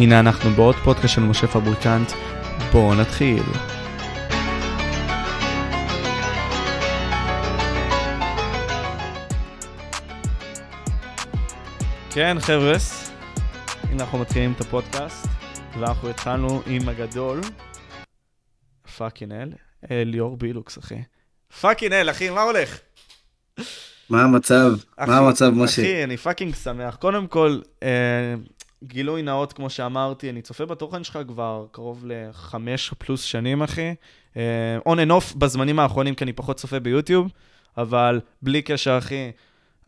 הנה אנחנו בעוד פודקאסט של משה פבריקנט, בואו נתחיל. כן חבר'ס, הנה אנחנו מתחילים את הפודקאסט, ואנחנו התחלנו עם הגדול, פאקינג אל, ליאור בילוקס אחי. Fucking אל אחי, מה הולך? מה המצב? אחי, מה המצב, משה? אחי, אני fucking שמח. קודם כל, אה, גילוי נאות, כמו שאמרתי, אני צופה בתוכן שלך כבר קרוב לחמש פלוס שנים, אחי. on and off בזמנים האחרונים, כי אני פחות צופה ביוטיוב, אבל בלי קשר, אחי,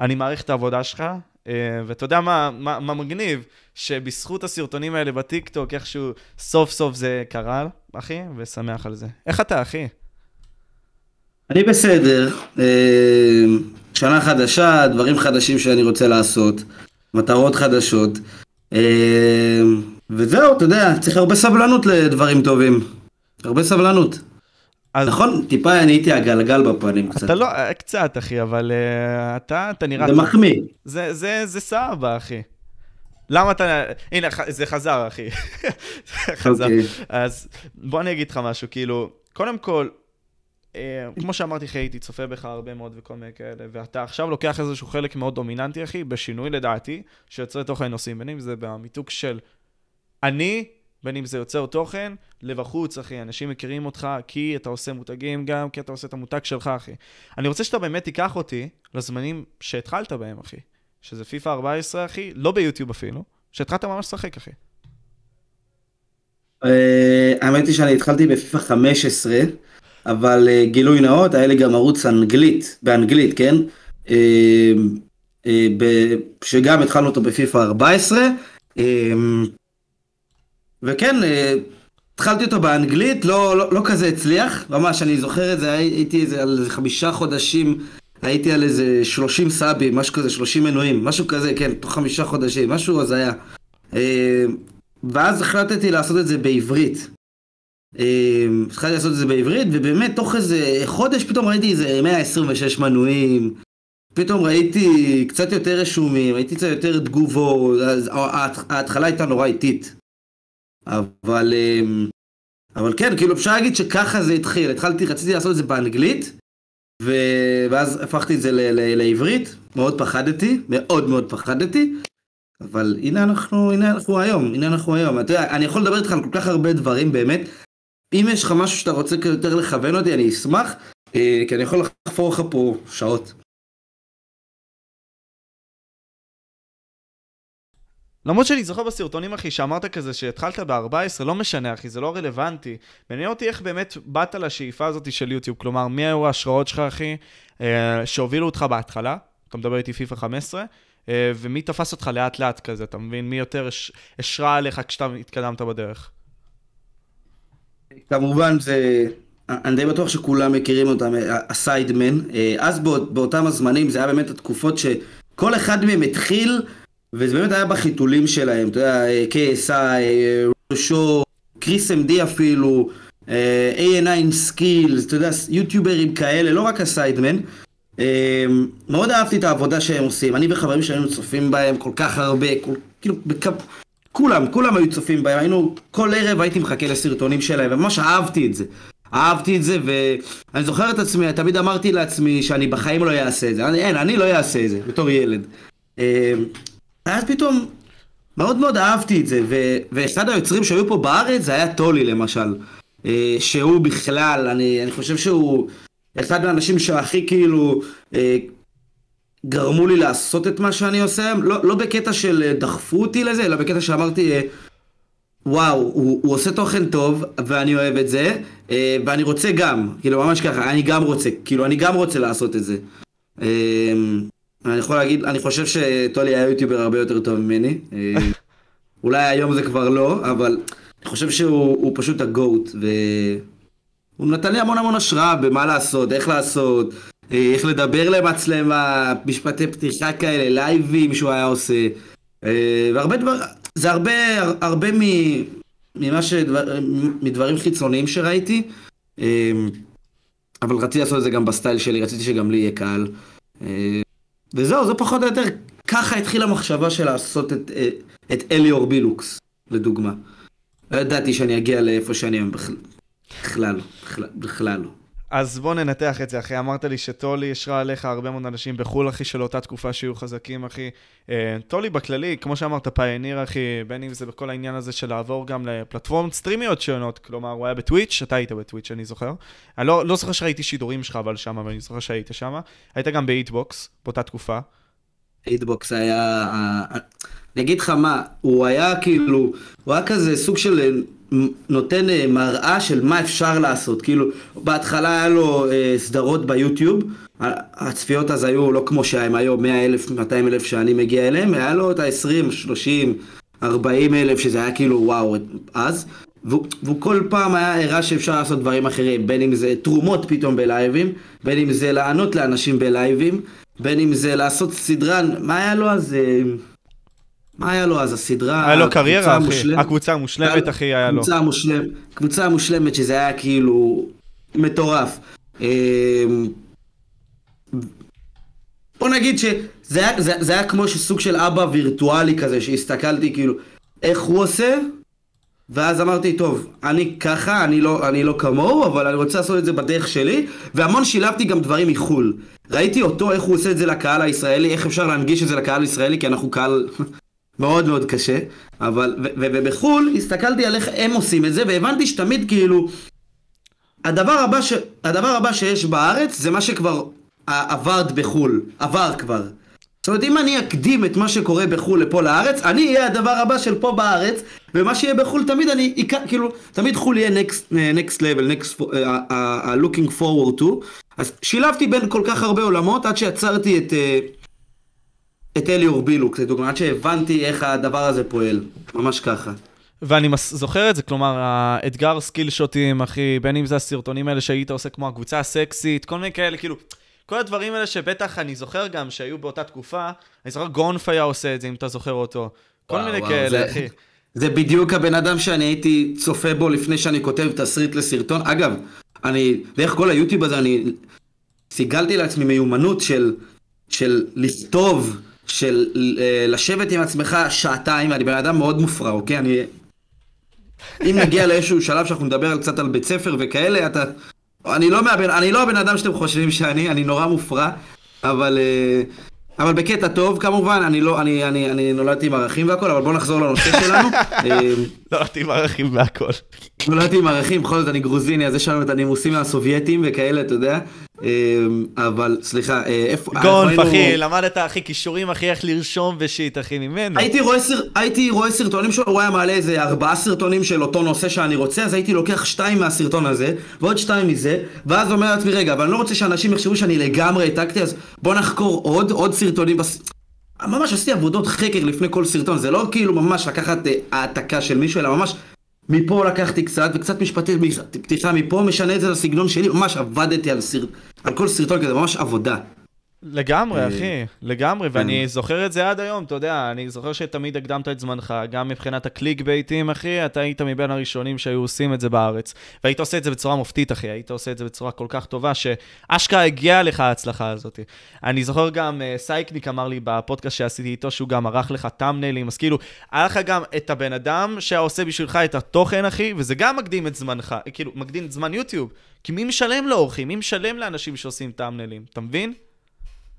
אני מעריך את העבודה שלך. אה, ואתה יודע מה, מה, מה מגניב? שבזכות הסרטונים האלה בטיקטוק, איכשהו סוף סוף זה קרה, אחי, ושמח על זה. איך אתה, אחי? אני בסדר, אה, שנה חדשה, דברים חדשים שאני רוצה לעשות, מטרות חדשות, וזהו, אתה יודע, צריך הרבה סבלנות לדברים טובים. הרבה סבלנות. אז נכון, טיפה אני הייתי הגלגל בפנים קצת. אתה לא, אה, קצת, אחי, אבל uh, אתה, אתה נראה... זה מחמיא. זה, זה, זה סבבה, אחי. למה אתה... הנה, זה חזר, אחי. חזר. אוקיי. אז בוא אני אגיד לך משהו, כאילו, קודם כל, אה, כמו שאמרתי לך, הייתי צופה בך הרבה מאוד וכל מיני כאלה, ואתה עכשיו לוקח איזשהו חלק מאוד דומיננטי, אחי, בשינוי לדעתי, שיוצרי תוכן עושים, בין אם זה במיתוג של אני, בין אם זה יוצר תוכן, לבחוץ, אחי, אנשים מכירים אותך כי אתה עושה מותגים גם, כי אתה עושה את המותג שלך, אחי. אני רוצה שאתה באמת תיקח אותי לזמנים שהתחלת בהם, אחי. שזה פיפא 14, אחי, לא ביוטיוב אפילו, שהתחלת ממש לשחק, אחי. אה, האמת היא שאני התחלתי בפיפ"א 15, אבל אה, גילוי נאות, היה לי גם ערוץ אנגלית, באנגלית, כן? אה, אה, שגם התחלנו אותו בפיפ"א 14, אה, וכן, התחלתי אותו באנגלית, לא, לא, לא כזה הצליח, ממש, אני זוכר את זה, הי- הייתי איזה על איזה חמישה חודשים, הייתי על איזה 30 סאבים, משהו כזה, 30 מנויים, משהו כזה, כן, תוך חמישה חודשים, משהו הזיה. ואז החלטתי לעשות את זה בעברית. אה, התחלתי לעשות את זה בעברית, ובאמת תוך איזה חודש פתאום ראיתי איזה 126 מנויים, פתאום ראיתי קצת יותר רשומים, ראיתי קצת יותר תגובות, אז ההת- ההתחלה הייתה נורא איטית. אבל, אה, אבל כן, כאילו אפשר להגיד שככה זה התחיל, התחלתי, רציתי לעשות את זה באנגלית, ו... ואז הפכתי את זה ל- ל- לעברית, מאוד פחדתי, מאוד מאוד פחדתי, אבל הנה אנחנו, הנה אנחנו היום, הנה אנחנו היום. אתה יודע, אני יכול לדבר איתך על כל כך הרבה דברים באמת. אם יש לך משהו שאתה רוצה יותר לכוון אותי, אני אשמח, אה, כי אני יכול לחפור לך פה שעות. למרות שאני זוכר בסרטונים, אחי, שאמרת כזה שהתחלת ב-14, לא משנה, אחי, זה לא רלוונטי. מעניין אותי איך באמת באת לשאיפה הזאת של יוטיוב, כלומר, מי היו ההשראות שלך, אחי, אה, שהובילו אותך בהתחלה, אתה מדבר איתי פיפא 15, אה, ומי תפס אותך לאט-לאט כזה, אתה מבין? מי יותר הש- השרה עליך כשאתה התקדמת בדרך? כמובן זה, אני די בטוח שכולם מכירים אותם, אה, ה Sidemen. אה, אז באות- באותם הזמנים זה היה באמת התקופות שכל אחד מהם התחיל, וזה באמת היה בחיתולים שלהם, אתה יודע, אה, KSI, אה, רושו, ChrisMD אפילו, אה, A9 Skills, אתה יודע, יוטיוברים כאלה, לא רק ה Sidemen. אה, מאוד אהבתי את העבודה שהם עושים, אני וחברים שהיינו צופים בהם כל כך הרבה, כל, כאילו, בכ... כולם, כולם היו צופים בהם, היינו, כל ערב הייתי מחכה לסרטונים שלהם, וממש אהבתי את זה. אהבתי את זה, ואני זוכר את עצמי, תמיד אמרתי לעצמי שאני בחיים לא אעשה את זה. אני, אין, אני לא אעשה את זה, בתור ילד. אה, ואז פתאום, מאוד מאוד אהבתי את זה, ו, ואחד היוצרים שהיו פה בארץ זה היה טולי למשל. אה, שהוא בכלל, אני, אני חושב שהוא אחד האנשים שהכי כאילו אה, גרמו לי לעשות את מה שאני עושה היום, לא, לא בקטע של אה, דחפו אותי לזה, אלא בקטע שאמרתי, אה, וואו, הוא, הוא עושה תוכן טוב, ואני אוהב את זה, אה, ואני רוצה גם, כאילו ממש ככה, אני גם רוצה, כאילו אני גם רוצה לעשות את זה. אה, אני יכול להגיד, אני חושב שטולי היה יוטיובר הרבה יותר טוב ממני. אולי היום זה כבר לא, אבל אני חושב שהוא הוא פשוט הגוט, והוא נתן לי המון המון השראה במה לעשות, איך לעשות, איך לדבר למצלמה, משפטי פתיחה כאלה, לייבים שהוא היה עושה, אה, והרבה דבר, זה הרבה, הרבה מ, ממה שדבר, מדברים חיצוניים שראיתי, אה, אבל רציתי לעשות את זה גם בסטייל שלי, רציתי שגם לי יהיה. אה, וזהו, זה פחות או יותר, ככה התחילה המחשבה של לעשות את, אה, את אליאור בילוקס. לדוגמה. לא ידעתי שאני אגיע לאיפה שאני היום בכלל. בכלל לא, בכלל לא. אז בוא ננתח את זה, אחי. אמרת לי שטולי השרה עליך הרבה מאוד אנשים בחו"ל, אחי, של אותה תקופה שיהיו חזקים, אחי. אה, טולי בכללי, כמו שאמרת, pioneer, אחי, בין אם זה בכל העניין הזה של לעבור גם לפלטפורמות סטרימיות שונות, כלומר, הוא היה בטוויץ', אתה היית בטוויץ', אני זוכר. אני לא, לא זוכר שראיתי שידורים שלך, אבל שם, אבל אני זוכר שהיית שם. היית גם בהיטבוקס, באותה תקופה. היטבוקס היה... אני אגיד לך מה, הוא היה כאילו, הוא היה כזה סוג של אה, נותן אה, מראה של מה אפשר לעשות, כאילו בהתחלה היה לו אה, סדרות ביוטיוב, הצפיות אז היו לא כמו שהם היום 100 אלף, 200 אלף שאני מגיע אליהם, היה לו את ה-20, 30, 40 אלף שזה היה כאילו וואו אז, והוא, כל פעם היה הראה שאפשר לעשות דברים אחרים, בין אם זה תרומות פתאום בלייבים, בין אם זה לענות לאנשים בלייבים, בין אם זה לעשות סדרה, מה היה לו אז? אה, מה היה לו אז? הסדרה... היה לו קריירה, אחי. המושלמת? הקבוצה המושלמת, אחי, היה לו. קבוצה המושלמת, קבוצה המושלמת שזה היה כאילו מטורף. אמ, בוא נגיד שזה היה, זה, זה היה כמו סוג של אבא וירטואלי כזה, שהסתכלתי כאילו איך הוא עושה, ואז אמרתי, טוב, אני ככה, אני לא, אני לא כמוהו, אבל אני רוצה לעשות את זה בדרך שלי, והמון שילבתי גם דברים מחו"ל. ראיתי אותו, איך הוא עושה את זה לקהל הישראלי, איך אפשר להנגיש את זה לקהל הישראלי, כי אנחנו קהל מאוד מאוד קשה, אבל, ובחו"ל הסתכלתי על איך הם עושים את זה, והבנתי שתמיד כאילו, הדבר הבא, ש... הדבר הבא שיש בארץ זה מה שכבר עברת בחו"ל, עבר כבר. זאת אומרת, אם אני אקדים את מה שקורה בחו"ל לפה לארץ, אני אהיה הדבר הבא של פה בארץ, ומה שיהיה בחו"ל תמיד אני, כאילו, תמיד חו"ל יהיה next, next level, next, uh, uh, uh, looking forward to. אז שילבתי בין כל כך הרבה עולמות עד שיצרתי את, uh, את אליאור בילוק, לדוגמה, עד שהבנתי איך הדבר הזה פועל, ממש ככה. ואני מס... זוכר את זה, כלומר, האתגר סקיל שוטים, אחי, בין אם זה הסרטונים האלה שהיית עושה כמו הקבוצה הסקסית, כל מיני כאלה, כאילו, כל הדברים האלה שבטח אני זוכר גם שהיו באותה תקופה, אני זוכר גונף היה עושה את זה, אם אתה זוכר אותו. כל וואו, מיני וואו, כאלה, זה- אחי. זה בדיוק הבן אדם שאני הייתי צופה בו לפני שאני כותב תסריט לסרטון. אגב, אני, דרך כל היוטיוב הזה, אני סיגלתי לעצמי מיומנות של, של לכתוב, של אה, לשבת עם עצמך שעתיים, אני בן אדם מאוד מופרע, אוקיי? אני... אם נגיע לאיזשהו שלב שאנחנו נדבר קצת על בית ספר וכאלה, אתה... אני לא, מהבן, אני לא הבן אדם שאתם חושבים שאני, אני נורא מופרע, אבל... אה, אבל בקטע טוב כמובן, אני לא, אני, אני, אני נולדתי עם ערכים והכל, אבל בוא נחזור לנושא שלנו. אה, לא, עם ערכים והכל. נולדתי עם ערכים, בכל זאת אני גרוזיני, אז יש לנו את הנימוסים הסובייטים וכאלה, אתה יודע. אה, אבל סליחה, אה, איפה... היינו- אחי, למדת, אחי, כישורים, אחי, איך לרשום ושיט, אחי, ממנו. הייתי רואה, סרטונים שלו, הוא היה מעלה איזה ארבעה סרטונים של אותו נושא שאני רוצה, אז הייתי לוקח שתיים מהסרטון הזה, ועוד שתיים מזה, ואז אומר לעצמי, רגע, אבל אני לא רוצה שאנשים יחשבו שאני לגמרי העתקתי, אז בוא נחקור עוד, עוד סרטונים. ממש עשיתי עבודות חקר לפני כל סרטון, זה לא כאילו ממש לקחת אה, העתקה של מישהו, אלא ממש מפה לקחתי קצת, וקצת משפטי פתיחה מפה, משנה את זה לסגנון שלי, ממש עבדתי על, סרט... על כל סרטון כזה, ממש עבודה. לגמרי, אה, אחי, לגמרי, ואני זוכר את זה עד היום, אתה יודע, אני זוכר שתמיד הקדמת את זמנך, גם מבחינת הקליק בייטים, אחי, אתה היית מבין הראשונים שהיו עושים את זה בארץ, והיית עושה את זה בצורה מופתית, אחי, היית עושה את זה בצורה כל כך טובה, שאשכרה הגיעה לך ההצלחה הזאת. אני זוכר גם, אה, סייקניק אמר לי בפודקאסט שעשיתי איתו, שהוא גם ערך לך טאמניילים, אז כאילו, היה לך גם את הבן אדם שהיה עושה בשבילך את התוכן, אחי, וזה גם מקדים את זמנך, כאילו, מקדים את זמן יוטיוב, כי מי משלם לעורכים? מי משלם לאנשים שעושים טאמניילים, אתה מבין?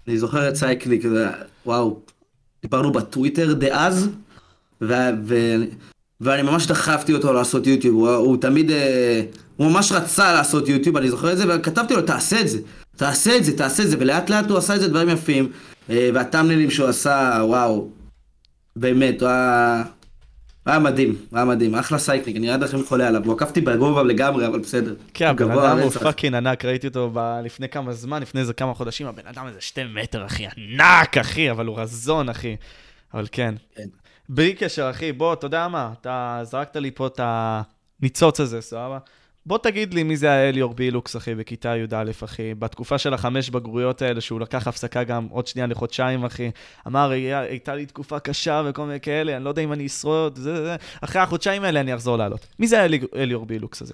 אני זוכר את סייקניק, וואו, דיברנו בטוויטר דאז, ו- ו- ואני ממש דחפתי אותו לעשות יוטיוב, הוא, הוא תמיד, אה, הוא ממש רצה לעשות יוטיוב, אני זוכר את זה, וכתבתי לו, תעשה את זה, תעשה את זה, תעשה את זה, ולאט לאט הוא עשה את זה דברים יפים, אה, והטאמניילים שהוא עשה, וואו, באמת, הוא היה, היה מדהים, היה מדהים, אחלה סייקניק, אני עד עכשיו חולה עליו, הוא עקף אותי בגובה לגמרי, אבל בסדר. כן, הבן אדם הוא. Fucking ענק, ראיתי אותו ב- לפני כמה זמן, לפני איזה כמה חודשים, הבן אדם איזה שתי מטר, אחי, ענק, אחי, אבל הוא רזון, אחי. אבל כן. כן. בלי קשר, אחי, בוא, אתה יודע מה, אתה זרקת לי פה את הניצוץ הזה, סבבה? בוא תגיד לי מי זה היה אליאור בילוקס, אחי, בכיתה י"א, אחי, בתקופה של החמש בגרויות האלה, שהוא לקח הפסקה גם עוד שנייה לחודשיים, אחי. אמר, "היה- הייתה לי תקופה קשה וכל מיני כאלה, אני לא יודע אם אני אשרוד, זה, זה. אחרי החודשיים האלה אני אחזור לעלות. מי זה אליאור בילוקס הזה?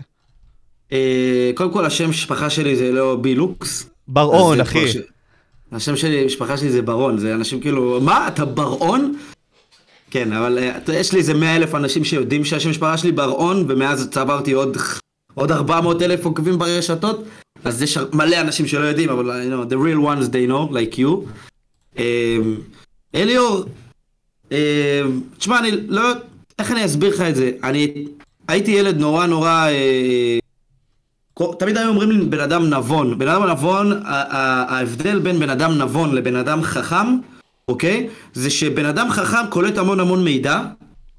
אה, קודם כל השם משפחה שלי זה לא בילוקס. בר-און, זה אחי. השם שלי, משפחה שלי זה ברון, זה אנשים כאילו, מה, אתה ברון? כן, אבל אה, יש לי איזה 100 אלף אנשים שיודעים שהשם משפחה שלי בר-און, ומאז צברתי עוד, עוד 400 אלף עוקבים ברשתות, אז יש מלא אנשים שלא יודעים, אבל you know, the real ones they know, like you. אמ, אליאור, אמ, תשמע, אני לא... איך אני אסביר לך את זה? אני הייתי ילד נורא נורא... כל- תמיד היו אומרים לי בן אדם נבון. בן אדם נבון, ההבדל בין בן אדם נבון לבן אדם חכם, אוקיי? זה שבן אדם חכם קולט המון המון מידע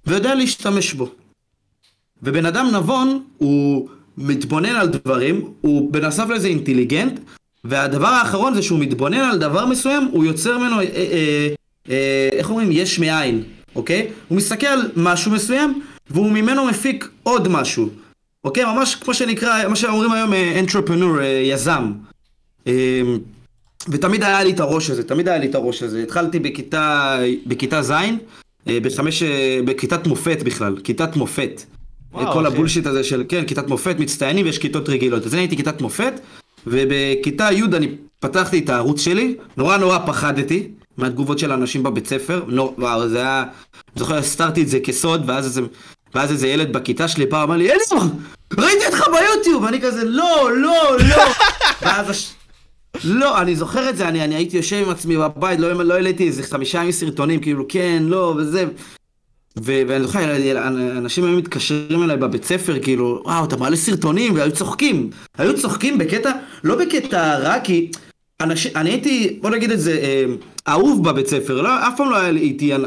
ויודע להשתמש בו. ובן אדם נבון, הוא מתבונן על דברים, הוא בנוסף לזה אינטליגנט, והדבר האחרון זה שהוא מתבונן על דבר מסוים, הוא יוצר ממנו, אה, אה, אה, איך אומרים, יש מאין, אוקיי? הוא מסתכל על משהו מסוים, והוא ממנו מפיק עוד משהו. אוקיי? ממש כמו שנקרא, מה שאומרים היום אנטרפנור, יזם. אה, ותמיד היה לי את הראש הזה, תמיד היה לי את הראש הזה. התחלתי בכיתה, בכיתה ז', אה, בחמש, אה, בכיתת מופת בכלל, כיתת מופת. וואו, כל אחי. הבולשיט הזה של, כן, כיתת מופת, מצטיינים ויש כיתות רגילות. אז אני הייתי כיתת מופת, ובכיתה י' אני פתחתי את הערוץ שלי, נורא נורא פחדתי מהתגובות של האנשים בבית ספר, נור, וואו, זה היה, אני זוכר, הסתרתי את זה כסוד, ואז איזה, ואז איזה ילד בכיתה שלי פעם אמר לי, אליסור, ראיתי אותך ביוטיוב, ואני כזה, לא, לא, לא, ואז הש... לא, אני זוכר את זה, אני, אני הייתי יושב עם עצמי בבית, לא, לא העליתי איזה חמישה ימים סרטונים, כאילו, כן, לא, וזה. ו- ואני זוכר, אנשים היו מתקשרים אליי בבית ספר, כאילו, וואו, אתה מעלה סרטונים, והיו צוחקים. היו צוחקים בקטע, לא בקטע רע, כי אנשים, אני הייתי, בוא נגיד את זה, אה, אהוב בבית ספר, לא, אף פעם לא היה לי איתי אה,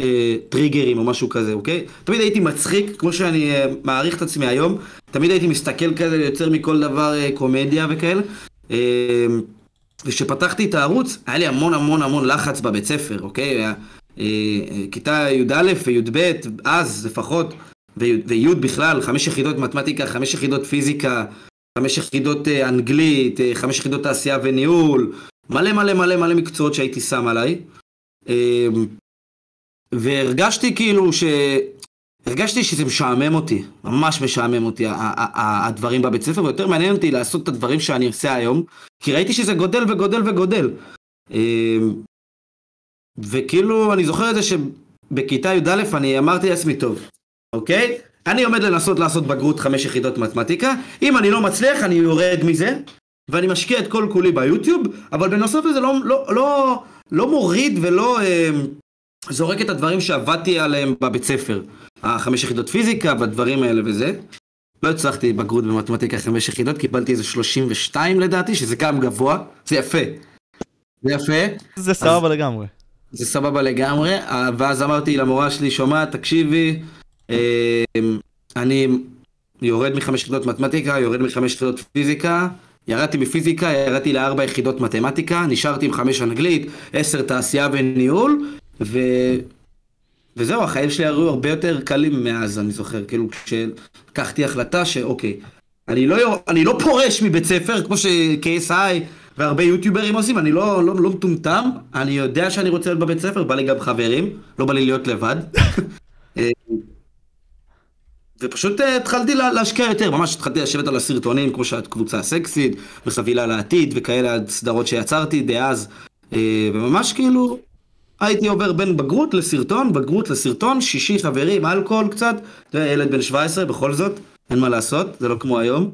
אה, טריגרים או משהו כזה, אוקיי? תמיד הייתי מצחיק, כמו שאני אה, מעריך את עצמי היום, תמיד הייתי מסתכל כזה, יוצר מכל דבר אה, קומדיה וכאלה. אה, וכשפתחתי את הערוץ, היה לי המון המון המון לחץ בבית ספר, אוקיי? היה, כיתה י"א וי"ב, אז לפחות, וי' בכלל, חמש יחידות מתמטיקה, חמש יחידות פיזיקה, חמש יחידות אה, אנגלית, אה, חמש יחידות תעשייה וניהול, מלא מלא מלא מלא מקצועות שהייתי שם עליי. אה, והרגשתי כאילו ש... הרגשתי שזה משעמם אותי, ממש משעמם אותי הדברים בבית ספר, ויותר מעניין אותי לעשות את הדברים שאני עושה היום, כי ראיתי שזה גודל וגודל וגודל. וכאילו, אני זוכר את זה שבכיתה י"א אני אמרתי לעצמי, טוב, אוקיי? אני עומד לנסות לעשות בגרות חמש יחידות מתמטיקה, אם אני לא מצליח אני יורד מזה, ואני משקיע את כל כולי ביוטיוב, אבל בנוסף לזה לא, לא, לא, לא מוריד ולא אה, זורק את הדברים שעבדתי עליהם בבית ספר. החמש יחידות פיזיקה והדברים האלה וזה. לא הצלחתי בגרות במתמטיקה חמש יחידות, קיבלתי איזה 32 לדעתי, שזה גם גבוה, זה יפה. זה יפה. זה סבבה לגמרי. זה סבבה לגמרי, ואז אמרתי למורה שלי, שומעת, תקשיבי, אה, אני יורד מחמש יחידות מתמטיקה, יורד מחמש יחידות פיזיקה, ירדתי מפיזיקה, ירדתי לארבע יחידות מתמטיקה, נשארתי עם חמש אנגלית, עשר תעשייה וניהול, ו... וזהו, החיים שלי היו הרבה יותר קלים מאז, אני זוכר, כאילו כשלקחתי החלטה שאוקיי, אני לא, יור- אני לא פורש מבית ספר, כמו ש-KSI והרבה יוטיוברים עושים, אני לא, לא, לא מטומטם, אני יודע שאני רוצה להיות בבית ספר, בא לי גם חברים, לא בא לי להיות לבד. אה, ופשוט אה, התחלתי לה, להשקיע יותר, ממש התחלתי לשבת על הסרטונים, כמו שהקבוצה הסקסית, וחבילה לעתיד, וכאלה הסדרות שיצרתי דאז, אה, וממש כאילו, הייתי עובר בין בגרות לסרטון, בגרות לסרטון, שישי חברים, אלכוהול קצת, אתה יודע, ילד בן 17, בכל זאת, אין מה לעשות, זה לא כמו היום.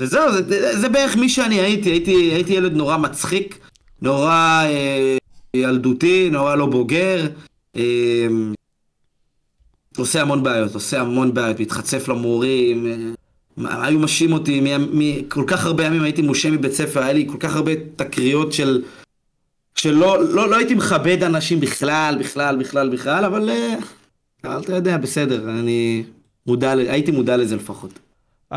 אה, וזהו, זה, זה, זה בערך מי שאני הייתי, הייתי, הייתי ילד נורא מצחיק, נורא אה, ילדותי, נורא לא בוגר, אה, עושה המון בעיות, עושה המון בעיות, מתחצף למורים, אה, היו משעים אותי, מ, מ, כל כך הרבה ימים הייתי מושעה מבית ספר, היה לי כל כך הרבה תקריות של... שלא לא, לא הייתי מכבד אנשים בכלל, בכלל, בכלל, בכלל, אבל, אה, אבל אתה יודע, בסדר, אני מודע, הייתי מודע לזה לפחות.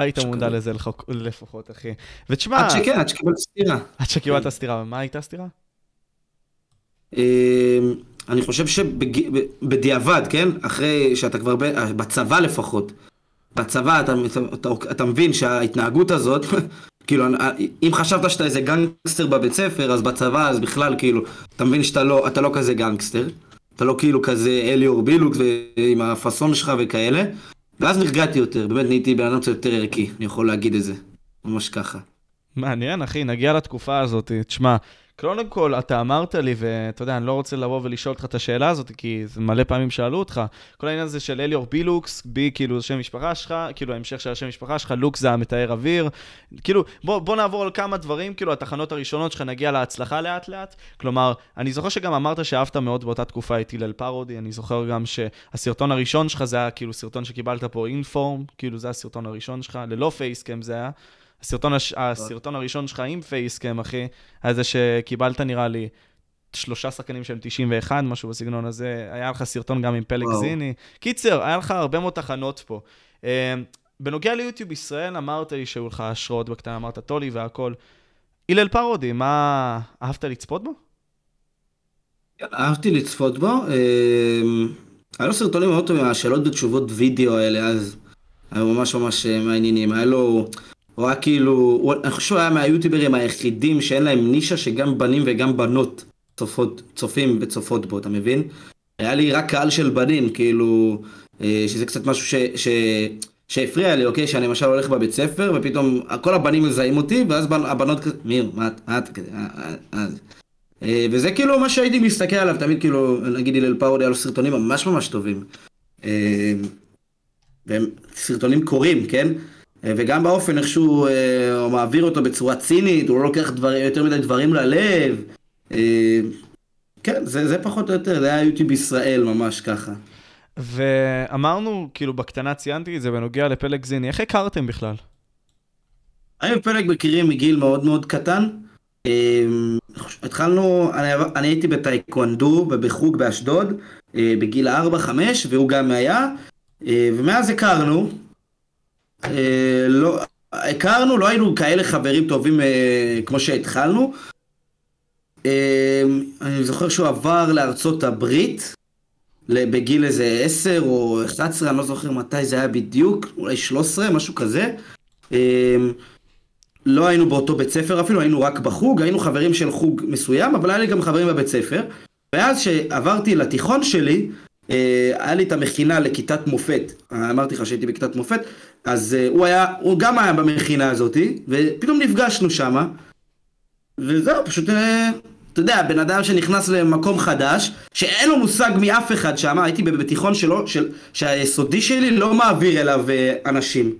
היית. מודע לזה לפחות, אחי. ותשמע, עד שכן, עד שקיבלתי סטירה. עד שקיבלת סטירה, ומה הייתה הסטירה? אה, אני חושב שבדיעבד, כן? אחרי שאתה כבר בצבא לפחות, בצבא אתה, אתה, אתה, אתה מבין שההתנהגות הזאת, כאילו, אם חשבת שאתה איזה גנגסטר בבית ספר, אז בצבא, אז בכלל, כאילו, אתה מבין שאתה לא, אתה לא כזה גנגסטר. אתה לא כאילו כזה אליאור בילוק עם הפאסון שלך וכאלה. ואז נרגעתי יותר, באמת נהייתי בן אדם קצת יותר ערכי, אני יכול להגיד את זה. ממש ככה. מעניין, אחי, נגיע לתקופה הזאת. תשמע, קודם כל, אתה אמרת לי, ואתה יודע, אני לא רוצה לבוא ולשאול אותך את השאלה הזאת, כי זה מלא פעמים שאלו אותך, כל העניין הזה של אליור בילוקס, בי כאילו זה שם משפחה שלך, כאילו ההמשך של השם משפחה שלך, לוקס זה המתאר אוויר, כאילו, בוא, בוא נעבור על כמה דברים, כאילו, התחנות הראשונות שלך, נגיע להצלחה לאט-לאט. כלומר, אני זוכר שגם אמרת שאהבת מאוד באותה תקופה את הלל פרודי, אני זוכר גם שהסרטון הראשון שלך זה היה כאילו סרטון שקיבלת פה אינפורם, כאילו זה הסרטון הראשון שלך, ללא פייסקאם זה היה. הסרטון, הש... הסרטון הראשון שלך עם פייסקאם, אחי, היה זה שקיבלת נראה לי שלושה שחקנים שהם 91, משהו בסגנון הזה, היה לך סרטון גם עם פלג וואו. זיני. קיצר, היה לך הרבה מאוד תחנות פה. Uh, בנוגע ליוטיוב ישראל, אמרת לי שהיו לך השראות בקטנה, אמרת טולי והכל. הלל פרודי, מה... אהבת לצפות בו? אהבתי לצפות בו. אמ, היה לו סרטונים מאוד טובים, השאלות ותשובות וידאו האלה אז. היו ממש ממש אה, מעניינים. היה לו... הוא היה כאילו, אני חושב שהוא היה מהיוטיוברים היחידים שאין להם נישה שגם בנים וגם בנות צופות, צופים וצופות בו, אתה מבין? היה לי רק קהל של בנים, כאילו, אה, שזה קצת משהו ש, ש, שהפריע לי, אוקיי? שאני למשל הולך בבית ספר, ופתאום כל הבנים מזהים אותי, ואז הבנות כזה, מיר, מה את כזה, אה, אה, וזה כאילו מה שהייתי מסתכל עליו, תמיד כאילו, נגיד הלל פאודי היה לו סרטונים ממש ממש טובים. והם סרטונים קורים, כן? וגם באופן איך שהוא אה, מעביר אותו בצורה צינית, הוא לא לוקח דבר, יותר מדי דברים ללב. אה, כן, זה, זה פחות או יותר, זה היה יוטיוב ישראל ממש ככה. ואמרנו, כאילו בקטנה ציינתי את זה בנוגע לפלג זיני, איך הכרתם בכלל? אני ופלג מכירים מגיל מאוד מאוד קטן. אה, התחלנו, אני, אני הייתי בטייקוונדו ובחוג באשדוד אה, בגיל 4-5 והוא גם היה, אה, ומאז הכרנו, אה, לא, הכרנו, לא היינו כאלה חברים טובים אה, כמו שהתחלנו. אה, אני זוכר שהוא עבר לארצות הברית, בגיל איזה 10 או 11, אני לא זוכר מתי זה היה בדיוק, אולי 13, משהו כזה. לא היינו באותו בית ספר אפילו, היינו רק בחוג, היינו חברים של חוג מסוים, אבל היה לי גם חברים בבית ספר. ואז כשעברתי לתיכון שלי, היה לי את המכינה לכיתת מופת, אמרתי לך שהייתי בכיתת מופת, אז uh, הוא היה, הוא גם היה במכינה הזאתי, ופתאום נפגשנו שמה, וזהו, פשוט, uh, אתה יודע, בן אדם שנכנס למקום חדש, שאין לו מושג מאף אחד שמה, הייתי בתיכון שלו, של, שהיסודי שלי לא מעביר אליו uh, אנשים.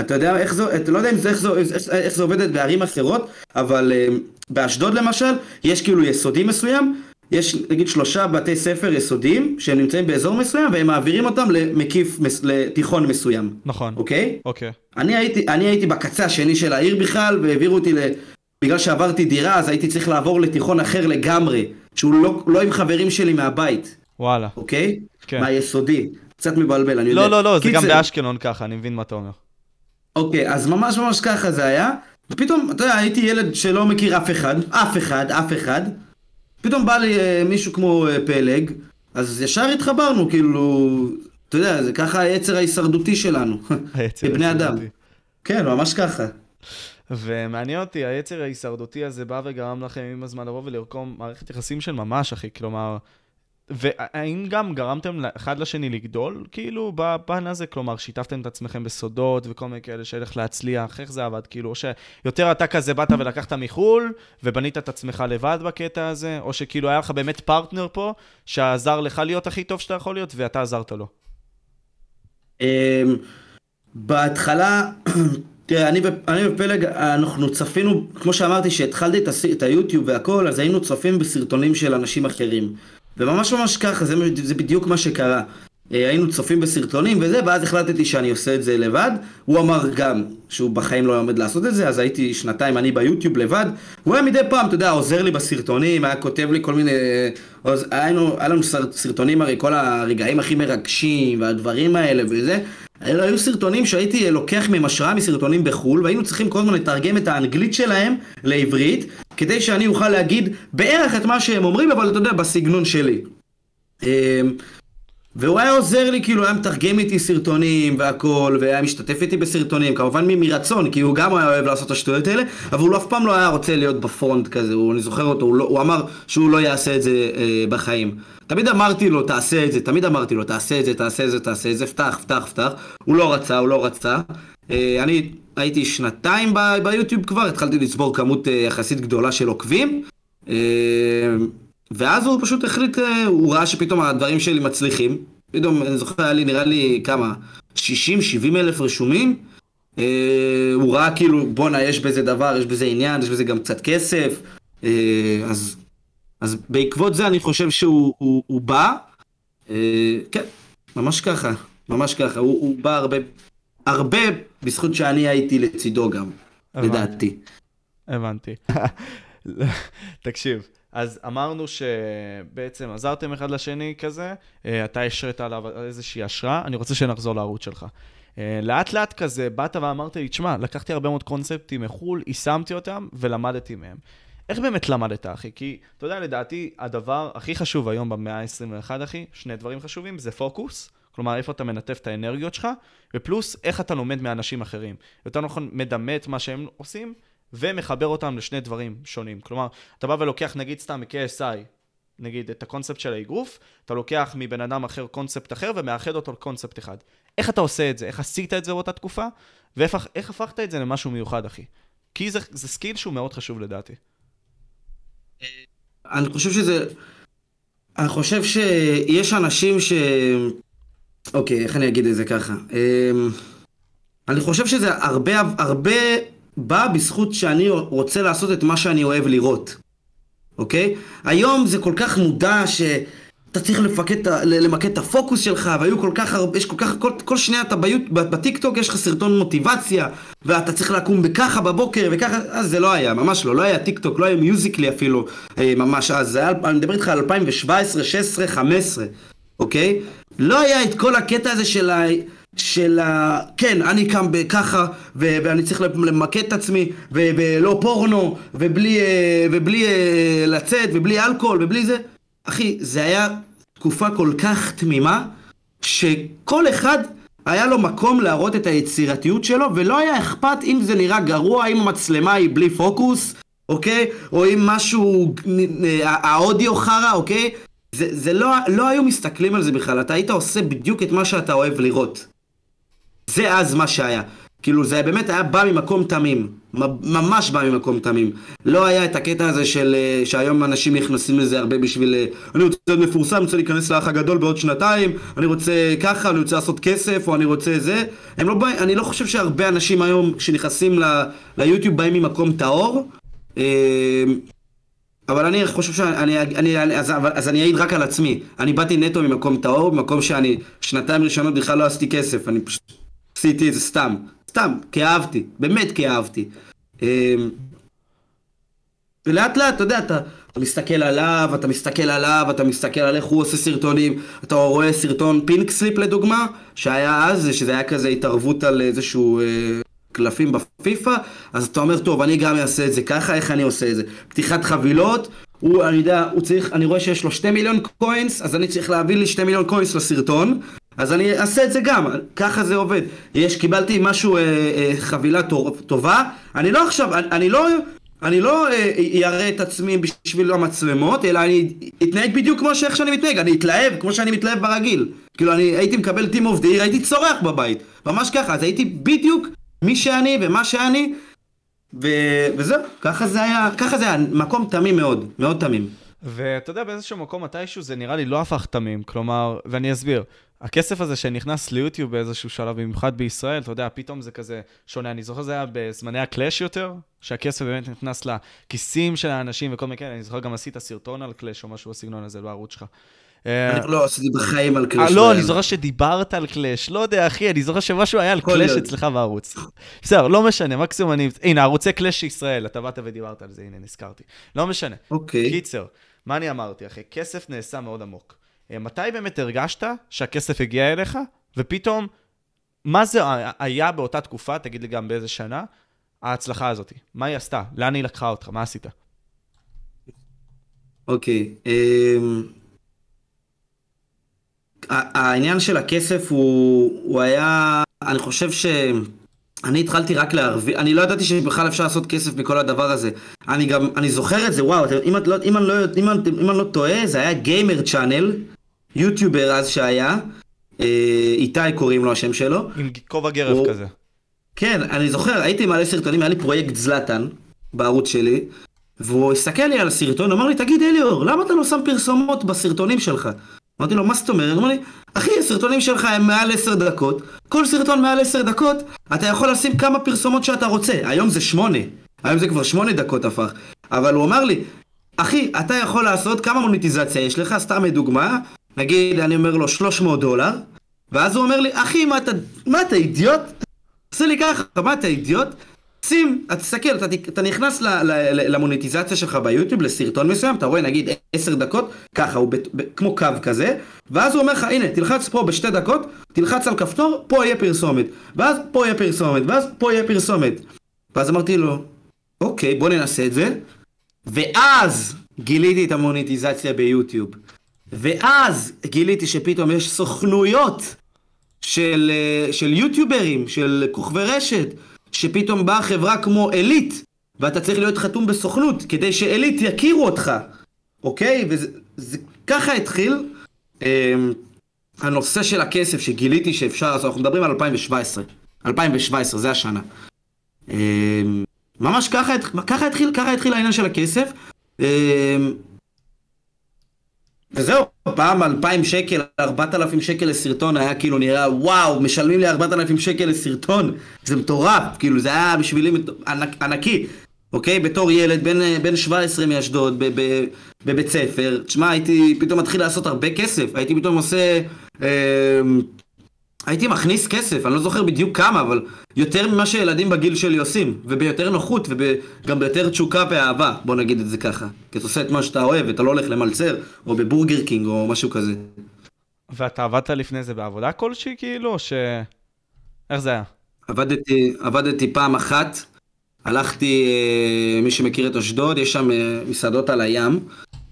אתה יודע איך זה, אתה לא יודע אם זה, איך, זה, איך זה עובדת בערים אחרות, אבל uh, באשדוד למשל, יש כאילו יסודי מסוים, יש נגיד שלושה בתי ספר יסודיים שהם נמצאים באזור מסוים והם מעבירים אותם למקיף, לתיכון מסוים. נכון. אוקיי? אוקיי. אני הייתי, אני הייתי בקצה השני של העיר בכלל והעבירו אותי ל... בגלל שעברתי דירה אז הייתי צריך לעבור לתיכון אחר לגמרי, שהוא לא, לא עם חברים שלי מהבית. וואלה. אוקיי? כן. מהיסודי. קצת מבלבל, אני לא, יודע. לא, לא, לא, זה גם באשקלון ככה, אני מבין מה אתה אומר. אוקיי, אז ממש ממש ככה זה היה. ופתאום, אתה יודע, הייתי ילד שלא מכיר אף אחד, אף אחד, אף אחד. פתאום בא לי אה, מישהו כמו אה, פלג, אז ישר התחברנו, כאילו, אתה יודע, זה ככה היצר ההישרדותי שלנו, כבני אדם. כן, ממש ככה. ומעניין אותי, היצר ההישרדותי הזה בא וגרם לכם עם הזמן לבוא ולרקום מערכת יחסים של ממש, אחי, כלומר, והאם גם גרמתם אחד לשני לגדול, כאילו, בפן הזה? כלומר, שיתפתם את עצמכם בסודות וכל מיני כאלה איך להצליח, איך זה עבד? כאילו, או שיותר אתה כזה באת ולקחת מחו"ל, ובנית את עצמך לבד בקטע הזה, או שכאילו היה לך באמת פרטנר פה, שעזר לך להיות הכי טוב שאתה יכול להיות, ואתה עזרת לו. אמ, בהתחלה, תראה, אני, אני ופלג, אנחנו צפינו, כמו שאמרתי, שהתחלתי את היוטיוב והכל, אז היינו צופים בסרטונים של אנשים אחרים. וממש ממש ככה, זה, זה בדיוק מה שקרה. אה, היינו צופים בסרטונים וזה, ואז החלטתי שאני עושה את זה לבד. הוא אמר גם שהוא בחיים לא עומד לעשות את זה, אז הייתי שנתיים אני ביוטיוב לבד. הוא היה מדי פעם, אתה יודע, עוזר לי בסרטונים, היה כותב לי כל מיני... היינו, היה לנו סרטונים הרי כל הרגעים הכי מרגשים והדברים האלה וזה. אלו היו סרטונים שהייתי לוקח מהם השראה מסרטונים בחו"ל, והיינו צריכים כל הזמן לתרגם את האנגלית שלהם לעברית, כדי שאני אוכל להגיד בערך את מה שהם אומרים, אבל אתה יודע, בסגנון שלי. והוא היה עוזר לי, כאילו, היה מתרגם איתי סרטונים והכל, והיה משתתף איתי בסרטונים, כמובן מרצון, כי הוא גם היה אוהב לעשות את השטויות האלה, אבל הוא אף פעם לא היה רוצה להיות בפרונט כזה, הוא, אני זוכר אותו, הוא, לא, הוא אמר שהוא לא יעשה את זה אה, בחיים. תמיד אמרתי לו, תעשה את זה, תמיד אמרתי לו, תעשה את זה, תעשה את זה, תעשה את זה, פתח, פתח, פתח. הוא לא רצה, הוא לא רצה. אה, אני הייתי שנתיים ביוטיוב כבר, התחלתי לצבור כמות אה, יחסית גדולה של עוקבים. ואז הוא פשוט החליט, הוא ראה שפתאום הדברים שלי מצליחים. פתאום, אני זוכר, היה לי נראה לי כמה, 60-70 אלף רשומים. הוא ראה כאילו, בואנה, יש בזה דבר, יש בזה עניין, יש בזה גם קצת כסף. אז, אז בעקבות זה אני חושב שהוא הוא, הוא בא. כן, ממש ככה, ממש ככה. הוא, הוא בא הרבה, הרבה בזכות שאני הייתי לצידו גם, הבנתי. לדעתי. הבנתי. תקשיב, אז אמרנו שבעצם עזרתם אחד לשני כזה, אה, אתה השרת עליו איזושהי השראה, אני רוצה שנחזור לערוץ שלך. אה, לאט לאט כזה באת ואמרת לי, תשמע, לקחתי הרבה מאוד קונספטים מחו"ל, יישמתי אותם ולמדתי מהם. איך באמת למדת, אחי? כי, אתה יודע, לדעתי, הדבר הכי חשוב היום במאה ה-21, אחי, שני דברים חשובים, זה פוקוס, כלומר, איפה אתה מנתב את האנרגיות שלך, ופלוס, איך אתה לומד מאנשים אחרים. יותר נכון, מדמה את מה שהם עושים, ומחבר אותם לשני דברים שונים. כלומר, אתה בא ולוקח, נגיד סתם מ-KSI, נגיד את הקונספט של האגרוף, אתה לוקח מבן אדם אחר קונספט אחר ומאחד אותו לקונספט אחד. איך אתה עושה את זה? איך עשית את זה באותה תקופה? ואיך הפכת את זה למשהו מיוחד, אחי? כי זה, זה skill שהוא מאוד חשוב לדעתי. אני חושב שזה... אני חושב שיש אנשים ש... אוקיי, איך אני אגיד את זה ככה? אמ, אני חושב שזה הרבה, הרבה בא בזכות שאני רוצה לעשות את מה שאני אוהב לראות, אוקיי? היום זה כל כך מודע שאתה צריך לפקד, למקד את הפוקוס שלך, והיו כל כך הרבה, יש כל כך, כל, כל שניה אתה ביוט, בטיקטוק יש לך סרטון מוטיבציה, ואתה צריך לקום בככה בבוקר וככה, אז זה לא היה, ממש לא, לא היה טיקטוק, לא היה מיוזיקלי אפילו, אה, ממש אז, זה היה, אני מדבר איתך על 2017, 16, 15, אוקיי? לא היה את כל הקטע הזה של ה... של ה... כן, אני קם בככה, ו- ואני צריך למקד את עצמי, ו- ולא פורנו, ובלי, אה, ובלי אה, לצאת, ובלי אלכוהול, ובלי זה. אחי, זה היה תקופה כל כך תמימה, שכל אחד היה לו מקום להראות את היצירתיות שלו, ולא היה אכפת אם זה נראה גרוע, אם המצלמה היא בלי פוקוס, אוקיי? או אם משהו, אה, האודיו חרא, אוקיי? זה, זה לא, לא היו מסתכלים על זה בכלל, אתה היית עושה בדיוק את מה שאתה אוהב לראות. זה אז מה שהיה. כאילו זה באמת היה בא ממקום תמים, ממש בא ממקום תמים. לא היה את הקטע הזה של אה, שהיום אנשים נכנסים לזה הרבה בשביל אה, אני רוצה להיות מפורסם, אני רוצה להיכנס לאח הגדול בעוד שנתיים, אני רוצה ככה, אני רוצה לעשות כסף, או אני רוצה זה. לא בא, אני לא חושב שהרבה אנשים היום שנכנסים ל, ליוטיוב באים ממקום טהור. אה, אבל אני חושב שאני, אני, אני, אז, אז אני אעיד רק על עצמי. אני באתי נטו ממקום טהור, במקום שאני שנתיים ראשונות בכלל לא עשיתי כסף, אני פשוט עשיתי את זה סתם, סתם, כי אהבתי, באמת כי אהבתי. אמ, ולאט לאט, אתה יודע, אתה, אתה מסתכל עליו, אתה מסתכל עליו, אתה מסתכל על איך הוא עושה סרטונים, אתה רואה סרטון פינק סליפ לדוגמה, שהיה אז, שזה היה כזה התערבות על איזשהו אה, קלפים בפיפא, אז אתה אומר, טוב, אני גם אעשה את זה ככה, איך אני עושה את זה? פתיחת חבילות, הוא, אני יודע, הוא צריך, אני רואה שיש לו שתי מיליון קוינס, אז אני צריך להביא לי שתי מיליון קוינס לסרטון, אז אני אעשה את זה גם, ככה זה עובד. יש, קיבלתי משהו, אה, אה, חבילה טובה, אני לא עכשיו, אני, אני לא... אני לא אראה אה, את עצמי בשביל המצלמות, אלא אני אתנהג בדיוק כמו שאיך שאני מתנהג, אני אתלהב כמו שאני מתלהב ברגיל. כאילו, אני הייתי מקבל טים אוף די, הייתי צורח בבית. ממש ככה, אז הייתי בדיוק מי שאני ומה שאני, ו... וזהו, ככה זה היה, ככה זה היה, מקום תמים מאוד, מאוד תמים. ואתה יודע, באיזשהו מקום מתישהו זה נראה לי לא הפך תמים, כלומר, ואני אסביר. הכסף הזה שנכנס ליוטיוב באיזשהו שלב, במיוחד בישראל, אתה יודע, פתאום זה כזה שונה. אני זוכר זה היה בזמני הקלאש יותר, שהכסף באמת נכנס לכיסים של האנשים וכל מיני כאלה. אני זוכר גם עשית סרטון על קלאש או משהו בסגנון הזה בערוץ שלך. אני לא עשיתי בחיים על קלאש. לא, אני זוכר שדיברת על קלאש. לא יודע, אחי, אני זוכר שמשהו היה על קלאש אצלך בערוץ. בסדר, לא משנה, מקסימום אני... הנה, ערוצי קלאש ישראל, אתה באת ודיברת על זה, הנה, נזכרתי. לא משנה. אוקיי. קיצר, מה אני אמרתי, אחי? כסף נעשה מאוד עמוק. אה, מתי באמת הרגשת שהכסף הגיע אליך, ופתאום, מה זה היה באותה תקופה, תגיד לי גם באיזה שנה, ההצלחה הזאת? מה היא עשתה? לאן היא לקחה אותך? מה עשית? אוקיי. Okay, אמ, um... העניין של הכסף הוא, הוא היה, אני חושב ש... אני התחלתי רק להרוויח, אני לא ידעתי שבכלל אפשר לעשות כסף מכל הדבר הזה. אני גם, אני זוכר את זה, וואו, אם, את לא, אם, אני, לא, אם, אני, אם אני לא טועה, זה היה גיימר צ'אנל, יוטיובר אז שהיה, אה, איתי קוראים לו השם שלו. עם כובע גרב הוא... כזה. כן, אני זוכר, הייתי מעלה סרטונים, היה לי פרויקט זלאטן בערוץ שלי, והוא הסתכל לי על הסרטון, אמר לי, תגיד אליאור, למה אתה לא שם פרסומות בסרטונים שלך? אמרתי לו, מה זאת אומרת? הוא אמר לי, אחי, הסרטונים שלך הם מעל עשר דקות, כל סרטון מעל עשר דקות, אתה יכול לשים כמה פרסומות שאתה רוצה. היום זה שמונה, היום זה כבר שמונה דקות הפך. אבל הוא אמר לי, אחי, אתה יכול לעשות כמה מוניטיזציה יש לך, סתם לדוגמה, נגיד, אני אומר לו 300 דולר, ואז הוא אומר לי, אחי, מה אתה, מה אתה אידיוט? עושה לי ככה, מה אתה אידיוט? שים, תסתכל, אתה, אתה נכנס ל, ל, ל, למוניטיזציה שלך ביוטיוב, לסרטון מסוים, אתה רואה נגיד 10 דקות, ככה, הוא ב, ב, כמו קו כזה, ואז הוא אומר לך, הנה, תלחץ פה בשתי דקות, תלחץ על כפתור, פה יהיה פרסומת, ואז פה יהיה פרסומת, ואז פה יהיה פרסומת. ואז אמרתי לו, אוקיי, בוא ננסה את זה, ואז גיליתי את המוניטיזציה ביוטיוב. ואז גיליתי שפתאום יש סוכנויות של, אה, של יוטיוברים, של כוכבי רשת, שפתאום באה חברה כמו עילית, ואתה צריך להיות חתום בסוכנות, כדי שעילית יכירו אותך, אוקיי? וזה ככה התחיל. אה, הנושא של הכסף שגיליתי שאפשר לעשות, אנחנו מדברים על 2017. 2017, זה השנה. אה, ממש ככה, ככה התחיל, ככה התחיל העניין של הכסף. אה, וזהו, פעם 2,000 שקל, 4,000 שקל לסרטון היה כאילו נראה וואו, משלמים לי 4,000 שקל לסרטון, זה מטורף, כאילו זה היה בשבילי ענק, ענקי, אוקיי? בתור ילד בן, בן 17 מאשדוד, בבית ספר, תשמע, הייתי פתאום מתחיל לעשות הרבה כסף, הייתי פתאום עושה... אה, הייתי מכניס כסף, אני לא זוכר בדיוק כמה, אבל יותר ממה שילדים בגיל שלי עושים, וביותר נוחות, וגם ביותר תשוקה ואהבה, בוא נגיד את זה ככה. כי אתה עושה את מה שאתה אוהב, אתה לא הולך למלצר, או בבורגר קינג, או משהו כזה. ואתה עבדת לפני זה בעבודה כלשהי, כאילו, ש... איך זה היה? עבדתי, עבדתי פעם אחת, הלכתי, אה, מי שמכיר את אשדוד, יש שם אה, מסעדות על הים,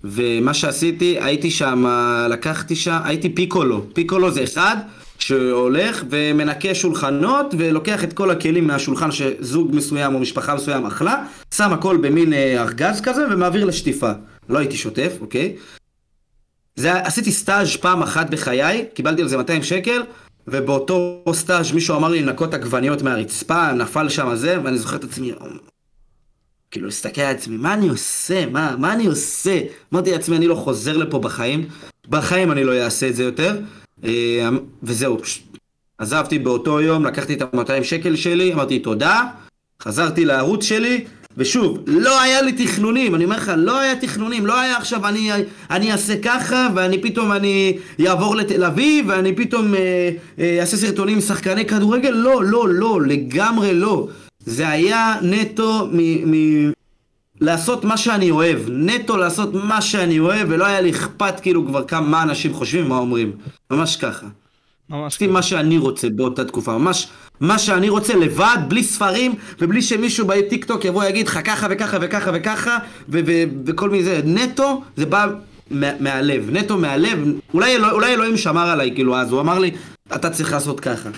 ומה שעשיתי, הייתי שם, לקחתי שם, הייתי פיקולו. פיקולו זה אחד, שהולך ומנקה שולחנות ולוקח את כל הכלים מהשולחן שזוג מסוים או משפחה מסוים אכלה, שם הכל במין אה, ארגז כזה ומעביר לשטיפה. לא הייתי שוטף, אוקיי? זה, עשיתי סטאז' פעם אחת בחיי, קיבלתי על זה 200 שקל, ובאותו סטאז' מישהו אמר לי לנקות עגבניות מהרצפה, נפל שם זה, ואני זוכר את עצמי, כאילו, להסתכל על עצמי, מה אני עושה? מה, מה אני עושה? אמרתי לעצמי, אני לא חוזר לפה בחיים, בחיים אני לא אעשה את זה יותר. אה, וזהו, עזבתי באותו יום, לקחתי את ה-200 שקל שלי, אמרתי תודה, חזרתי לערוץ שלי, ושוב, לא היה לי תכנונים, אני אומר לך, לא היה תכנונים, לא היה עכשיו אני, אני אעשה ככה, ואני פתאום אני אעבור לתל אביב, ואני פתאום אה, אה, אעשה סרטונים עם שחקני כדורגל, לא, לא, לא, לגמרי לא. זה היה נטו לעשות מה שאני אוהב, נטו לעשות מה שאני אוהב, ולא היה לי אכפת כאילו כבר כמה מה אנשים חושבים, מה אומרים. ממש ככה. ממש ככה. מה שאני רוצה באותה תקופה, ממש מה שאני רוצה לבד, בלי ספרים, ובלי שמישהו בטיק טוק יבוא ויגיד לך ככה וככה וככה וככה, וכל מיני זה, נטו, זה בא מהלב, נטו מהלב, אולי, אולי אלוהים שמר עליי, כאילו, אז הוא אמר לי, אתה צריך לעשות ככה.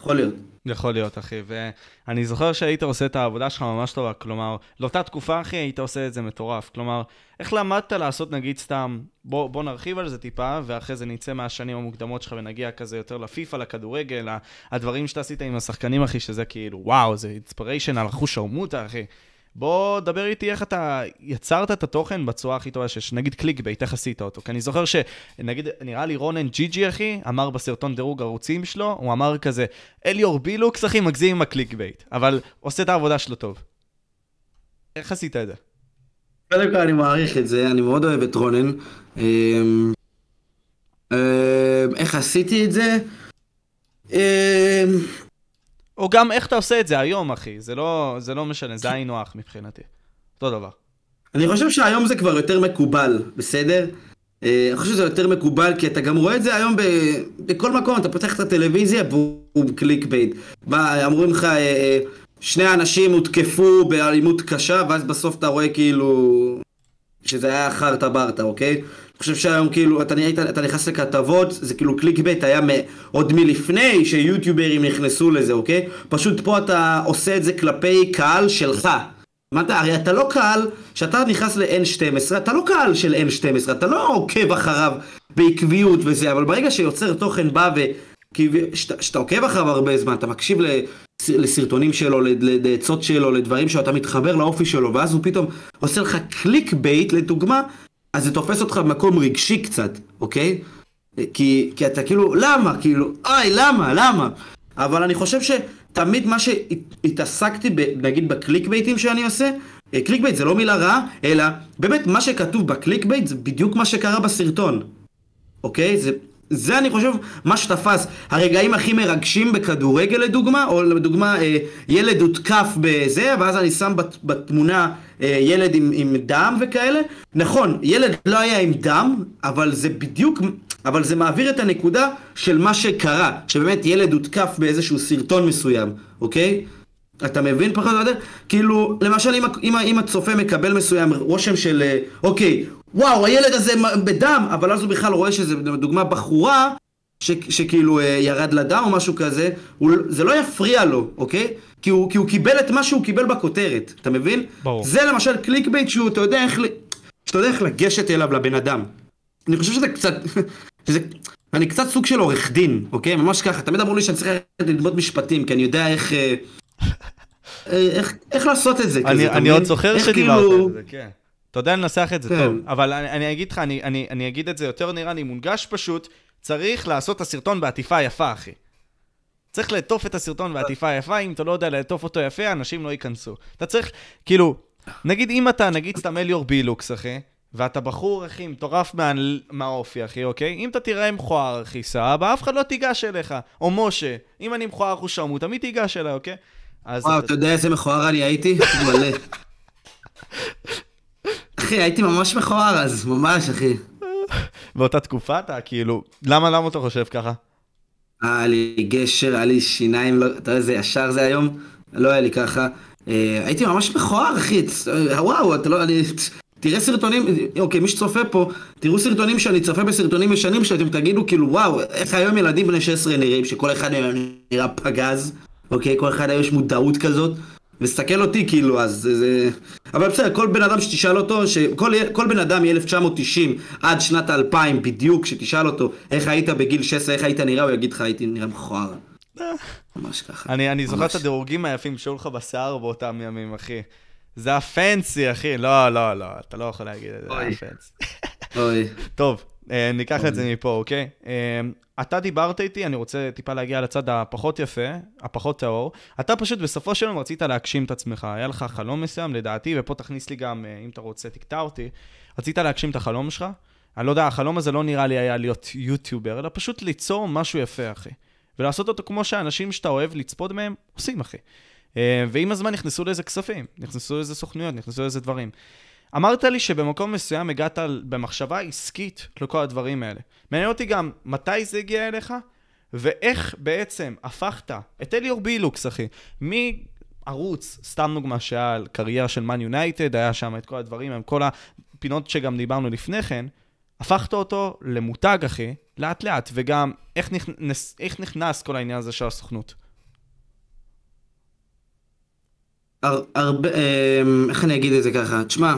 יכול להיות. יכול להיות, אחי. ואני זוכר שהיית עושה את העבודה שלך ממש טובה, כלומר, לאותה תקופה, אחי, היית עושה את זה מטורף. כלומר, איך למדת לעשות, נגיד, סתם, בוא, בוא נרחיב על זה טיפה, ואחרי זה נצא מהשנים המוקדמות שלך ונגיע כזה יותר לפיפא, לכדורגל, הדברים שאתה עשית עם השחקנים, אחי, שזה כאילו, וואו, זה inspiration על אחוש שרמוטה, אחי. בוא דבר איתי איך אתה יצרת את התוכן בצורה הכי טובה שיש, נגיד clickbait, איך עשית אותו? כי אני זוכר שנגיד, נראה לי רונן ג'י ג'י אחי, אמר בסרטון דירוג ערוצים שלו, הוא אמר כזה, אליאור בילוקס אחי מגזים עם ה clickbait, אבל עושה את העבודה שלו טוב. איך עשית את זה? קודם כל אני מעריך את זה, אני מאוד אוהב את רונן. אמ, אמ, איך עשיתי את זה? או גם איך אתה עושה את זה היום, אחי. זה לא, זה לא משנה, זה היינו הך מבחינתי. אותו דבר. אני חושב שהיום זה כבר יותר מקובל, בסדר? אה, אני חושב שזה יותר מקובל, כי אתה גם רואה את זה היום ב... בכל מקום, אתה פותח את הטלוויזיה, בום, clickbait. אמרו לך, אה, אה, שני אנשים הותקפו באלימות קשה, ואז בסוף אתה רואה כאילו... שזה היה חרטה ברטה, אוקיי? חושב שהיום כאילו, אתה, אתה, אתה נכנס לכתבות, זה כאילו clickbait היה מ, עוד מלפני שיוטיוברים נכנסו לזה, אוקיי? פשוט פה אתה עושה את זה כלפי קהל שלך. מה אתה, הרי אתה לא קהל, כשאתה נכנס ל-N12, אתה לא קהל של N12, אתה לא עוקב אחריו בעקביות וזה, אבל ברגע שיוצר תוכן בא ו... כשאתה עוקב אחריו הרבה זמן, אתה מקשיב לסרטונים שלו, לעצות שלו, לדברים שאתה מתחבר לאופי שלו, ואז הוא פתאום עושה לך clickbait, לדוגמה, אז זה תופס אותך במקום רגשי קצת, אוקיי? כי, כי אתה כאילו, למה? כאילו, אוי, למה? למה? אבל אני חושב שתמיד מה שהתעסקתי, נגיד ב clickbaitים שאני עושה, אה, clickbait זה לא מילה רעה, אלא באמת מה שכתוב ב clickbait זה בדיוק מה שקרה בסרטון, אוקיי? זה, זה אני חושב מה שתפס. הרגעים הכי מרגשים בכדורגל לדוגמה, או לדוגמה אה, ילד הותקף בזה, ואז אני שם בת, בתמונה אה, ילד עם, עם דם וכאלה. נכון, ילד לא היה עם דם, אבל זה בדיוק, אבל זה מעביר את הנקודה של מה שקרה, שבאמת ילד הותקף באיזשהו סרטון מסוים, אוקיי? אתה מבין פחות או יותר? כאילו, למשל אם, אם, אם הצופה מקבל מסוים רושם של, אה, אוקיי, וואו, הילד הזה בדם, אבל אז הוא בכלל רואה שזה, לדוגמה, בחורה, ש, שכאילו אה, ירד לדם או משהו כזה, הוא, זה לא יפריע לו, אוקיי? כי הוא, כי הוא קיבל את מה שהוא קיבל בכותרת, אתה מבין? ברור. זה למשל clickbait שהוא, אתה יודע איך, שאתה יודע איך לגשת אליו לבן אדם. אני חושב שזה קצת, שזה, אני קצת סוג של עורך דין, אוקיי? ממש ככה, תמיד אמרו לי שאני צריך ללמוד משפטים, כי אני יודע איך... אה, איך, איך לעשות את זה אני, כזה, אני עוד זוכר שדיברת כאילו... על זה, כן. אתה יודע לנסח את זה כן. טוב, אבל אני, אני אגיד לך, אני, אני, אני אגיד את זה יותר נראה לי מונגש פשוט, צריך לעשות את הסרטון בעטיפה יפה, אחי. צריך לעטוף את הסרטון בעטיפה יפה, אם אתה לא יודע לעטוף אותו יפה, אנשים לא ייכנסו. אתה צריך, כאילו, נגיד אם אתה, נגיד סתם אליור בילוקס, אחי, ואתה בחור, אחי, מטורף מה, מהאופי, אחי, אוקיי? אם אתה תראה מכוער, אחי, סבבה, אף אחד לא תיגש אליך. או משה, אם אני מכוער שרמוט, תמיד תיגש אליי, אוקיי? וואו, אתה יודע איזה מכוער אני הייתי? מלא. אחי, הייתי ממש מכוער אז, ממש, אחי. באותה תקופה אתה כאילו, למה, למה אתה חושב ככה? היה לי גשר, היה לי שיניים, לא, אתה יודע איזה ישר זה היום? לא היה לי ככה. אה, הייתי ממש מכוער, אחי, וואו, אתה לא, אני... תראה סרטונים, אוקיי, מי שצופה פה, תראו סרטונים שאני צופה בסרטונים ישנים שאתם תגידו כאילו, וואו, איך היום ילדים בני 16 נראים, שכל אחד מהם נראה פגז, אוקיי? כל אחד יש מודעות כזאת. וסתכל אותי כאילו, אז זה... אבל בסדר, כל בן אדם שתשאל אותו, שכל כל בן אדם מ-1990 עד שנת 2000 בדיוק, שתשאל אותו איך היית בגיל 16, איך היית נראה, הוא יגיד לך, הייתי נראה מכוער. ממש ככה. אני, אני זוכר את הדירוגים היפים שהיו לך בשיער באותם ימים, אחי. זה הפנסי, אחי. לא, לא, לא, אתה לא יכול להגיד את זה, הפנסי. אוי. טוב, אה, ניקח את זה מפה, אוקיי? אה, אתה דיברת איתי, אני רוצה טיפה להגיע לצד הפחות יפה, הפחות טהור. אתה פשוט בסופו של יום רצית להגשים את עצמך. היה לך חלום מסוים, לדעתי, ופה תכניס לי גם, אה, אם אתה רוצה, תקטע אותי. רצית להגשים את החלום שלך. אני לא יודע, החלום הזה לא נראה לי היה להיות יוטיובר, אלא פשוט ליצור משהו יפה, אחי. ולעשות אותו כמו שהאנשים שאתה אוהב לצפות מהם עושים, אחי. ועם הזמן נכנסו לזה כספים, נכנסו לזה סוכנויות, נכנסו לזה דברים. אמרת לי שבמקום מסוים הגעת במחשבה עסקית לכל הדברים האלה. מעניין אותי גם מתי זה הגיע אליך, ואיך בעצם הפכת את אליור בילוקס, אחי, מערוץ, סתם דוגמה שהיה על קריירה של מן יונייטד, היה שם את כל הדברים, עם כל הפינות שגם דיברנו לפני כן, הפכת אותו למותג, אחי, לאט לאט, וגם איך נכנס, איך נכנס כל העניין הזה של הסוכנות. הרבה, אמ, איך אני אגיד את זה ככה? תשמע,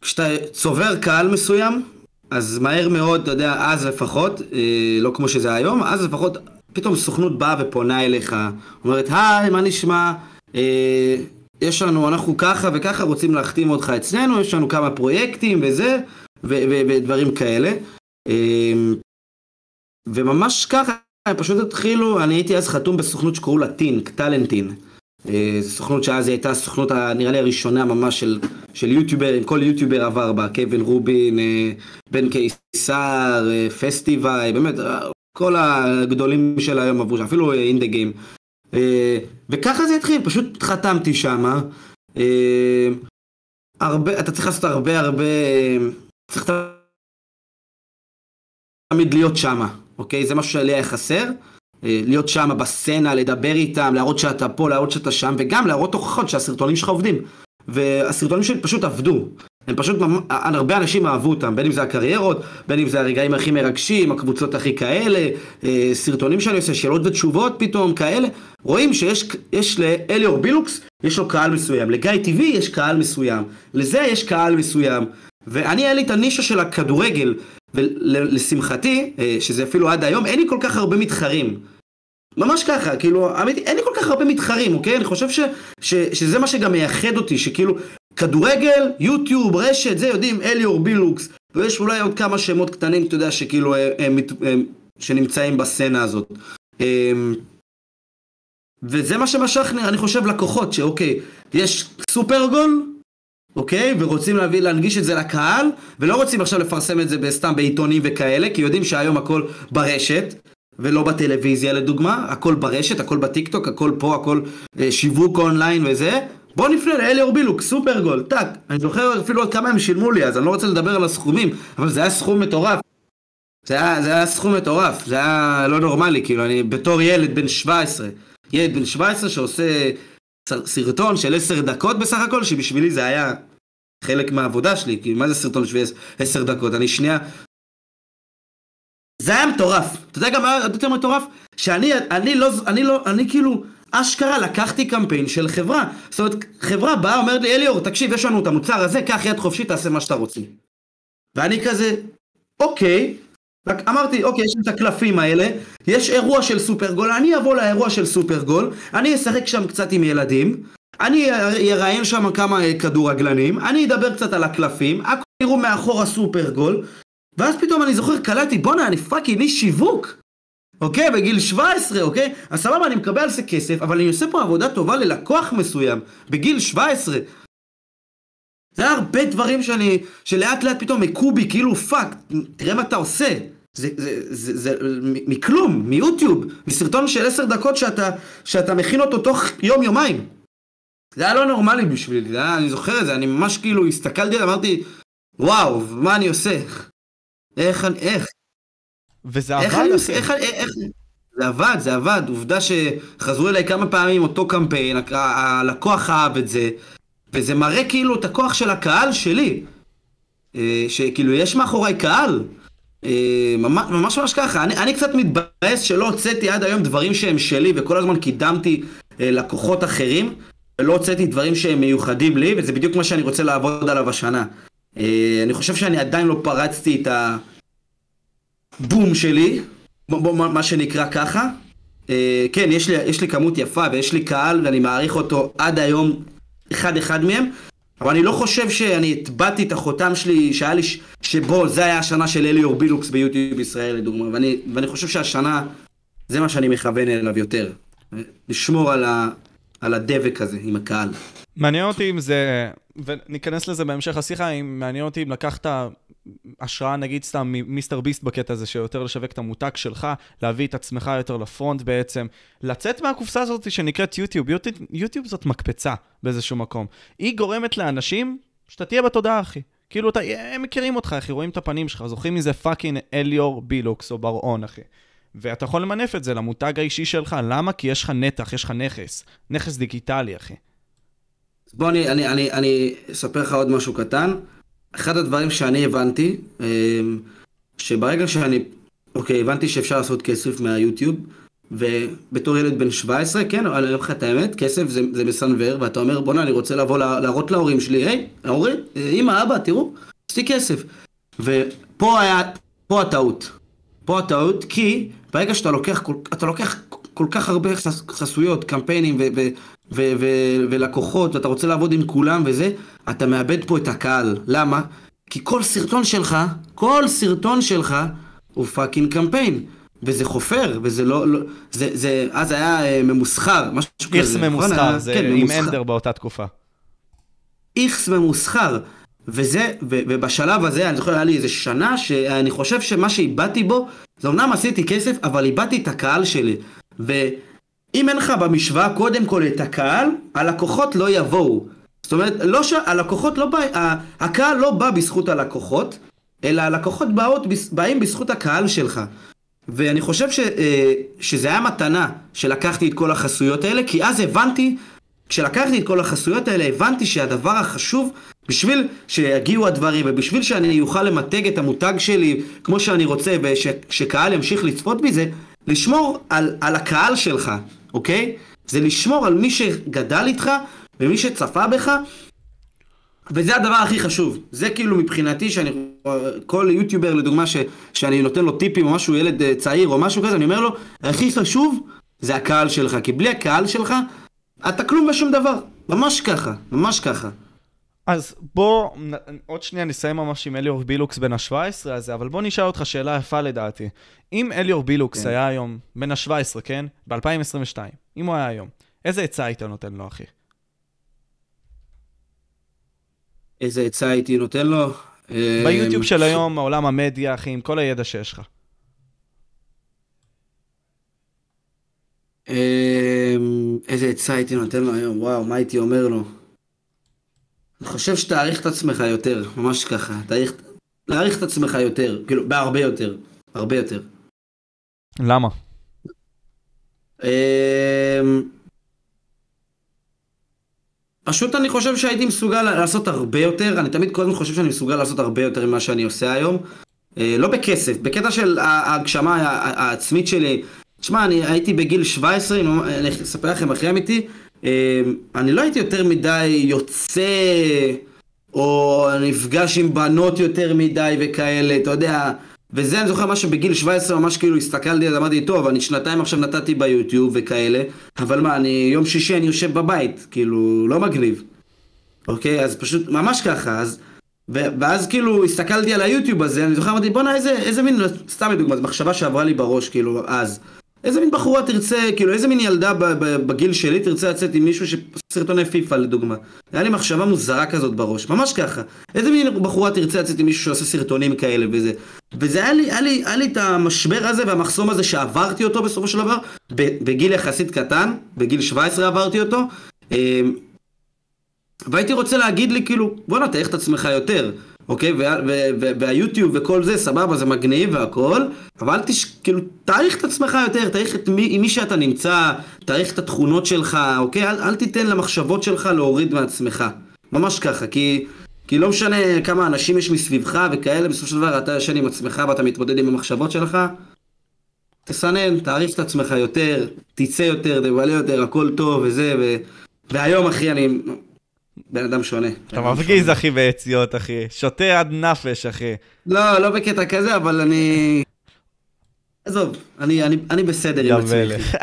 כשאתה צובר קהל מסוים, אז מהר מאוד, אתה יודע, אז לפחות, אה, לא כמו שזה היום, אז לפחות פתאום סוכנות באה ופונה אליך, אומרת, היי, מה נשמע? אה, יש לנו, אנחנו ככה וככה רוצים להחתים אותך אצלנו, יש לנו כמה פרויקטים וזה, ודברים כאלה. אמ, וממש ככה, הם פשוט התחילו, אני הייתי אז חתום בסוכנות שקראו לה טינק, טאלנטין. אה, סוכנות שאז היא הייתה הסוכנות נראה לי הראשונה ממש של, של יוטיובר, כל יוטיובר עבר בה, קווין רובין, אה, בן קיסר, אה, פסטיבי, באמת, כל הגדולים של היום עברו שם, אפילו אין דה גיים. וככה זה התחיל, פשוט חתמתי שמה. הרבה, אתה צריך לעשות הרבה הרבה, צריך תמיד להיות שמה, אוקיי? זה משהו שלי היה חסר. להיות שם בסצנה, לדבר איתם, להראות שאתה פה, להראות שאתה שם, וגם להראות הוכחות שהסרטונים שלך עובדים. והסרטונים שלי פשוט עבדו. הם פשוט, הרבה אנשים אהבו אותם, בין אם זה הקריירות, בין אם זה הרגעים הכי מרגשים, הקבוצות הכי כאלה, אה, סרטונים שאני עושה, שאלות ותשובות פתאום, כאלה. רואים שיש לאליאור בילוקס, יש לו קהל מסוים, לגיא טיווי יש קהל מסוים, לזה יש קהל מסוים. ואני, היה לי את הנישה של הכדורגל, ולשמחתי, אה, שזה אפילו עד היום, אין לי כל כך הרבה מתחרים. ממש ככה, כאילו, אמיתי, אין לי כל כך הרבה מתחרים, אוקיי? אני חושב ש, ש, שזה מה שגם מייחד אותי, שכאילו, כדורגל, יוטיוב, רשת, זה יודעים, אליאור בילוקס, ויש אולי עוד כמה שמות קטנים, אתה יודע, שכאילו, הם, הם, הם, שנמצאים בסצנה הזאת. אמ, וזה מה שמשך, אני חושב, לקוחות, שאוקיי, יש סופרגול, אוקיי? ורוצים להביא, להנגיש את זה לקהל, ולא רוצים עכשיו לפרסם את זה סתם בעיתונים וכאלה, כי יודעים שהיום הכל ברשת, ולא בטלוויזיה לדוגמה, הכל ברשת, הכל בטיקטוק, הכל פה, הכל אה, שיווק אונליין וזה. בוא נפנה לאליאור בילוקס, סופרגול, טאק. אני זוכר אפילו עוד כמה הם שילמו לי, אז אני לא רוצה לדבר על הסכומים, אבל זה היה סכום מטורף. זה היה, זה היה סכום מטורף, זה היה לא נורמלי, כאילו, אני בתור ילד בן 17, ילד בן 17 שעושה סרטון של 10 דקות בסך הכל, שבשבילי זה היה חלק מהעבודה שלי, כי מה זה סרטון של 10 דקות? אני שנייה... זה היה מטורף. אתה יודע גם מה עוד יותר מטורף? שאני אני לא, אני לא, אני כאילו, אשכרה לקחתי קמפיין של חברה. זאת אומרת, חברה באה, אומרת לי, אליאור, תקשיב, יש לנו את המוצר הזה, קח יד חופשית, תעשה מה שאתה רוצה. ואני כזה, אוקיי, רק אמרתי, אוקיי, יש את הקלפים האלה, יש אירוע של סופרגול, אני אבוא לאירוע של סופרגול, אני אשחק שם קצת עם ילדים, אני אראיין שם כמה כדורגלנים, אני אדבר קצת על הקלפים, הכל יראו מאחור הסופרגול, ואז פתאום אני זוכר, קלטתי, בואנה, אני fucking איש שיווק, אוקיי? בגיל 17, אוקיי? אז סבבה, אני מקבל על זה כסף, אבל אני עושה פה עבודה טובה ללקוח מסוים, בגיל 17. זה היה הרבה דברים שאני, שלאט לאט פתאום הכו בי, כאילו fuck, תראה מה אתה עושה. זה, זה, זה, זה, מכלום, מיוטיוב, מסרטון של עשר דקות שאתה, שאתה מכין אותו תוך יום-יומיים. זה היה לא נורמלי בשבילי, זה אני זוכר את זה, אני ממש כאילו הסתכלתי, אמרתי, וואו, מה אני עושה? איך, איך? וזה עבד, איך, איך, איך, איך, זה עבד, זה עבד, עובדה שחזרו אליי כמה פעמים אותו קמפיין, הלקוח אהב את זה, וזה מראה כאילו את הכוח של הקהל שלי. אה, שכאילו יש מאחורי קהל. אה, ממש ממש, ממש ככה, אני, אני קצת מתבאס שלא הוצאתי עד היום דברים שהם שלי וכל הזמן קידמתי אה, לקוחות אחרים ולא הוצאתי דברים שהם מיוחדים לי וזה בדיוק מה שאני רוצה לעבוד עליו השנה. אה, אני חושב שאני עדיין לא פרצתי את הבום שלי, מה שנקרא ככה. אה, כן, יש לי, יש לי כמות יפה ויש לי קהל ואני מעריך אותו עד היום אחד אחד מהם אבל אני לא חושב שאני הטבעתי את החותם שלי, שהיה לי, שבו, זה היה השנה של אליאור בילוקס ביוטיוב ישראל לדוגמה, ואני, ואני חושב שהשנה, זה מה שאני מכוון אליו יותר. לשמור על, על הדבק הזה עם הקהל. מעניין אותי אם זה, וניכנס לזה בהמשך השיחה, אם מעניין אותי אם לקחת השראה, נגיד סתם מיסטר ביסט בקטע הזה, שיותר לשווק את המותג שלך, להביא את עצמך יותר לפרונט בעצם, לצאת מהקופסה הזאת שנקראת. יוטיוב, יוטיוב זאת מקפצה באיזשהו מקום. היא גורמת לאנשים שאתה תהיה בתודעה, אחי. כאילו, אתה, הם מכירים אותך, אחי, רואים את הפנים שלך, זוכרים מזה פאקינג אליור בילוקס או בר-און, אחי. ואתה יכול למנף את זה למותג האישי שלך, למה? כי יש לך נתח, יש לך נכס. נכס דיגיטלי, אחי. בוא אני, אני, אני, אני אספר לך עוד משהו קטן. אחד הדברים שאני הבנתי, אמ, שברגע שאני, אוקיי, הבנתי שאפשר לעשות כסף מהיוטיוב, ובתור ילד בן 17, כן, אני אומר לך את האמת, כסף זה, זה מסנוור, ואתה אומר, בוא'נה, אני רוצה לבוא להראות להורים שלי, היי, ההורים, אמא, אבא, תראו, לי כסף. ופה היה, פה הטעות. פה הטעות, כי ברגע שאתה לוקח, אתה לוקח כל כך הרבה חסויות, קמפיינים ו- ו- ו- ו- ולקוחות, ואתה רוצה לעבוד עם כולם וזה, אתה מאבד פה את הקהל. למה? כי כל סרטון שלך, כל סרטון שלך הוא fucking קמפיין. וזה חופר, וזה לא, לא זה, זה, אז היה אה, ממוסחר, משהו כזה. איכס ממוסחר, נכון? זה כן, עם ממוסחר. אנדר באותה תקופה. איכס ממוסחר. וזה, ו, ובשלב הזה, אני זוכר, היה לי איזה שנה שאני חושב שמה שאיבדתי בו, זה אמנם עשיתי כסף, אבל איבדתי את הקהל שלי. ואם אין לך במשוואה קודם כל את הקהל, הלקוחות לא יבואו. זאת אומרת, לא ש... הלקוחות לא בא... הקהל לא בא בזכות הלקוחות, אלא הלקוחות באות, באים בזכות הקהל שלך. ואני חושב ש... אה, שזה היה מתנה שלקחתי את כל החסויות האלה, כי אז הבנתי, כשלקחתי את כל החסויות האלה, הבנתי שהדבר החשוב, בשביל שיגיעו הדברים ובשביל שאני אוכל למתג את המותג שלי כמו שאני רוצה ושקהל ימשיך לצפות בזה, לשמור על, על הקהל שלך, אוקיי? זה לשמור על מי שגדל איתך ומי שצפה בך, וזה הדבר הכי חשוב. זה כאילו מבחינתי שאני, כל יוטיובר לדוגמה ש, שאני נותן לו טיפים או משהו, ילד אה, צעיר או משהו כזה, אני אומר לו, הכי חשוב זה הקהל שלך, כי בלי הקהל שלך, אתה כלום ושום דבר. ממש ככה, ממש ככה. אז בוא, עוד שנייה נסיים ממש עם אליור בילוקס בן ה-17 הזה, אבל בוא נשאל אותך שאלה יפה לדעתי. אם אליור בילוקס כן. היה היום בן ה-17, כן? ב-2022, אם הוא היה היום, איזה עצה היית נותן לו, אחי? איזה עצה הייתי נותן לו? ביוטיוב של היום, עולם המדיה, אחי, עם כל הידע שיש לך. איזה עצה הייתי נותן לו היום, וואו, מה הייתי אומר לו? אני חושב שתעריך את עצמך יותר, ממש ככה. תעריך, להעריך את עצמך יותר, כאילו, בהרבה יותר. הרבה יותר. למה? אמ, פשוט אני חושב שהייתי מסוגל לעשות הרבה יותר, אני תמיד כל הזמן חושב שאני מסוגל לעשות הרבה יותר ממה שאני עושה היום. אה, לא בכסף, בקטע של ההגשמה העצמית שלי. תשמע, אני הייתי בגיל 17, אני אספר לכם הכי אמיתי, אה, אני לא הייתי יותר מדי יוצא, או נפגש עם בנות יותר מדי וכאלה, אתה יודע. וזה אני זוכר משהו בגיל 17 ממש כאילו הסתכלתי אז אמרתי טוב אני שנתיים עכשיו נתתי ביוטיוב וכאלה אבל מה אני יום שישי אני יושב בבית כאילו לא מגניב. אוקיי? אז פשוט ממש ככה אז ואז כאילו הסתכלתי על היוטיוב הזה אני זוכר אמרתי בואנה איזה, איזה מין סתם לדוגמה זו מחשבה שעברה לי בראש כאילו אז איזה מין בחורה תרצה, כאילו איזה מין ילדה בגיל שלי תרצה לצאת עם מישהו שסרטוני פיפא לדוגמה. היה לי מחשבה מוזרה כזאת בראש, ממש ככה. איזה מין בחורה תרצה לצאת עם מישהו שעושה סרטונים כאלה וזה. וזה היה לי, היה לי, היה לי את המשבר הזה והמחסום הזה שעברתי אותו בסופו של דבר, בגיל יחסית קטן, בגיל 17 עברתי אותו. אמ, והייתי רוצה להגיד לי כאילו, בואנה תאריך את עצמך יותר. אוקיי? והיוטיוב וכל זה, סבבה, זה מגניב והכל, אבל תש... כאילו, תעריך את עצמך יותר, תעריך את מי, מי שאתה נמצא, תעריך את התכונות שלך, אוקיי? אל, אל תיתן למחשבות שלך להוריד מעצמך. ממש ככה, כי, כי לא משנה כמה אנשים יש מסביבך וכאלה, בסופו של דבר אתה ישן עם עצמך ואתה מתמודד עם המחשבות שלך. תסנן, תעריך את עצמך יותר, תצא יותר, תבלה יותר, הכל טוב וזה, ו... והיום אחי אני בן אדם שונה. אתה מפגיז, אחי, ביציאות, אחי. שותה עד נפש, אחי. לא, לא בקטע כזה, אבל אני... עזוב, אני, אני, אני בסדר עם עצמי, אחי.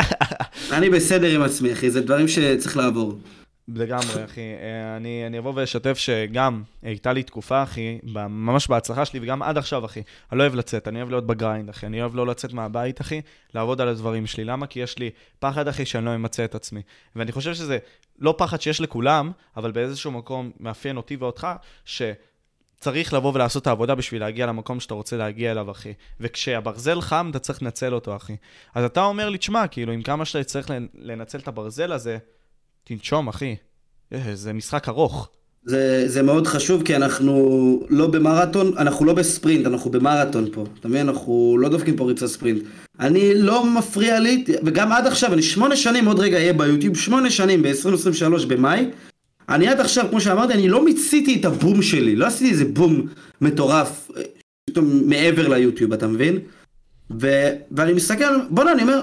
אני בסדר עם עצמי, אחי, זה דברים שצריך לעבור. לגמרי, אחי. אה, אני, אני אבוא ואשתף שגם הייתה לי תקופה, אחי, ממש בהצלחה שלי, וגם עד עכשיו, אחי. אני לא אוהב לצאת, אני אוהב להיות ב grind, אחי. אני אוהב לא לצאת מהבית, אחי, לעבוד על הדברים שלי. למה? כי יש לי פחד, אחי, שאני לא אמצא את עצמי. ואני חושב שזה לא פחד שיש לכולם, אבל באיזשהו מקום מאפיין אותי ואותך, ש... צריך לבוא ולעשות את העבודה בשביל להגיע למקום שאתה רוצה להגיע אליו, אחי. וכשהברזל חם, אתה צריך לנצל אותו, אחי. אז אתה אומר לי, תשמע, כאילו, עם כמה שאתה צריך לנצל את הברזל הזה, תנשום, אחי. אה, זה משחק ארוך. זה, זה מאוד חשוב, כי אנחנו לא במרתון, אנחנו לא בספרינט, אנחנו במרתון פה. אתה מבין? אנחנו לא דופקים פה ריצה ספרינט. אני לא מפריע לי, וגם עד עכשיו, אני שמונה שנים, עוד רגע אהיה ביוטיוב, שמונה שנים, ב-2023 במאי. אני עד עכשיו, כמו שאמרתי, אני לא מיציתי את הבום שלי, לא עשיתי איזה בום מטורף, פתאום מעבר ליוטיוב, אתה מבין? ו... ואני מסתכל, בוא'נה, אני אומר,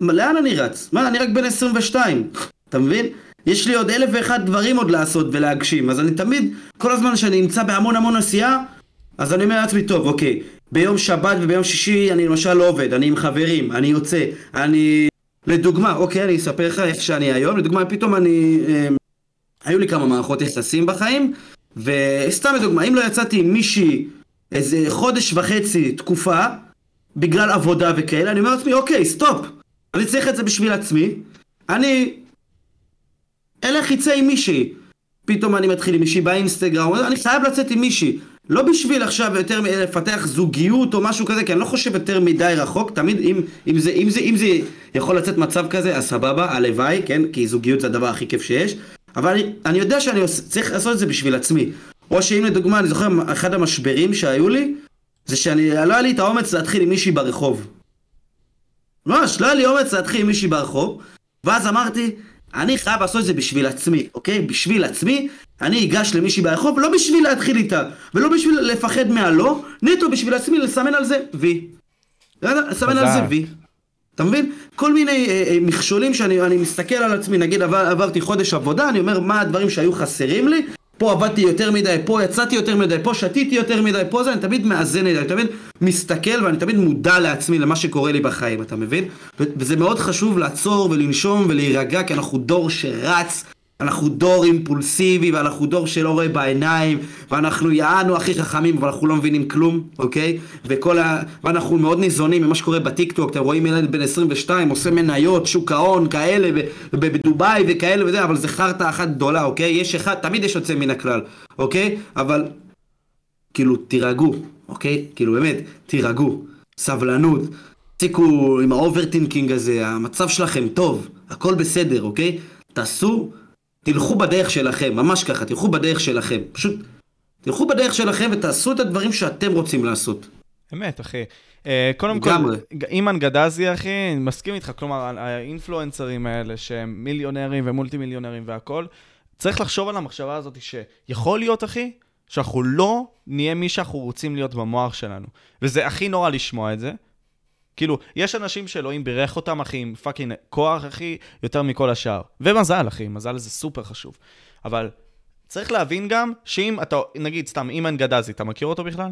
לאן אני רץ? מה, אני רק בן 22. אתה מבין? יש לי עוד אלף ואחד דברים עוד לעשות ולהגשים, אז אני תמיד, כל הזמן שאני נמצא בהמון המון עשייה, אז אני אומר לעצמי, טוב, אוקיי, ביום שבת וביום שישי אני למשל לא עובד, אני עם חברים, אני יוצא, אני... לדוגמה, אוקיי, אני אספר לך איך שאני היום, לדוגמה, פתאום אני... אה, היו לי כמה מערכות יחסים בחיים, וסתם לדוגמה, אם לא יצאתי עם מישהי איזה חודש וחצי תקופה, בגלל עבודה וכאלה, אני אומר לעצמי, אוקיי, סטופ, אני צריך את זה בשביל עצמי, אני אלך יצא עם מישהי. פתאום אני מתחיל עם מישהי באינסטגרם, אני חייב לצאת עם מישהי. לא בשביל עכשיו יותר לפתח זוגיות או משהו כזה, כי אני לא חושב יותר מדי רחוק, תמיד אם, אם, זה, אם, זה, אם זה יכול לצאת מצב כזה, אז סבבה, הלוואי, כן? כי זוגיות זה הדבר הכי כיף שיש. אבל אני, אני יודע שאני צריך לעשות את זה בשביל עצמי. או שאם לדוגמה, אני זוכר, אחד המשברים שהיו לי, זה שאני, לא היה לי את האומץ להתחיל עם מישהי ברחוב. ממש, לא היה לי אומץ להתחיל עם מישהי ברחוב, ואז אמרתי, אני חייב לעשות את זה בשביל עצמי, אוקיי? בשביל עצמי, אני אגש למישהי ברחוב, לא בשביל להתחיל איתה, ולא בשביל לפחד מהלא, נטו בשביל עצמי לסמן על זה וי. לסמן על זה וי. אתה מבין? כל מיני אה, אה, מכשולים שאני מסתכל על עצמי, נגיד עבר, עברתי חודש עבודה, אני אומר מה הדברים שהיו חסרים לי, פה עבדתי יותר מדי, פה יצאתי יותר מדי, פה שתיתי יותר מדי, פה זה, אני תמיד מאזן את זה, אני תמיד מסתכל ואני תמיד מודע לעצמי למה שקורה לי בחיים, אתה מבין? וזה מאוד חשוב לעצור ולנשום ולהירגע, כי אנחנו דור שרץ. אנחנו דור אימפולסיבי, ואנחנו דור שלא רואה בעיניים, ואנחנו יענו הכי חכמים, אבל אנחנו לא מבינים כלום, אוקיי? וכל ה... ואנחנו מאוד ניזונים ממה שקורה בטיקטוק, אתם רואים ילד בן 22 עושה מניות, שוק ההון, כאלה, ובדובאי וכאלה וזה, אבל זה חרטא אחת גדולה, אוקיי? יש אחד, תמיד יש יוצא מן הכלל, אוקיי? אבל, כאילו, תירגעו, אוקיי? כאילו, באמת, תירגעו. סבלנות. תפסיקו עם ה overthinking הזה, המצב שלכם טוב, הכל בסדר, אוקיי? תעשו תלכו בדרך שלכם, ממש ככה, תלכו בדרך שלכם. פשוט תלכו בדרך שלכם ותעשו את הדברים שאתם רוצים לעשות. אמת, אחי. Uh, קודם כל, אימן גאדזי, אחי, אני מסכים איתך, כלומר, האינפלואנסרים האלה שהם מיליונרים ומולטי מיליונרים והכול, צריך לחשוב על המחשבה הזאת שיכול להיות, אחי, שאנחנו לא נהיה מי שאנחנו רוצים להיות במוח שלנו. וזה הכי נורא לשמוע את זה. כאילו, יש אנשים שאלוהים בירך אותם, אחי, עם fucking כוח, אחי, יותר מכל השאר. ומזל, אחי, מזל זה סופר חשוב. אבל צריך להבין גם שאם אתה, נגיד, סתם, אימן גדזי, אתה מכיר אותו בכלל?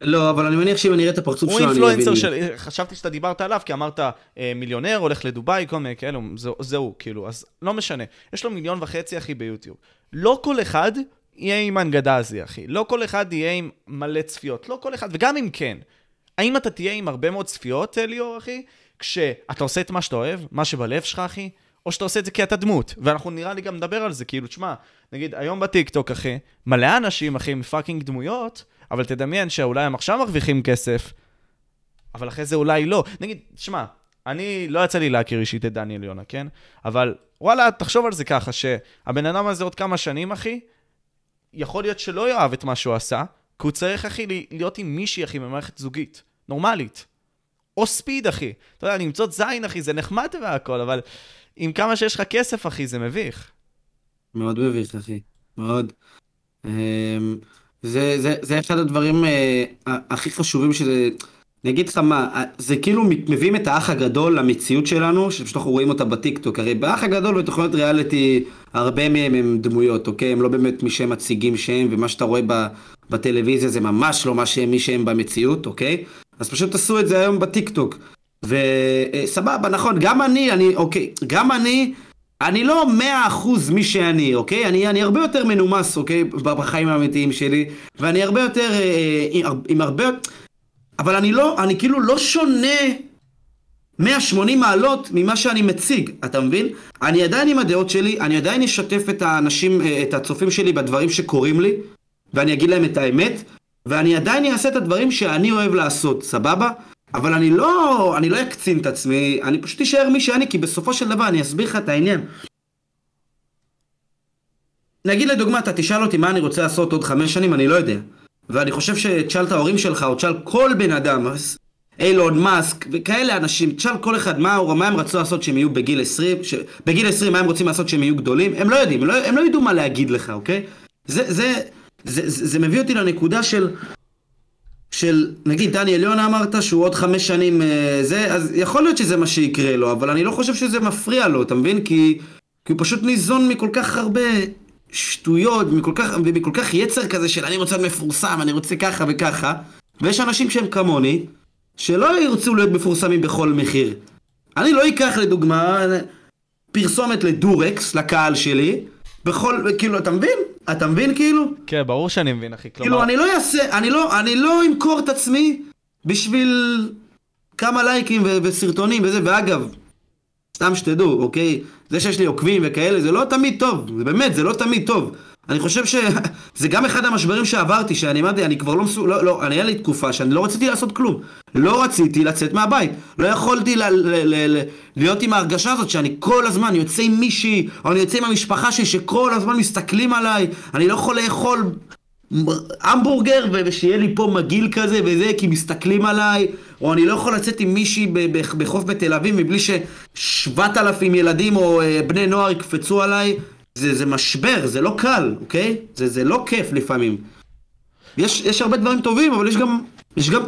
לא, אבל אני מניח שאם אני אראה את הפרצוף שלו, אני אבין. הוא אינפלואנסר של... חשבתי שאתה דיברת עליו, כי אמרת אה, מיליונר, הולך לדובאי, כל מיני כאלו, זהו, זהו, כאילו, אז לא משנה. יש לו מיליון וחצי, אחי, ביוטיוב. לא כל אחד יהיה אימן גדזי, אחי. לא כל אחד יהיה עם מלא צפיות. לא כל אחד, וגם אם כן, האם אתה תהיה עם הרבה מאוד צפיות, ליאור, אחי, כשאתה עושה את מה שאתה אוהב, מה שבלב שלך, אחי, או שאתה עושה את זה כי אתה דמות. ואנחנו נראה לי גם נדבר על זה, כאילו, תשמע, נגיד, היום בטיקטוק, אחי, מלא אנשים, אחי, מפאקינג דמויות, אבל תדמיין שאולי הם עכשיו מרוויחים כסף, אבל אחרי זה אולי לא. נגיד, תשמע, אני, לא יצא לי להכיר אישית את דניאל יונה, כן? אבל וואלה, תחשוב על זה ככה, שהבן אדם הזה עוד כמה שנים, אחי, יכול להיות שלא יאהב את מה שהוא עשה, כי הוא צריך, אחי, להיות עם מישהי, אחי, במערכת זוגית. נורמלית. או ספיד, אחי. אתה יודע, למצוא זין, אחי, זה נחמד והכל, אבל עם כמה שיש לך כסף, אחי, זה מביך. מאוד מביך, אחי. מאוד. אמ, זה, זה, זה אחד הדברים אה, הכי חשובים שזה... אני אגיד לך מה, זה כאילו מביאים את האח הגדול למציאות שלנו, שפשוט אנחנו רואים אותה בטיקטוק. הרי באח הגדול בתוכניות ריאליטי, הרבה מהם הם דמויות, אוקיי? הם לא באמת מי שהם מציגים שהם, ומה שאתה רואה בטלוויזיה זה ממש לא מה שהם, מי שהם במציאות, אוקיי? אז פשוט עשו את זה היום בטיקטוק. וסבבה, נכון, גם אני, אני, אוקיי, גם אני, אני לא מאה אחוז מי שאני, אוקיי? אני, אני הרבה יותר מנומס, אוקיי? בחיים האמיתיים שלי, ואני הרבה יותר, אה, אה עם הרבה... אבל אני לא, אני כאילו לא שונה 180 מעלות ממה שאני מציג, אתה מבין? אני עדיין עם הדעות שלי, אני עדיין אשתף את האנשים, אה, את הצופים שלי בדברים שקורים לי, ואני אגיד להם את האמת, ואני עדיין אעשה את הדברים שאני אוהב לעשות, סבבה? אבל אני לא, אני לא אקצין את עצמי, אני פשוט אשאר מי שאני, כי בסופו של דבר אני אסביר לך את העניין. נגיד לדוגמה, אתה תשאל אותי מה אני רוצה לעשות עוד חמש שנים, אני לא יודע. ואני חושב שתשאל את ההורים שלך, או תשאל כל בן אדם, אילון מאסק, וכאלה אנשים, תשאל כל אחד מה, מה הם רצו לעשות שהם יהיו בגיל 20, ש... בגיל 20 מה הם רוצים לעשות שהם יהיו גדולים, הם לא יודעים, הם לא, הם לא ידעו מה להגיד לך, אוקיי? זה, זה, זה, זה, זה מביא אותי לנקודה של, של, נגיד דניאל יונה אמרת שהוא עוד חמש שנים אה, זה, אז יכול להיות שזה מה שיקרה לו, אבל אני לא חושב שזה מפריע לו, אתה מבין? כי, כי הוא פשוט ניזון מכל כך הרבה שטויות, מכל כך, ומכל כך יצר כזה של אני רוצה להיות מפורסם, אני רוצה ככה וככה, ויש אנשים שהם כמוני, שלא ירצו להיות מפורסמים בכל מחיר. אני לא אקח לדוגמה פרסומת לדורקס, לקהל שלי, בכל, כאילו, אתה מבין? אתה מבין כאילו? כן, ברור שאני מבין, אחי. כלומר... כאילו, אני לא אעשה, אני לא, אני לא אמכור את עצמי בשביל כמה לייקים ו- וסרטונים וזה, ואגב, סתם שתדעו, אוקיי? זה שיש לי עוקבים וכאלה, זה לא תמיד טוב, זה באמת, זה לא תמיד טוב. אני חושב שזה גם אחד המשברים שעברתי, שאני אמרתי, אני כבר לא מסוג... לא, לא, אני היה לי תקופה שאני לא רציתי לעשות כלום. לא רציתי לצאת מהבית. לא יכולתי ל, ל, ל, ל, להיות עם ההרגשה הזאת שאני כל הזמן יוצא עם מישהי, או אני יוצא עם המשפחה שלי שכל הזמן מסתכלים עליי. אני לא יכול לאכול המבורגר ושיהיה לי פה מגעיל כזה וזה כי מסתכלים עליי או אני לא יכול לצאת עם מישהי בחוף בתל אביב מבלי ששבעת אלפים ילדים או אה, בני נוער יקפצו עליי זה, זה משבר, זה לא קל, אוקיי? זה, זה לא כיף לפעמים. יש, יש הרבה דברים טובים, אבל יש גם, יש גם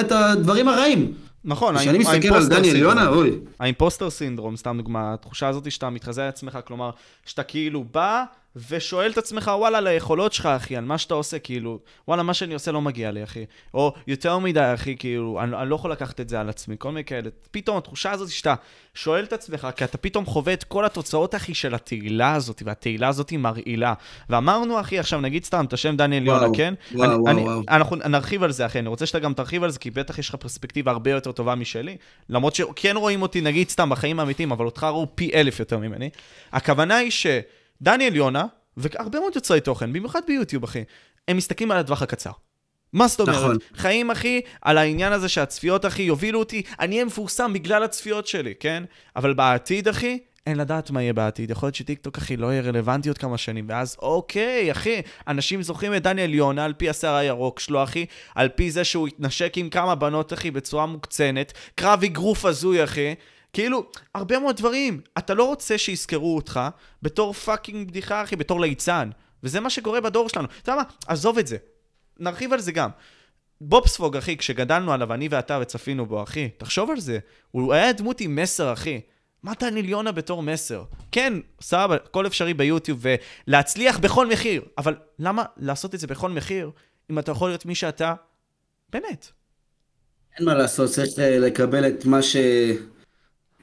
את, הדברים הרעים. נכון, כשאני מסתכל על דניאל יונה, אוי. האימפוסטר סינדרום, סתם דוגמה, התחושה הזאת שאתה מתחזה על עצמך, כלומר, שאתה כאילו בא ושואל את עצמך, וואלה, על היכולות שלך, אחי, על מה שאתה עושה, כאילו, וואלה, מה שאני עושה לא מגיע לי, אחי. או יותר מדי, אחי, כאילו, אני, אני לא יכול לקחת את זה על עצמי, כל מיני כאלה. פתאום התחושה הזאת שאתה שואל את עצמך, כי אתה פתאום חווה את כל התוצאות, אחי, של התהילה הזאת, והתהילה הזאת היא מרעילה. ואמרנו, אחי, עכשיו נגיד סתם את השם דניאל יונה, כן? וואו, אני, וואו, אני, וואו. אנחנו נרחיב על זה, אחי, אני רוצה שאתה גם תרחיב על זה, כי בטח יש לך פרספקטיבה הרבה יותר טובה משלי. למרות שכן רואים אותי, נגיד סתם, בחיים האמיתיים, אבל אותך ראו פי אלף יותר ממני. הכוונה היא שדניאל יונה, והרבה מאוד יוצרי תוכן, במיוחד ביוטיוב, אחי, הם מסתכלים על הטווח הקצר. מה זאת אומרת? נכון. חיים, אחי, על העניין הזה שהצפיות, אחי, יובילו אותי, אני אהיה מפורסם בגלל הצפיות שלי, כן? אבל בעתיד, אחי, אין לדעת מה יהיה בעתיד. יכול להיות שטיקטוק, אחי, לא יהיה רלוונטי עוד כמה שנים, ואז אוקיי, אחי, אנשים זוכרים את דניאל יונה על פי השיער הירוק שלו, אחי, על פי זה שהוא התנשק עם כמה בנות, אחי, בצורה מוקצנת, קרב אגרוף הזוי, אחי. כאילו, הרבה מאוד דברים. אתה לא רוצה שיזכרו אותך בתור fucking בדיחה, אחי, בתור ליצן. וזה מה שקורה בדור שלנו. אתה יודע מה? עזוב את זה. נרחיב על זה גם. בובספוג, אחי, כשגדלנו עליו, אני ואתה וצפינו בו, אחי, תחשוב על זה. הוא היה דמות עם מסר, אחי. מה דניאל יונה בתור מסר? כן, סבבה, הכל אפשרי ביוטיוב, ולהצליח בכל מחיר. אבל למה לעשות את זה בכל מחיר, אם אתה יכול להיות מי שאתה? באמת. אין מה לעשות, צריך אה, לקבל את מה ש...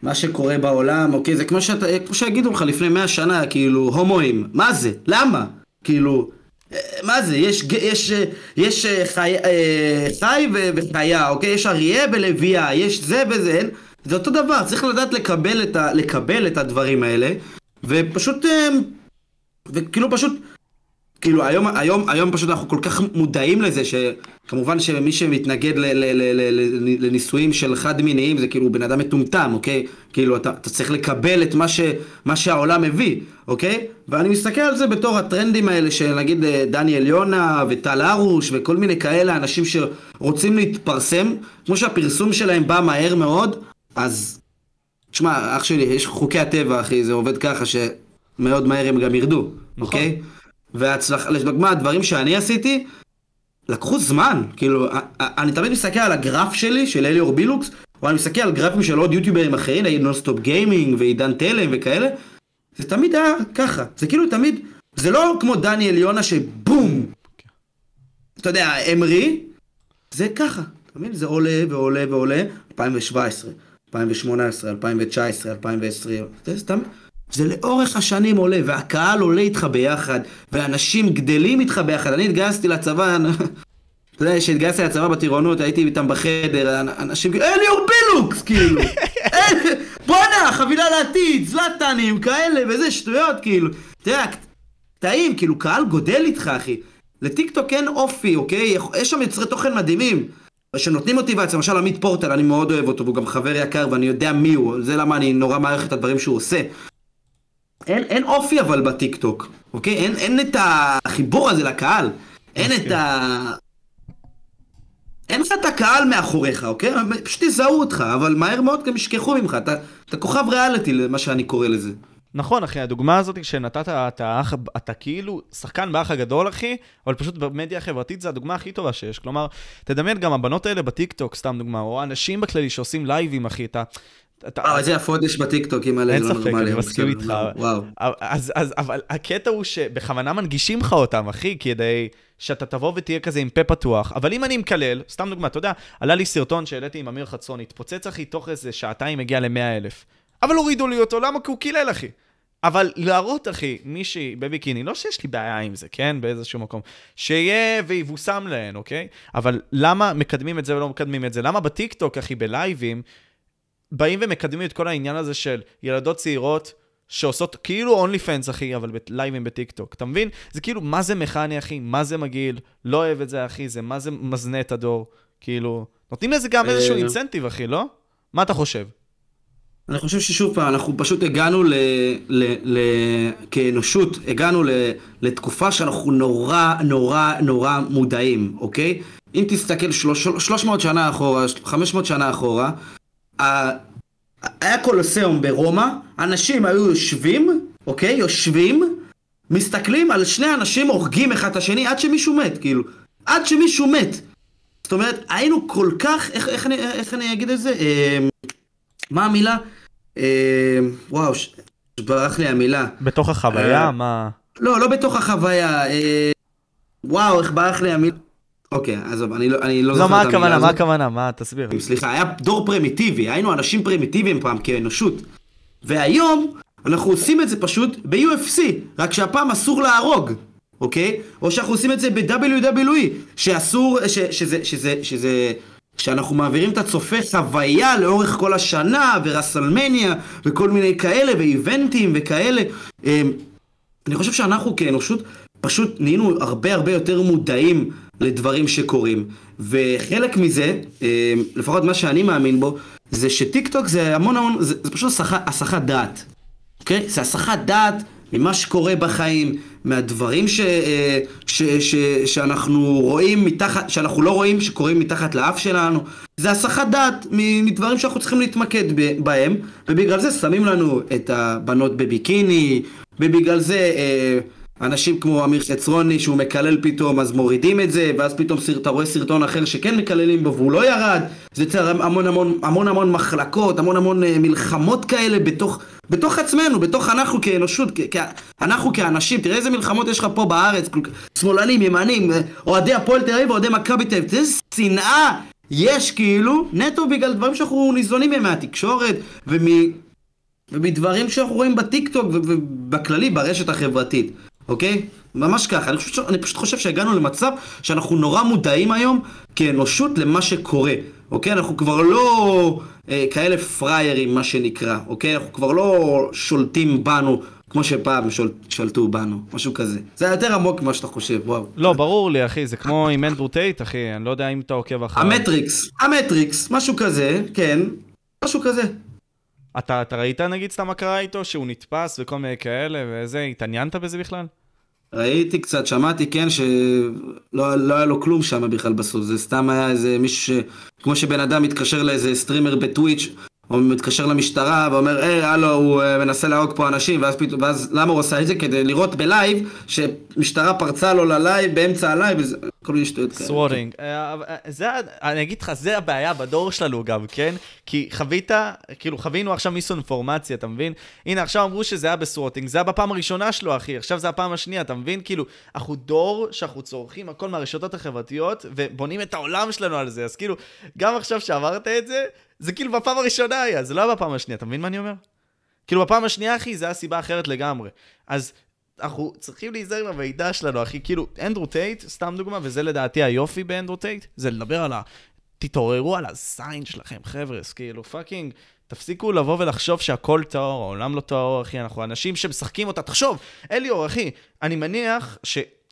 מה שקורה בעולם, אוקיי? זה כמו, שאתה, כמו שיגידו לך לפני 100 שנה, כאילו, הומואים. מה זה? למה? כאילו, אה, מה זה? יש, יש, אה, יש אה, חי, אה, חי וחיה, אוקיי? יש אריה ולביאה, יש זה וזה, אין... זה אותו דבר, צריך לדעת לקבל את, ה, לקבל את הדברים האלה, ופשוט, אה, וכאילו פשוט, כאילו היום, היום, היום פשוט אנחנו כל כך מודעים לזה שכמובן שמי שמתנגד ל, ל, ל, ל, ל, לנישואים של חד מיניים זה כאילו בן אדם מטומטם, אוקיי? כאילו אתה, אתה צריך לקבל את מה, ש, מה שהעולם מביא, אוקיי? ואני מסתכל על זה בתור הטרנדים האלה של נגיד אה, דניאל יונה וטל הרוש וכל מיני כאלה אנשים שרוצים להתפרסם, כמו שהפרסום שלהם בא מהר מאוד, אז תשמע, אח שלי, יש חוקי הטבע, אחי, זה עובד ככה שמאוד מהר הם גם ירדו, אוקיי? והצלחה, לדוגמה, הדברים שאני עשיתי, לקחו זמן, כאילו, אני תמיד מסתכל על הגרף שלי, של אליאור בילוקס, או אני מסתכל על גרפים של עוד יוטיוברים אחרים, נגיד נונסטופ גיימינג ועידן תלם וכאלה, זה תמיד היה ככה, זה כאילו תמיד, זה לא כמו דניאל יונה שבום, אתה יודע, אמרי, זה ככה, אתה מבין? זה עולה ועולה ועולה, 2017, 2018, 2019, 2020, זה סתם, זה לאורך השנים עולה, והקהל עולה איתך ביחד, ואנשים גדלים איתך ביחד. אני התגייסתי לצבא, אתה יודע, כשהתגייסתי לצבא בטירונות, הייתי איתם בחדר, אנ- אנשים כאילו, אליאור בילוקס, כאילו. בואנה, חבילה לעתיד, זלטנים, כאלה, וזה שטויות, כאילו. אתה יודע, קטעים, כאילו, קהל גודל איתך, אחי. לטיקטוק אין אופי, אוקיי? יש שם יוצרי תוכן מדהימים. שנותנים מוטיבציה, למשל עמית פורטל, אני מאוד אוהב אותו, והוא גם חבר יקר, ואני יודע מי הוא, זה למה אני נורא מעריך את הדברים שהוא עושה. אין, אין אופי אבל בטיקטוק, אוקיי? אין, אין את החיבור הזה לקהל. אין את ה... אין לך את הקהל מאחוריך, אוקיי? פשוט יזהו אותך, אבל מהר מאוד גם ישכחו ממך. אתה, אתה כוכב ריאליטי, למה שאני קורא לזה. נכון, אחי, הדוגמה הזאת שנתת, אתה, האח, אתה כאילו שחקן באח הגדול, אחי, אבל פשוט במדיה החברתית זה הדוגמה הכי טובה שיש. כלומר, תדמיין גם הבנות האלה בטיקטוק, סתם דוגמה, או אנשים בכללי שעושים לייבים, אחי, אתה... אתה איזה יש בטיקטוקים האלה, אין זה לא ספק, נורמלי. אני אבל מסכים בסדר, איתך. וואו. אז, אז, אבל הקטע הוא שבכוונה מנגישים לך אותם, אחי, כדי שאתה תבוא ותהיה כזה עם פה פתוח. אבל אם אני מקלל, סתם דוגמה, אתה יודע, עלה לי סרטון שהעליתי עם אמיר חצון, התפוצץ, אחי, תוך איזה שעתיים הגיע ל-100 אלף. אבל הורידו לי אותו, למה? כי הוא קילל, אחי. אבל להראות, אחי, מישהי בביקיני, לא שיש לי בעיה עם זה, כן? באיזשהו מקום. שיהיה ויבושם להן, אוקיי? אבל למה מקדמים את זה ולא מקדמים את זה? למה בטיקטוק, אחי, בלייבים, באים ומקדמים את כל העניין הזה של ילדות צעירות שעושות כאילו אונלי פנס, אחי, אבל בלייבים בטיקטוק. אתה מבין? זה כאילו, מה זה מכני, אחי? מה זה מגעיל? לא אוהב את זה, אחי. זה מה זה מזנה את הדור? כאילו, נותנים לזה גם איזשהו אה, אינסנטיב, אחי, לא? מה אתה חושב? אני חושב ששוב פעם, אנחנו פשוט הגענו ל... ל, ל כאנושות, הגענו ל, לתקופה שאנחנו נורא נורא נורא מודעים, אוקיי? אם תסתכל שלוש, 300 שנה אחורה, 500 שנה אחורה, היה קולוסיאום ברומא, אנשים היו יושבים, אוקיי? יושבים, מסתכלים על שני אנשים הורגים אחד את השני עד שמישהו מת, כאילו. עד שמישהו מת. זאת אומרת, היינו כל כך, איך, איך, אני, איך אני אגיד את זה? אה, מה המילה? אה, וואו, ש- ברח לי המילה. בתוך החוויה, אה, מה... לא, לא בתוך החוויה. אה, וואו, איך ברח לי המילה. אוקיי, עזוב, אני לא, אני לא לא, זוכר מה את המילה הכוונה? הזאת. מה הכוונה? מה? תסביר. סליחה, היה דור פרימיטיבי, היינו אנשים פרימיטיביים פעם כאנושות. והיום אנחנו עושים את זה פשוט ב-UFC, רק שהפעם אסור להרוג, אוקיי? או שאנחנו עושים את זה ב-WWE, שאסור, ש, שזה, שזה, שזה, שאנחנו מעבירים את הצופה חוויה לאורך כל השנה, ורסלמניה, וכל מיני כאלה, ואיבנטים וכאלה. אמ, אני חושב שאנחנו כאנושות פשוט נהיינו הרבה הרבה יותר מודעים לדברים שקורים. וחלק מזה, אה, לפחות מה שאני מאמין בו, זה שטיק טוק זה המון המון, זה, זה פשוט הסחת, דעת. אוקיי? זה הסחת דעת ממה שקורה בחיים, מהדברים ש, אה, ש, ש, שאנחנו רואים מתחת, שאנחנו לא רואים שקורים מתחת לאף שלנו. זה הסחת דעת מדברים שאנחנו צריכים להתמקד בהם, ובגלל זה שמים לנו את הבנות בביקיני, ובגלל זה אה, אנשים כמו אמיר חצרוני שהוא מקלל פתאום אז מורידים את זה, ואז פתאום אתה רואה סרטון אחר שכן מקללים בו והוא לא ירד, זה יוצר המון המון המון המון מחלקות, המון המון אה, מלחמות כאלה בתוך, בתוך עצמנו, בתוך אנחנו כאנושות, כ- כ- אנחנו כאנשים, תראה איזה מלחמות יש לך פה בארץ, שמאלנים, ימנים, אה, אוהדי הפועל תל אביב ואוהדי מכבי תל אביב, איזה שנאה יש כאילו, נטו בגלל דברים שאנחנו ניזונים מהם מהתקשורת ומ... ומדברים שאנחנו רואים בטיקטוק ובכללי ברשת החברתית, אוקיי? ממש ככה. אני, חושב, אני פשוט חושב שהגענו למצב שאנחנו נורא מודעים היום כאנושות למה שקורה, אוקיי? אנחנו כבר לא אה, כאלה פראיירים, מה שנקרא, אוקיי? אנחנו כבר לא שולטים בנו כמו שפעם שול, שלטו בנו, משהו כזה. זה יותר עמוק ממה שאתה חושב, וואו. לא, ברור לי, אחי, זה כמו עם אנדרו טייט, אחי, אני לא יודע אם אתה עוקב אחריו. המטריקס, המטריקס, משהו כזה, כן, משהו כזה. אתה, אתה ראית נגיד סתם מה קרה איתו, שהוא נתפס וכל מיני כאלה וזה, התעניינת בזה בכלל? ראיתי קצת, שמעתי, כן, שלא לא היה לו כלום שם בכלל בסוף, זה סתם היה איזה מישהו ש... כמו שבן אדם מתקשר לאיזה סטרימר בטוויץ', או מתקשר למשטרה ואומר, היי, הלו, הוא אה, מנסה להרוג פה אנשים, ואז פתאום, ואז למה הוא עשה את זה? כדי לראות ב live, שמשטרה פרצה לו ל live, באמצע ה live, וזה- כל מיני שטויות כאלה. Swatting. אה, זה, אני אגיד לך, זה הבעיה בדור שלנו גם, כן? כי חווית, כאילו, חווינו עכשיו misinformation, אתה מבין? הנה, עכשיו אמרו שזה היה ב swatting, זה היה בפעם הראשונה שלו, אחי, עכשיו זה הפעם השנייה, אתה מבין? כאילו, אנחנו דור שאנחנו צורכים הכל מהרשתות החברתיות, ובונים את העולם שלנו על זה, אז כאילו, גם עכשיו שאמרת את זה, זה כאילו בפעם הראשונה היה, זה לא היה בפעם השנייה, אתה מבין מה אני אומר? כאילו, בפעם השנייה, אחי, זה היה סיבה אחרת לגמרי. אז אנחנו צריכים להיזהר עם המידע שלנו, אחי. כאילו, אנדרו טייט, סתם דוגמה, וזה לדעתי היופי באנדרו טייט, זה לדבר על ה... תתעוררו על הזין שלכם, חבר'ה, כאילו, fucking, תפסיקו לבוא ולחשוב שהכל טהור, העולם לא טהור, אחי, אנחנו אנשים שמשחקים אותה. תחשוב, אליאור, אחי, אני מניח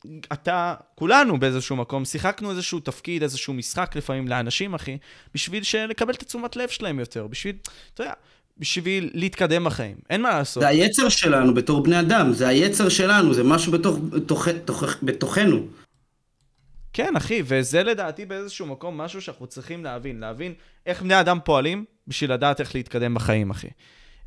שאתה, כולנו באיזשהו מקום, שיחקנו איזשהו תפקיד, איזשהו משחק לפעמים לאנשים, אחי, בשביל לקבל את התשומת לב שלהם יותר, בשביל, אתה יודע, בשביל להתקדם בחיים. אין מה לעשות. זה היצר שלנו בתור בני אדם, זה היצר שלנו, זה משהו בתוך, בתוך, בתוך, בתוכנו. כן, אחי, וזה לדעתי באיזשהו מקום משהו שאנחנו צריכים להבין. להבין איך בני אדם פועלים בשביל לדעת איך להתקדם בחיים, אחי.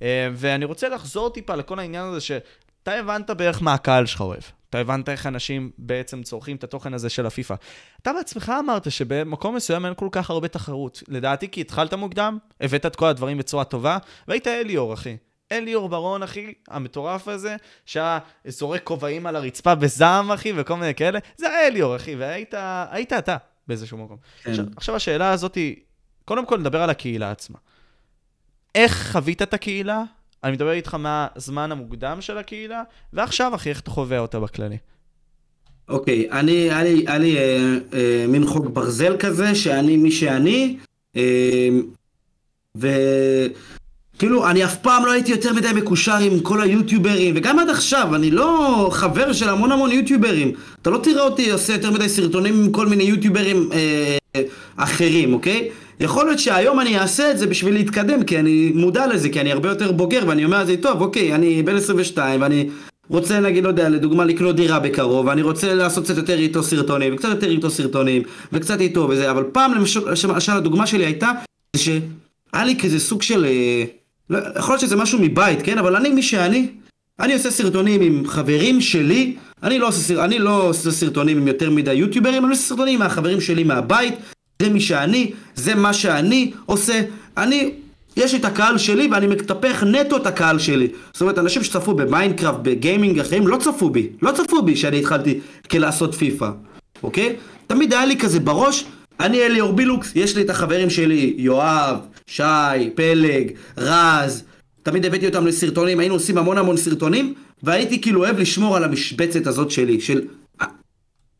אה, ואני רוצה לחזור טיפה לכל העניין הזה שאתה הבנת בערך מה הקהל שלך אוהב. אתה הבנת איך אנשים בעצם צורכים את התוכן הזה של הפיפא. אתה בעצמך אמרת שבמקום מסוים אין כל כך הרבה תחרות. לדעתי כי התחלת מוקדם, הבאת את כל הדברים בצורה טובה, והיית אליאור, אחי. אליאור ברון, אחי, המטורף הזה, שהיה זורק כובעים על הרצפה בזעם, אחי, וכל מיני כאלה, זה היה אליאור, אחי, והיית היית אתה באיזשהו מקום. כן. עכשיו, עכשיו השאלה הזאת היא, קודם כל נדבר על הקהילה עצמה. איך חווית את הקהילה? אני מדבר איתך מהזמן המוקדם של הקהילה, ועכשיו, אחי, איך אתה חווה אותה בכללי? אוקיי, אני, היה לי, אה, אה, מין חוק ברזל כזה, שאני מי שאני, אה, וכאילו, אני אף פעם לא הייתי יותר מדי מקושר עם כל היוטיוברים, וגם עד עכשיו, אני לא חבר של המון המון יוטיוברים. אתה לא תראה אותי עושה יותר מדי סרטונים עם כל מיני יוטיוברים אה, אחרים, אוקיי? יכול להיות שהיום אני אעשה את זה בשביל להתקדם, כי אני מודע לזה, כי אני הרבה יותר בוגר, ואני אומר לעצמי, טוב, אוקיי, אני בן 22, ואני רוצה, נגיד, לא יודע, לדוגמה, לקנות דירה בקרוב, ואני רוצה לעשות קצת יותר איתו סרטונים, וקצת יותר איתו סרטונים, וקצת איתו וזה, אבל פעם, למשל, הדוגמה שלי הייתה, זה שהיה לי כזה סוג של... אה, לא, יכול להיות שזה משהו מבית, כן? אבל אני מי שאני, אני עושה סרטונים עם חברים שלי, אני לא עושה, אני לא עושה סרטונים עם יותר מדי יוטיוברים, אני עושה סרטונים עם החברים שלי מהבית, זה מי שאני, זה מה שאני עושה. אני יש לי את הקהל שלי ואני מטפח נטו את הקהל שלי. זאת אומרת, אנשים שצפו במיינקראפט, בגיימינג אחרים, לא צפו בי. לא צפו בי שאני התחלתי לעשות פיפא, אוקיי? תמיד היה לי כזה בראש, אני אליאור בילוקס, יש לי את החברים שלי, יואב, שי, פלג, רז, תמיד הבאתי אותם לסרטונים, היינו עושים המון המון סרטונים, והייתי כאילו אוהב לשמור על המשבצת הזאת שלי, של...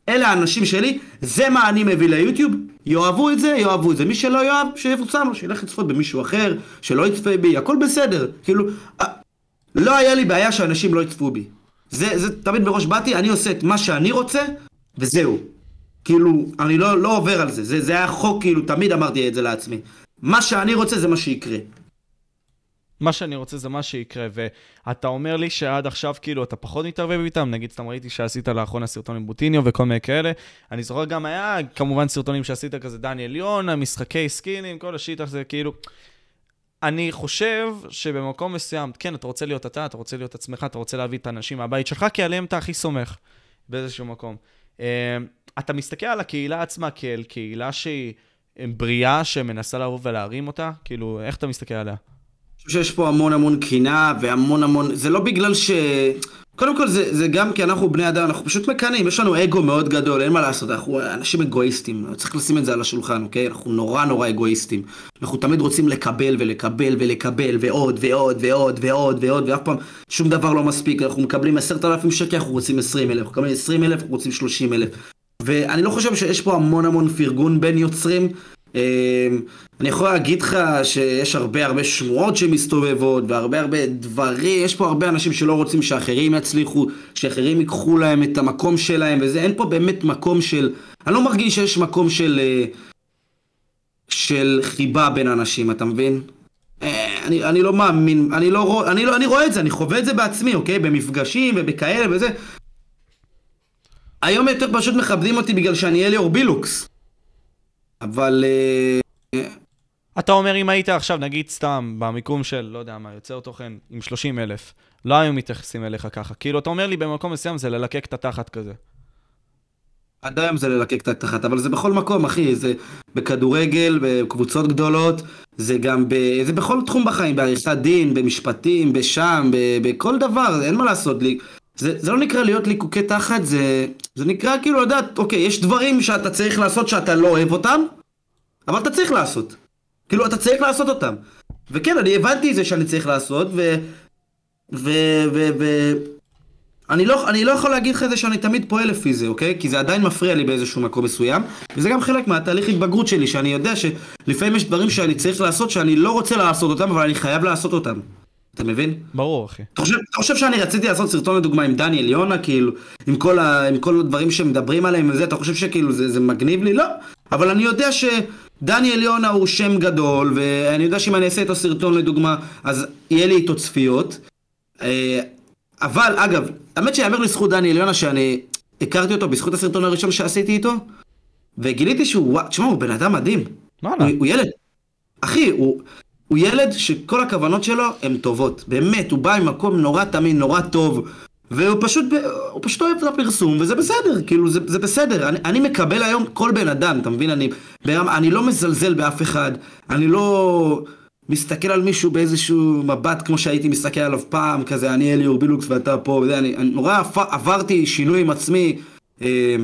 אלה האנשים שלי, זה מה אני מביא ליוטיוב, יאהבו את זה, יאהבו את זה. מי שלא יאהב, שיפוצם לו, שילך לצפות במישהו אחר, שלא יצפה בי, הכל בסדר. כאילו, לא היה לי בעיה שאנשים לא יצפו בי. זה, זה תמיד בראש באתי, אני עושה את מה שאני רוצה, וזהו. כאילו, אני לא, לא עובר על זה. זה, זה היה חוק, כאילו, תמיד אמרתי את זה לעצמי. מה שאני רוצה זה מה שיקרה. מה שאני רוצה זה מה שיקרה, ואתה אומר לי שעד עכשיו כאילו אתה פחות מתערבב איתם, נגיד סתם ראיתי שעשית לאחרונה סרטון עם בוטיניו וכל מיני כאלה, אני זוכר גם היה כמובן סרטונים שעשית כזה דניאל יונה, משחקי סקינים, כל השיט הזה, כאילו... אני חושב שבמקום מסוים, כן, אתה רוצה להיות אתה, אתה רוצה להיות עצמך, אתה רוצה להביא את האנשים מהבית שלך, כי עליהם אתה הכי סומך באיזשהו מקום. אה, אתה מסתכל על הקהילה עצמה כאל קהילה שהיא בריאה, שמנסה לבוא ולהרים אותה? כאילו, איך אתה מסתכל עליה? חושב שיש פה המון המון קינה והמון המון, זה לא בגלל ש... קודם כל זה, זה גם כי אנחנו בני אדם, אנחנו פשוט מקנאים, יש לנו אגו מאוד גדול, אין מה לעשות, אנחנו אנשים אגואיסטים, צריך לשים את זה על השולחן, אוקיי? אנחנו נורא נורא אגואיסטים. אנחנו תמיד רוצים לקבל ולקבל ולקבל ועוד ועוד ועוד ועוד ועוד, ואף פעם שום דבר לא מספיק, אנחנו מקבלים עשרת אלפים שקל, אנחנו רוצים עשרים אלף, אנחנו מקבלים עשרים אלף, אנחנו רוצים שלושים אלף. ואני לא חושב שיש פה המון המון פרגון בין יוצרים. אמ, אני יכול להגיד לך שיש הרבה הרבה שמועות שמסתובבות והרבה הרבה דברים, יש פה הרבה אנשים שלא רוצים שאחרים יצליחו, שאחרים ייקחו להם את המקום שלהם וזה, אין פה באמת מקום של, אני לא מרגיש שיש מקום של, אה, של חיבה בין אנשים, אתה מבין? אה, אני, אני לא מאמין, אני לא, אני לא, אני רואה את זה, אני חווה את זה בעצמי, אוקיי? במפגשים ובכאלה וזה. היום יותר פשוט מכבדים אותי בגלל שאני אליאור בילוקס. אבל... אה, אתה אומר, אם היית עכשיו, נגיד סתם, במיקום של, לא יודע מה, יוצר תוכן עם 30 אלף, לא היו מתייחסים אליך ככה. כאילו, אתה אומר לי, במקום מסוים זה ללקק את התחת כזה. עד היום זה ללקק את התחת, אבל זה בכל מקום, אחי, זה בכדורגל, בקבוצות גדולות, זה גם ב... זה בכל תחום בחיים, בעריכת דין, במשפטים, בשם, ב... בכל דבר, אין מה לעשות לי. זה, זה לא נקרא להיות ליקוקי תחת, זה, זה נקרא כאילו לדעת, אוקיי, יש דברים שאתה צריך לעשות שאתה לא אוהב אותם, אבל אתה צריך לעשות. כאילו, אתה צריך לעשות אותם. וכן, אני הבנתי את זה שאני צריך לעשות, ו... ו... ו... ו... אני לא, אני לא יכול להגיד לך את זה שאני תמיד פועל לפי זה, אוקיי? כי זה עדיין מפריע לי באיזשהו מקום מסוים, וזה גם חלק מהתהליך התבגרות שלי, שאני יודע שלפעמים יש דברים שאני צריך לעשות שאני לא רוצה לעשות אותם, אבל אני חייב לעשות אותם. אתה מבין? ברור, אחי. אתה חושב, אתה חושב שאני רציתי לעשות סרטון לדוגמה עם דניאל יונה, כאילו, עם כל, ה, עם כל הדברים שמדברים עליהם וזה, אתה חושב שכאילו זה, זה מגניב לי? לא. אבל אני יודע שדניאל יונה הוא שם גדול, ואני יודע שאם אני אעשה איתו סרטון לדוגמה, אז יהיה לי איתו צפיות. אה, אבל, אגב, האמת שיאמר לזכות דניאל יונה שאני הכרתי אותו בזכות הסרטון הראשון שעשיתי איתו, וגיליתי שהוא, תשמע, הוא בן אדם מדהים. מה הוא, הוא ילד. אחי, הוא... הוא ילד שכל הכוונות שלו הן טובות. באמת, הוא בא ממקום נורא תמים, נורא טוב. והוא פשוט, הוא פשוט אוהב את הפרסום, וזה בסדר, כאילו, זה, זה בסדר. אני, אני מקבל היום כל בן אדם, אתה מבין? אני, אני לא מזלזל באף אחד, אני לא מסתכל על מישהו באיזשהו מבט כמו שהייתי מסתכל עליו פעם, כזה, אני אליאור בילוקס ואתה פה, וזה, אני, אני נורא עברתי שינוי עם עצמי. אה,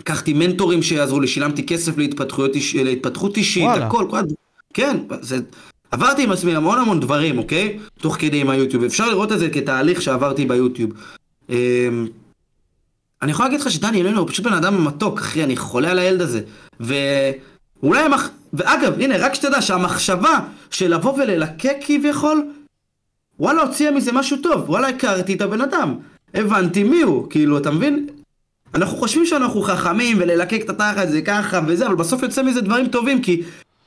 לקחתי מנטורים שיעזרו לי, שילמתי כסף להתפתחות אישית, הכל, כל, כן, זה, עברתי עם עצמי המון המון דברים, אוקיי? תוך כדי עם היוטיוב. אפשר לראות את זה כתהליך שעברתי ביוטיוב. אמ, אני יכול להגיד לך שדני אלנו הוא פשוט בן אדם מתוק, אחי, אני חולה על הילד הזה. ואולי המח... ואגב, הנה, רק שתדע שהמחשבה של לבוא וללקק כביכול, וואלה, הוציאה מזה משהו טוב. וואלה, הכרתי את הבן אדם. הבנתי מי הוא, כאילו, אתה מבין? אנחנו חושבים שאנחנו חכמים וללקק את התחת זה ככה וזה, אבל בסוף יוצא מזה דברים טובים, כי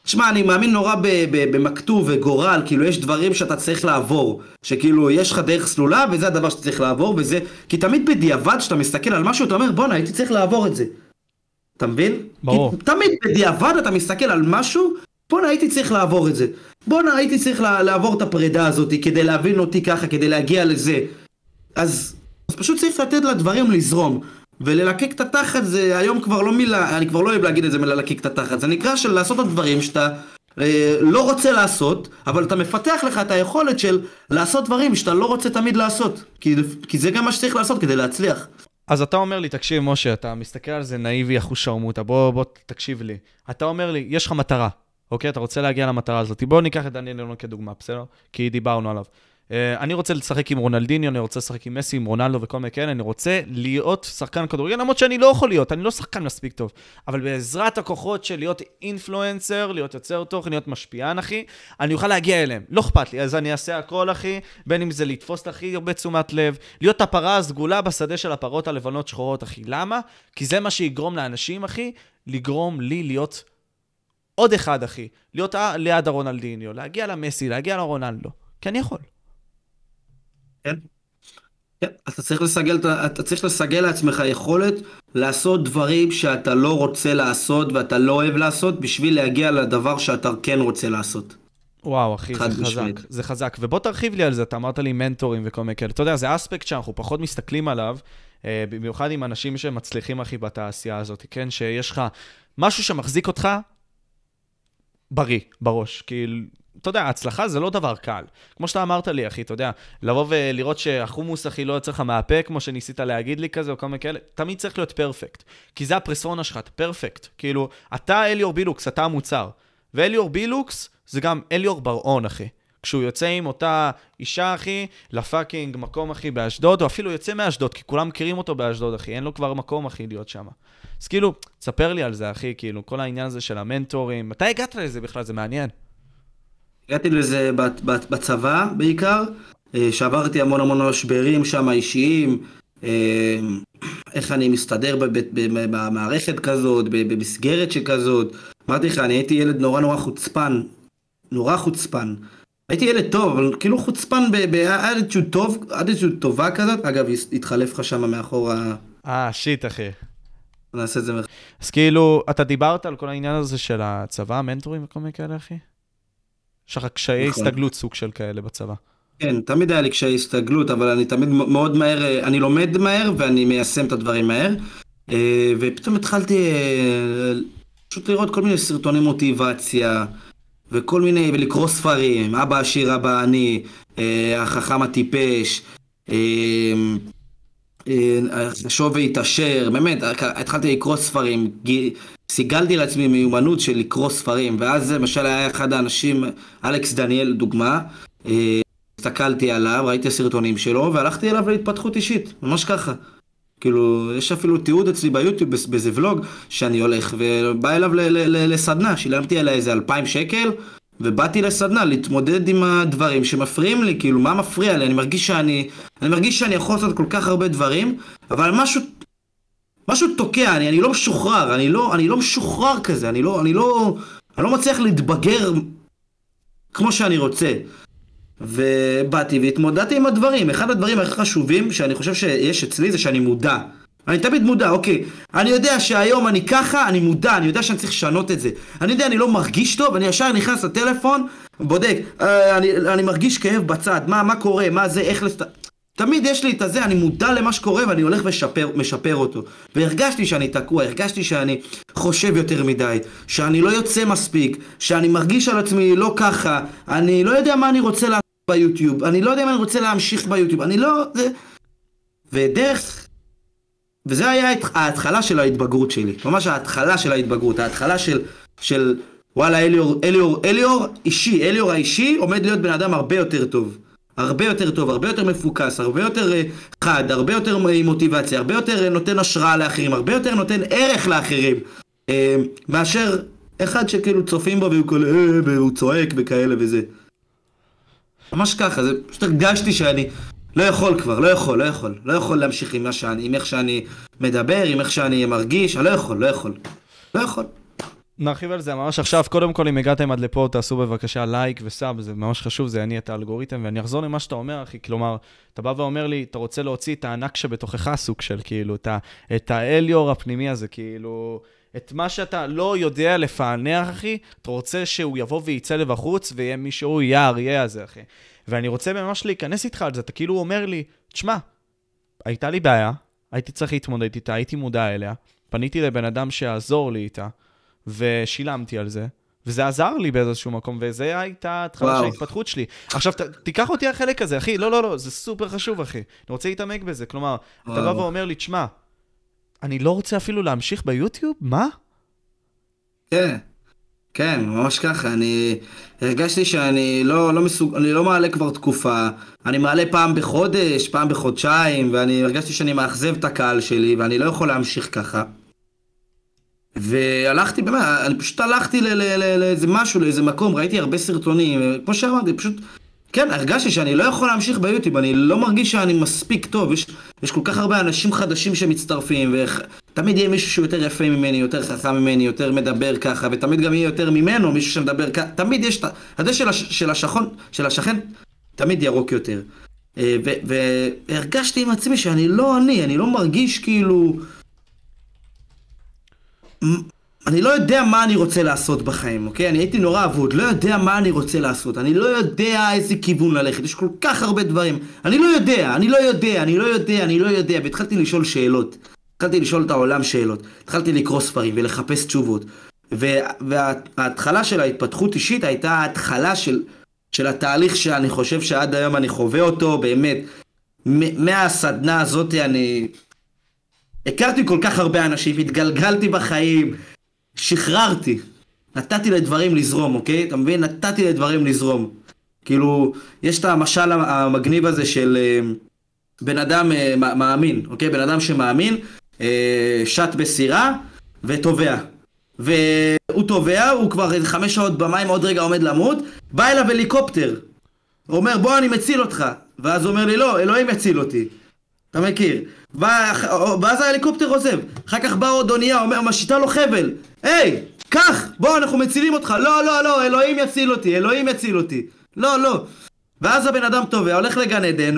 שמע, אני מאמין נורא במכתוב וגורל, כאילו יש דברים שאתה צריך לעבור, שכאילו יש לך דרך סלולה וזה הדבר שאתה צריך לעבור וזה, כי תמיד בדיעבד כשאתה מסתכל על משהו אתה אומר בואנה הייתי צריך לעבור את זה. אתה מבין? ברור. תמיד בדיעבד אתה מסתכל על משהו, בואנה הייתי צריך לעבור את זה. בואנה הייתי צריך לעבור את הפרידה הזאת כדי להבין אותי ככה, כדי להגיע לזה. אז, אז פשוט צריך לתת לדברים לזרום. וללקק את התחת זה היום כבר לא מילה, אני כבר לא אוהב להגיד את זה מללקק את התחת, זה נקרא של לעשות את הדברים שאתה אה, לא רוצה לעשות, אבל אתה מפתח לך את היכולת של לעשות דברים שאתה לא רוצה תמיד לעשות. כי, כי זה גם מה שצריך לעשות כדי להצליח. אז אתה אומר לי, תקשיב, משה, אתה מסתכל על זה נאיבי, אחוז שרמוטה, בוא, בוא תקשיב לי. אתה אומר לי, יש לך מטרה, אוקיי? אתה רוצה להגיע למטרה הזאת. בוא ניקח את דניאל אלון כדוגמה, בסדר? כי דיברנו עליו. Uh, אני רוצה לשחק עם רונלדיניו, אני רוצה לשחק עם מסי, עם רונלדו וכל מיני כאלה, אני רוצה להיות שחקן כדורגל, למרות שאני לא יכול להיות, אני לא שחקן מספיק טוב. אבל בעזרת הכוחות של להיות אינפלואנסר, להיות יוצר תוכן, להיות משפיען, אחי, אני אוכל להגיע אליהם. לא אכפת לי, אז אני אעשה הכל, אחי, בין אם זה לתפוס את הכי הרבה תשומת לב, להיות הפרה הסגולה בשדה של הפרות הלבנות שחורות, אחי. למה? כי זה מה שיגרום לאנשים, אחי, לגרום לי להיות עוד אחד, אחי. להיות אה, ליד הרונלדיניו, להגיע למסי, להגיע לרונלדו. כי אני יכול. כן. כן. אתה צריך לסגל, אתה צריך לסגל לעצמך יכולת לעשות דברים שאתה לא רוצה לעשות ואתה לא אוהב לעשות בשביל להגיע לדבר שאתה כן רוצה לעשות. וואו, אחי, זה חזק, משמעית. זה חזק. ובוא תרחיב לי על זה, אתה אמרת לי מנטורים וכל מיני כאלה. אתה יודע, זה אספקט שאנחנו פחות מסתכלים עליו, אה, במיוחד עם אנשים שמצליחים, אחי, בתעשייה הזאת, כן? שיש לך משהו שמחזיק אותך בריא, בראש. כאילו, אתה יודע, הצלחה זה לא דבר קל. כמו שאתה אמרת לי, אחי, אתה יודע, לבוא ולראות שהחומוס, אחי, לא יוצא לך מהפה, כמו שניסית להגיד לי כזה, או כל מיני כאלה, תמיד צריך להיות perfect. כי זה הפרסונה שלך, אתה perfect. כאילו, אתה אליאור בילוקס, אתה המוצר. ואליאור בילוקס זה גם אליאור בר-און, אחי. כשהוא יוצא עם אותה אישה, אחי, ל fucking מקום, אחי, באשדוד, או אפילו יוצא מאשדוד, כי כולם מכירים אותו באשדוד, אחי, אין לו כבר מקום, אחי, להיות שם. אז כאילו, תספר לי על זה, אחי, כאילו, כל העניין הזה של המנטורים. מתי הגעת לזה בכלל? זה מעניין. הגעתי לזה בצבא בעיקר, אה, שעברתי המון המון משברים שם אישיים, אה, איך אני מסתדר במערכת כזאת, במסגרת שכזאת. אמרתי לך, אני הייתי ילד נורא נורא חוצפן, נורא חוצפן. הייתי ילד טוב, אבל כאילו חוצפן באדיטוד טוב, אדיטוד טובה כזאת. אגב, התחלף לך שם מאחור ה... אה, שיט, אחי. נעשה את זה. אז כאילו, אתה דיברת על כל העניין הזה של הצבא, מנטורים וכל מיני כאלה, אחי? יש לך קשיי נכון. הסתגלות סוג של כאלה בצבא. כן, תמיד היה לי קשיי הסתגלות, אבל אני תמיד מאוד מהר, אה, אני לומד מהר ואני מיישם את הדברים מהר. אה, ופתאום התחלתי אה, פשוט לראות כל מיני סרטוני מוטיבציה, וכל מיני, ולקרוא ספרים, אבא עשיר אבא אני, החכם הטיפש, חשוב והתעשר, באמת, התחלתי לקרוא ספרים, סיגלתי לעצמי מיומנות של לקרוא ספרים, ואז למשל היה אחד האנשים, אלכס דניאל דוגמה, אה, הסתכלתי עליו, ראיתי סרטונים שלו, והלכתי אליו להתפתחות אישית, ממש ככה. כאילו, יש אפילו תיעוד אצלי ביוטיוב באיזה ולוג, שאני הולך ובא אליו לסדנה, שילמתי עליה איזה אלפיים שקל, ובאתי לסדנה להתמודד עם הדברים שמפריעים לי, כאילו, מה מפריע לי? אני מרגיש שאני, אני מרגיש שאני יכול לעשות כל כך הרבה דברים, אבל משהו משהו תוקע, אני, אני לא משוחרר, אני לא, אני לא משוחרר כזה, אני לא, אני לא, אני לא מצליח להתבגר כמו שאני רוצה. ובאתי והתמודדתי עם הדברים. אחד הדברים הכי חשובים שאני חושב שיש אצלי זה שאני מודע. אני תמיד מודע, אוקיי. אני יודע שהיום אני ככה, אני מודע, אני יודע שאני צריך לשנות את זה. אני יודע, אני לא מרגיש טוב, אני ישר נכנס לטלפון, בודק, אה, אני, אני מרגיש כאב בצד, מה, מה קורה, מה זה, איך לסת... תמיד יש לי את הזה, אני מודע למה שקורה ואני הולך ומשפר אותו. והרגשתי שאני תקוע, הרגשתי שאני חושב יותר מדי, שאני לא יוצא מספיק, שאני מרגיש על עצמי לא ככה, אני לא יודע מה אני רוצה לעשות ביוטיוב, אני לא יודע מה אני רוצה להמשיך ביוטיוב, אני לא... זה... ודרך... וזה היה ההתחלה של ההתבגרות שלי, ממש ההתחלה של ההתבגרות, ההתחלה של, של וואלה אליור, אליור, אליור אישי, אליור האישי עומד להיות בן אדם הרבה יותר טוב. הרבה יותר טוב, הרבה יותר מפוקס, הרבה יותר אה, חד, הרבה יותר מוטיבציה, הרבה יותר אה, נותן השראה לאחרים, הרבה יותר נותן ערך לאחרים, אה, מאשר אחד שכאילו צופים בו והוא כל... והוא צועק וכאלה וזה. ממש ככה, זה פשוט הרגשתי שאני לא יכול כבר, לא יכול, לא יכול, לא יכול להמשיך עם שאני, עם איך שאני מדבר, עם איך שאני מרגיש, אני לא יכול, לא יכול, לא יכול. נרחיב על זה ממש עכשיו. קודם כל, אם הגעתם עד לפה, תעשו בבקשה לייק וסאב, זה ממש חשוב, זה יניע את האלגוריתם. ואני אחזור למה שאתה אומר, אחי, כלומר, אתה בא ואומר לי, אתה רוצה להוציא את הענק שבתוכך, סוג של, כאילו, את, את האליור הפנימי הזה, כאילו, את מה שאתה לא יודע לפענח, אחי, אתה רוצה שהוא יבוא וייצא לבחוץ, ויהיה מישהו, יהיה האריה הזה, אחי. ואני רוצה ממש להיכנס איתך על זה, אתה כאילו אומר לי, תשמע, הייתה לי בעיה, הייתי צריך להתמודד איתה, הייתי מודע אליה, פניתי לבן אדם שיעזור לי איתה. ושילמתי על זה, וזה עזר לי באיזשהו מקום, וזה הייתה ההתחלה של ההתפתחות שלי. עכשיו, ת, תיקח אותי החלק הזה, אחי, לא, לא, לא, זה סופר חשוב, אחי. אני רוצה להתעמק בזה. כלומר, וואו. אתה בא ואומר לי, תשמע, אני לא רוצה אפילו להמשיך ביוטיוב? מה? כן, כן, ממש ככה. אני הרגשתי שאני לא, לא מסוג... אני לא מעלה כבר תקופה. אני מעלה פעם בחודש, פעם בחודשיים, ואני הרגשתי שאני מאכזב את הקהל שלי, ואני לא יכול להמשיך ככה. והלכתי, באמת, אני פשוט הלכתי לאיזה משהו, לאיזה מקום, ראיתי הרבה סרטונים, כמו שאמרתי, פשוט, כן, הרגשתי שאני לא יכול להמשיך ביוטיוב, אני לא מרגיש שאני מספיק טוב, יש, יש כל כך הרבה אנשים חדשים שמצטרפים, ותמיד יהיה מישהו שהוא יותר יפה ממני, יותר חכם ממני, יותר מדבר ככה, ותמיד גם יהיה יותר ממנו מישהו שמדבר ככה, תמיד יש, הדשא של, הש, של, השכון, של השכן תמיד ירוק יותר. אה, והרגשתי עם עצמי שאני לא אני, אני לא מרגיש כאילו... אני לא יודע מה אני רוצה לעשות בחיים, אוקיי? אני הייתי נורא אבוד, לא יודע מה אני רוצה לעשות, אני לא יודע איזה כיוון ללכת, יש כל כך הרבה דברים. אני לא יודע, אני לא יודע, אני לא יודע, אני לא יודע, והתחלתי לשאול שאלות. התחלתי לשאול את העולם שאלות. התחלתי לקרוא ספרים ולחפש תשובות. וההתחלה של ההתפתחות אישית הייתה ההתחלה של, של התהליך שאני חושב שעד היום אני חווה אותו, באמת. מהסדנה הזאת אני... הכרתי כל כך הרבה אנשים, התגלגלתי בחיים, שחררתי. נתתי לדברים לזרום, אוקיי? אתה מבין? נתתי לדברים לזרום. כאילו, יש את המשל המגניב הזה של אה, בן אדם אה, מאמין, אוקיי? בן אדם שמאמין, אה, שט בסירה וטובע. והוא טובע, הוא כבר איזה חמש שעות במים, עוד רגע עומד למות, בא אליו הליקופטר. אומר, בוא, אני מציל אותך. ואז הוא אומר לי, לא, אלוהים יציל אותי. אתה מכיר? ואז ההליקופטר עוזב. אחר כך באה עוד אונייה, אומר, משיתה לו חבל. היי, קח, בוא, אנחנו מצילים אותך. לא, לא, לא, אלוהים יציל אותי, אלוהים יציל אותי. לא, לא. ואז הבן אדם טובע, הולך לגן עדן,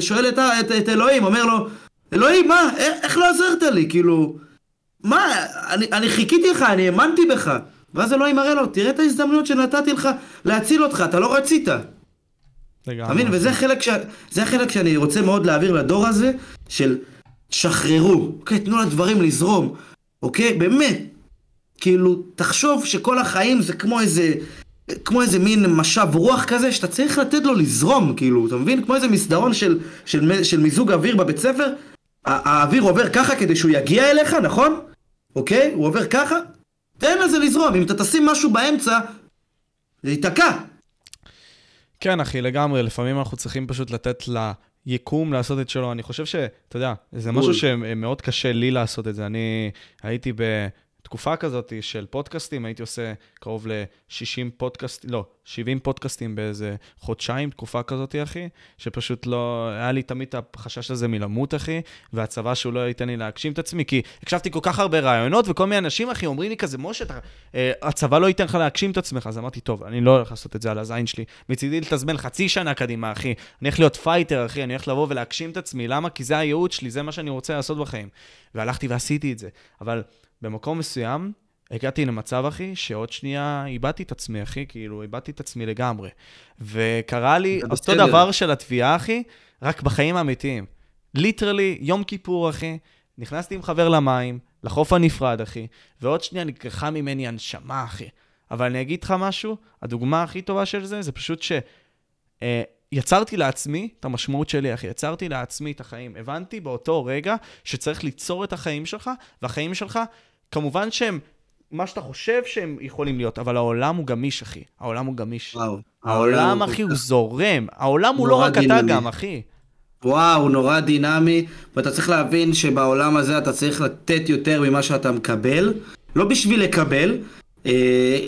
שואל את, את, את אלוהים, אומר לו, אלוהים, מה, איך, איך לא עזרת לי? כאילו, מה, אני, אני חיכיתי לך, אני האמנתי בך. ואז אלוהים מראה לו, תראה את ההזדמנות שנתתי לך להציל אותך, אתה לא רצית. אתה מבין? וזה חלק, ש... החלק שאני רוצה מאוד להעביר לדור הזה, של שחררו, אוקיי? תנו לדברים לזרום, אוקיי? באמת. כאילו, תחשוב שכל החיים זה כמו איזה, כמו איזה מין משב רוח כזה, שאתה צריך לתת לו לזרום, כאילו, אתה מבין? כמו איזה מסדרון של, של, של מיזוג אוויר בבית ספר, האוויר עובר ככה כדי שהוא יגיע אליך, נכון? אוקיי? הוא עובר ככה? תן לזה לזרום, אם אתה תשים משהו באמצע, זה ייתקע. כן, אחי, לגמרי. לפעמים אנחנו צריכים פשוט לתת ליקום לעשות את שלו. אני חושב שאתה יודע, זה משהו שמאוד קשה לי לעשות את זה. אני הייתי ב... תקופה כזאת של פודקאסטים, הייתי עושה קרוב ל-60 פודקאסטים, לא, 70 פודקאסטים באיזה חודשיים, תקופה כזאת, אחי, שפשוט לא, היה לי תמיד החשש הזה מלמות, אחי, והצבא שהוא לא ייתן לי להגשים את עצמי, כי הקשבתי כל כך הרבה רעיונות, וכל מיני אנשים, אחי, אומרים לי כזה, משה, אה, הצבא לא ייתן לך להגשים את עצמך, אז אמרתי, טוב, אני לא הולך לעשות את זה על הזין שלי. מצידי לתזמן חצי שנה קדימה, אחי. אני הולך להיות fighter, אחי, אני הולך לבוא ולהגשים את עצמי. למה? כי זה הייעוד שלי, זה מה שאני רוצה לעשות בחיים. והלכתי ועשיתי את זה. אבל במקום מסוים, הגעתי למצב, אחי, שעוד שנייה איבדתי את עצמי, אחי, כאילו, איבדתי את עצמי לגמרי. וקרה לי אותו דבר של התביעה, אחי, רק בחיים האמיתיים. ליטרלי, יום כיפור, אחי, נכנסתי עם חבר למים, לחוף הנפרד, אחי, ועוד שנייה נלקחה ממני הנשמה, אחי. אבל אני אגיד לך משהו, הדוגמה הכי טובה של זה, זה פשוט ש... אה, יצרתי לעצמי את המשמעות שלי, אחי. יצרתי לעצמי את החיים. הבנתי באותו רגע שצריך ליצור את החיים שלך, והחיים שלך, כמובן שהם מה שאתה חושב שהם יכולים להיות, אבל העולם הוא גמיש, אחי. העולם הוא גמיש. וואו. העולם, אחי, הוא זורם. העולם הוא לא רק. אתה גם, אחי. וואו, נורא דינמי, ואתה צריך להבין שבעולם הזה אתה צריך לתת יותר ממה שאתה מקבל. לא בשביל לקבל, אה,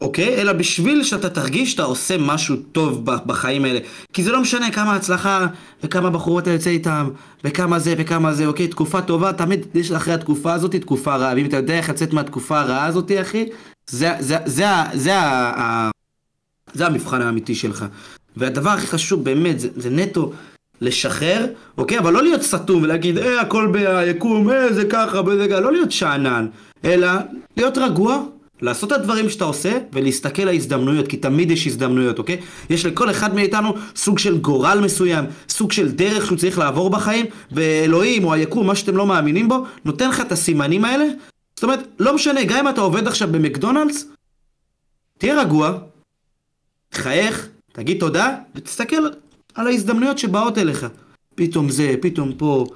אוקיי? אלא בשביל שאתה תרגיש שאתה עושה משהו טוב בחיים האלה. כי זה לא משנה כמה הצלחה וכמה בחורות אתה יוצא איתם, וכמה זה וכמה זה, אוקיי? תקופה טובה, תמיד יש אחרי התקופה הזאת תקופה רעה. ואם אתה יודע איך לצאת מהתקופה הרעה הזאת, אחי, זה, זה, זה, זה, זה, זה, זה המבחן האמיתי שלך. והדבר הכי חשוב באמת, זה, זה נטו לשחרר, אוקיי? אבל לא להיות סתום ולהגיד, אה, הכל ביקום, אה, זה ככה, זה ככה, לא להיות שאנן, אלא להיות רגוע. לעשות את הדברים שאתה עושה ולהסתכל על ההזדמנויות, כי תמיד יש הזדמנויות, אוקיי? יש לכל אחד מאיתנו סוג של גורל מסוים, סוג של דרך שהוא צריך לעבור בחיים, ואלוהים או היקום, מה שאתם לא מאמינים בו, נותן לך את הסימנים האלה. זאת אומרת, לא משנה, גם אם אתה עובד עכשיו במקדונלדס, תהיה רגוע, תחייך, תגיד תודה, ותסתכל על ההזדמנויות שבאות אליך. פתאום זה, פתאום פה.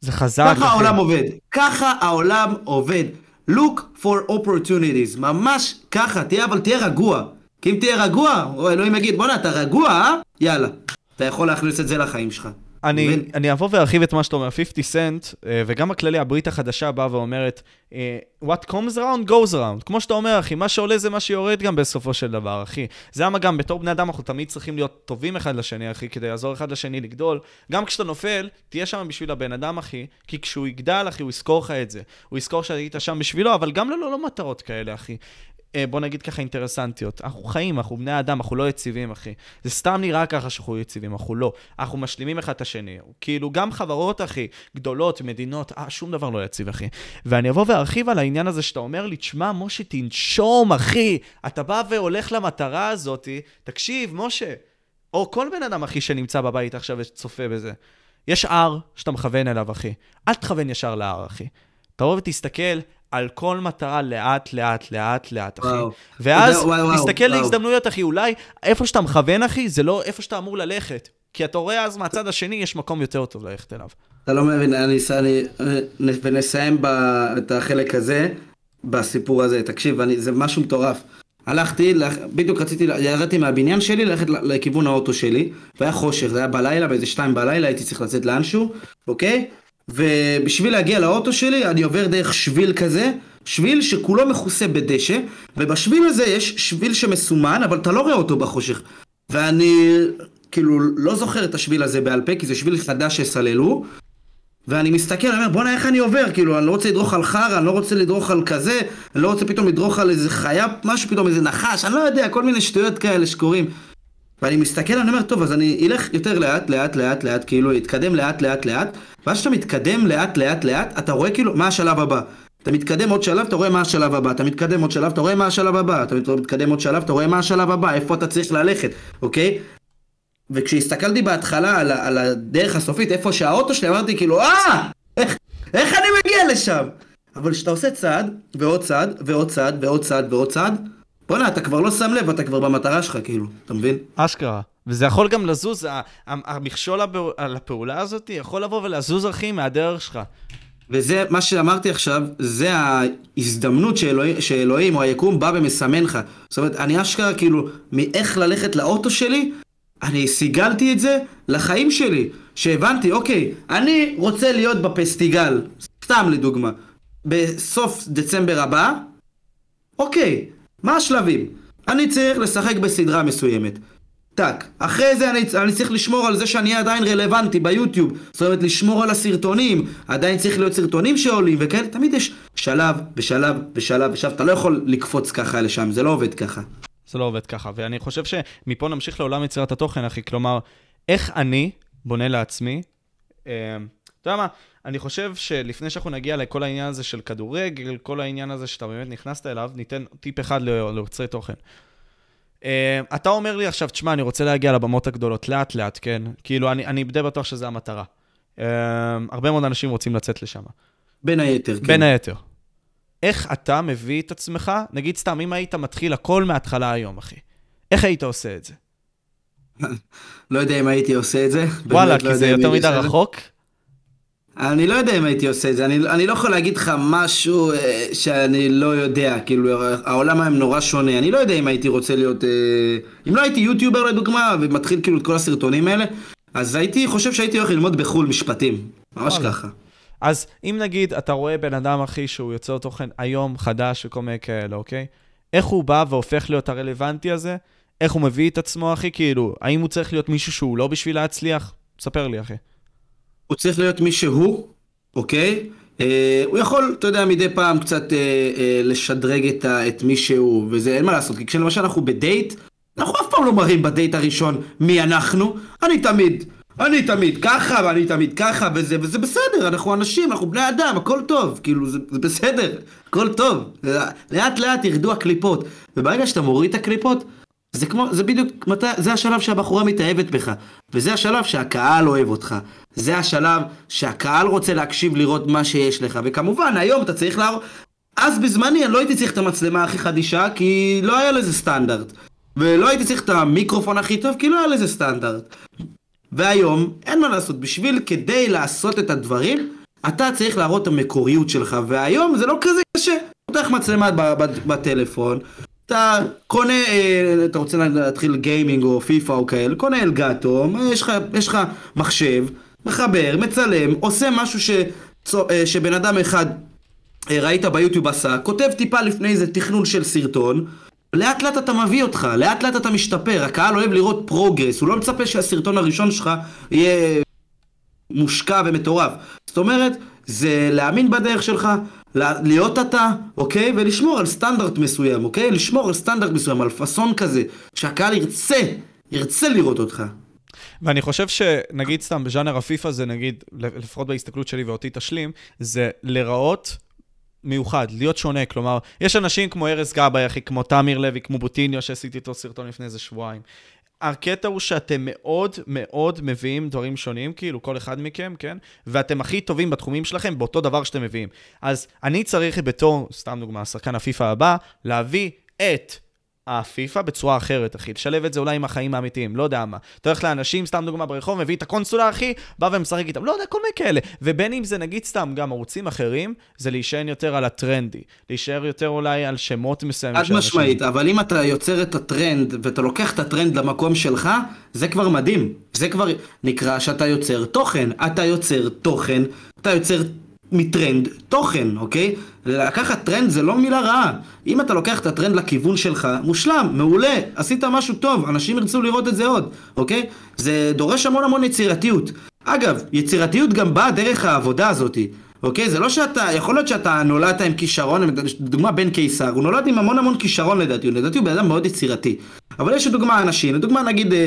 זה חזק. ככה העולם עובד. ככה העולם עובד. Look for opportunities. ממש ככה, תהיה, אבל תהיה רגוע. כי אם תהיה רגוע, אלוהים יגיד, בואנה, אתה רגוע, אה? יאללה. אתה יכול להכניס את זה לחיים שלך. אני, אני אבוא וארחיב את מה שאתה אומר, 50 סנט, אה, וגם הכללי, הברית החדשה באה ואומרת, אה, what comes around goes around. כמו שאתה אומר, אחי, מה שעולה זה מה שיורד גם בסופו של דבר, אחי. זה למה גם בתור בני אדם אנחנו תמיד צריכים להיות טובים אחד לשני, אחי, כדי לעזור אחד לשני לגדול. גם כשאתה נופל, תהיה שם בשביל הבן אדם, אחי, כי כשהוא יגדל, אחי, הוא יזכור לך את זה. הוא יזכור שהיית שם בשבילו, אבל גם ללא לא מטרות כאלה, אחי. אה, בוא נגיד ככה, אינטרסנטיות. אנחנו חיים, אנחנו בני אדם, אנחנו לא יציבים, אחי. זה סתם נראה ככה שאנחנו יציבים, אנחנו לא. אנחנו משלימים אחד את השני. כאילו, גם חברות, אחי, גדולות, מדינות, אה, שום דבר לא יציב, אחי. ואני אבוא וארחיב על העניין הזה שאתה אומר לי, תשמע, משה, תנשום, אחי. אתה בא והולך למטרה הזאת, תקשיב, משה, או כל בן אדם, אחי, שנמצא בבית עכשיו וצופה בזה. יש הר שאתה מכוון אליו, אחי. אל תכוון ישר להר, אחי. תבוא ותסתכל על כל מטרה לאט, לאט, לאט, לאט, אחי. וואו. ואז וואו, וואו, תסתכל וואו. להזדמנויות, אחי. אולי איפה שאתה מכוון, אחי, זה לא איפה שאתה אמור ללכת. כי אתה רואה אז מהצד השני, יש מקום יותר טוב ללכת אליו. אתה לא מבין, אני, אני, ונסיים ב, את החלק הזה, בסיפור הזה. תקשיב, אני, זה משהו מטורף. הלכתי, בדיוק רציתי, ירדתי מהבניין שלי ללכת לכיוון האוטו שלי, והיה חושך, זה היה בלילה, באיזה שתיים בלילה, הייתי צריך לצאת לאנשהו, אוקיי? ובשביל להגיע לאוטו שלי אני עובר דרך שביל כזה, שביל שכולו מכוסה בדשא, ובשביל הזה יש שביל שמסומן, אבל אתה לא רואה אותו בחושך. ואני כאילו לא זוכר את השביל הזה בעל פה, כי זה שביל חדש שסללו, ואני מסתכל, אני אומר, בואנה, איך אני עובר? כאילו, אני לא רוצה לדרוך על חרא, אני לא רוצה לדרוך על כזה, אני לא רוצה פתאום לדרוך על איזה חיה, משהו פתאום, איזה נחש, אני לא יודע, כל מיני שטויות כאלה שקורים. ואני מסתכל, אני אומר, טוב, אז אני אלך יותר לאט, לאט, לאט, לאט, כאילו, אתקדם לאט, לאט, לאט, ואז כשאתה מתקדם לאט, לאט, לאט, אתה רואה כאילו, מה השלב הבא. אתה מתקדם עוד שלב, אתה רואה מה השלב הבא, אתה מתקדם עוד שלב, אתה רואה מה השלב הבא, אתה מתקדם עוד שלב, אתה רואה מה השלב הבא, איפה אתה צריך ללכת, אוקיי? וכשהסתכלתי בהתחלה על, על הדרך הסופית, איפה שהאוטו שלי, אמרתי כאילו, אה! איך, איך אני מגיע לשם? אבל כשאתה עושה צעד, ועוד צעד, ועוד צעד, ועוד צעד, ועוד צעד, בואנה, אתה כבר לא שם לב, אתה כבר במטרה שלך, כאילו, אתה מבין? אשכרה. וזה יכול גם לזוז, המכשול על הפעולה הזאת יכול לבוא ולזוז, אחי, מהדרך שלך. וזה, מה שאמרתי עכשיו, זה ההזדמנות שאלוהים, שאלוהים או היקום בא ומסמן לך. זאת אומרת, אני אשכרה, כאילו, מאיך ללכת לאוטו שלי, אני סיגלתי את זה לחיים שלי. שהבנתי, אוקיי, אני רוצה להיות בפסטיגל, סתם לדוגמה, בסוף דצמבר הבא, אוקיי, מה השלבים? אני צריך לשחק בסדרה מסוימת. טאק. אחרי זה אני, אני צריך לשמור על זה שאני אהיה עדיין רלוונטי ביוטיוב. זאת אומרת, לשמור על הסרטונים. עדיין צריך להיות סרטונים שעולים וכאלה. תמיד יש שלב ושלב ושלב ושלב. אתה לא יכול לקפוץ ככה לשם, זה לא עובד ככה. זה לא עובד ככה. ואני חושב שמפה נמשיך לעולם יצירת התוכן, אחי. כלומר, איך אני בונה לעצמי... אה, אתה יודע מה? אני חושב שלפני שאנחנו נגיע לכל העניין הזה של כדורגל, כל העניין הזה שאתה באמת נכנסת אליו, ניתן טיפ אחד ליוצרי תוכן. Uh, אתה אומר לי עכשיו, תשמע, אני רוצה להגיע לבמות הגדולות לאט-לאט, כן? כאילו, אני, אני די בטוח שזו המטרה. Uh, הרבה מאוד אנשים רוצים לצאת לשם. בין היתר, כן. בין היתר. איך אתה מביא את עצמך, נגיד סתם, אם היית מתחיל הכל מההתחלה היום, אחי, איך היית עושה את זה? לא יודע אם הייתי עושה את זה. וואלה, כי לא זה יותר מדי רחוק. אני לא יודע אם הייתי עושה את זה, אני, אני לא יכול להגיד לך משהו אה, שאני לא יודע, כאילו העולם היום נורא שונה, אני לא יודע אם הייתי רוצה להיות, אה, אם לא הייתי יוטיובר לדוגמה ומתחיל כאילו את כל הסרטונים האלה, אז הייתי חושב שהייתי הולך ללמוד בחו"ל משפטים, ממש. ככה. אז אם נגיד אתה רואה בן אדם אחי שהוא יוצר תוכן היום חדש וכל מיני כאלה, אוקיי? איך הוא בא והופך להיות הרלוונטי הזה? איך הוא מביא את עצמו אחי? כאילו, האם הוא צריך להיות מישהו שהוא לא בשביל להצליח? ספר לי אחי. הוא צריך להיות מי שהוא, אוקיי? אה, הוא יכול, אתה יודע, מדי פעם קצת אה, אה, לשדרג את, ה, את מי שהוא, וזה אין מה לעשות, כי כשלמשל אנחנו בדייט, אנחנו אף פעם לא מראים בדייט הראשון מי אנחנו, אני תמיד, אני תמיד ככה, ואני תמיד ככה, וזה, וזה בסדר, אנחנו אנשים, אנחנו בני אדם, הכל טוב, כאילו, זה, זה בסדר, הכל טוב. לאט לאט ירדו הקליפות, וברגע שאתה מוריד את הקליפות, זה כמו, זה בדיוק, מת, זה השלב שהבחורה מתאהבת בך, וזה השלב שהקהל אוהב אותך, זה השלב שהקהל רוצה להקשיב לראות מה שיש לך, וכמובן היום אתה צריך להראות, אז בזמני אני לא הייתי צריך את המצלמה הכי חדישה, כי לא היה לזה סטנדרט. ולא הייתי צריך את המיקרופון הכי טוב, כי לא היה לזה סטנדרט. והיום, אין מה לעשות, בשביל, כדי לעשות את הדברים, אתה צריך להראות את המקוריות שלך, והיום זה לא כזה קשה. פותח מצלמה בטלפון, אתה קונה, אה, אתה רוצה להתחיל גיימינג או פיפא או כאלה, קונה אלגטו, יש לך, יש לך מחשב, מחבר, מצלם, עושה משהו ש, אה, שבן אדם אחד אה, ראית ביוטיוב עשה, כותב טיפה לפני זה תכנון של סרטון, לאט לאט אתה מביא אותך, לאט לאט אתה משתפר, הקהל אוהב לראות progress, הוא לא מצפה שהסרטון הראשון שלך יהיה מושקע ומטורף. זאת אומרת, זה להאמין בדרך שלך, להיות אתה, אוקיי? ולשמור על סטנדרט מסוים, אוקיי? לשמור על סטנדרט מסוים, על פאסון כזה, שהקהל ירצה, ירצה לראות אותך. ואני חושב שנגיד סתם בז'אנר הפיפא זה נגיד, לפחות בהסתכלות שלי ואותי תשלים, זה לראות מיוחד, להיות שונה. כלומר, יש אנשים כמו ארז גבאי, אחי, כמו תמיר לוי, כמו בוטיניו, שעשיתי איתו סרטון לפני איזה שבועיים. הקטע הוא שאתם מאוד מאוד מביאים דברים שונים, כאילו, כל אחד מכם, כן? ואתם הכי טובים בתחומים שלכם באותו דבר שאתם מביאים. אז אני צריך בתור, סתם דוגמה, שחקן הפיפא הבא, להביא את הפיפא בצורה אחרת, אחי. לשלב את זה אולי עם החיים האמיתיים, לא יודע מה. אתה הולך לאנשים, סתם דוגמה ברחוב, מביא את הקונסולה, אחי, בא ומשחק איתם, לא יודע, כל מיני כאלה. ובין אם זה נגיד סתם גם ערוצים אחרים, זה להישען יותר על הטרנדי. להישאר יותר אולי על שמות מסוימים. חד משמעית, אבל אם אתה יוצר את הטרנד, ואתה לוקח את הטרנד למקום שלך, זה כבר מדהים. זה כבר נקרא שאתה יוצר תוכן. אתה יוצר תוכן, אתה יוצר מטרנד תוכן, אוקיי? לקחת טרנד זה לא מילה רעה. אם אתה לוקח את הטרנד לכיוון שלך, מושלם, מעולה, עשית משהו טוב, אנשים ירצו לראות את זה עוד, אוקיי? זה דורש המון המון יצירתיות. אגב, יצירתיות גם באה דרך העבודה הזאתי. אוקיי? זה לא שאתה, יכול להיות שאתה נולדת עם כישרון, לדוגמה בן קיסר, הוא נולד עם המון המון כישרון לדעתי, לדעתי הוא בן אדם מאוד יצירתי. אבל יש לדוגמה אנשים, לדוגמה נגיד אה,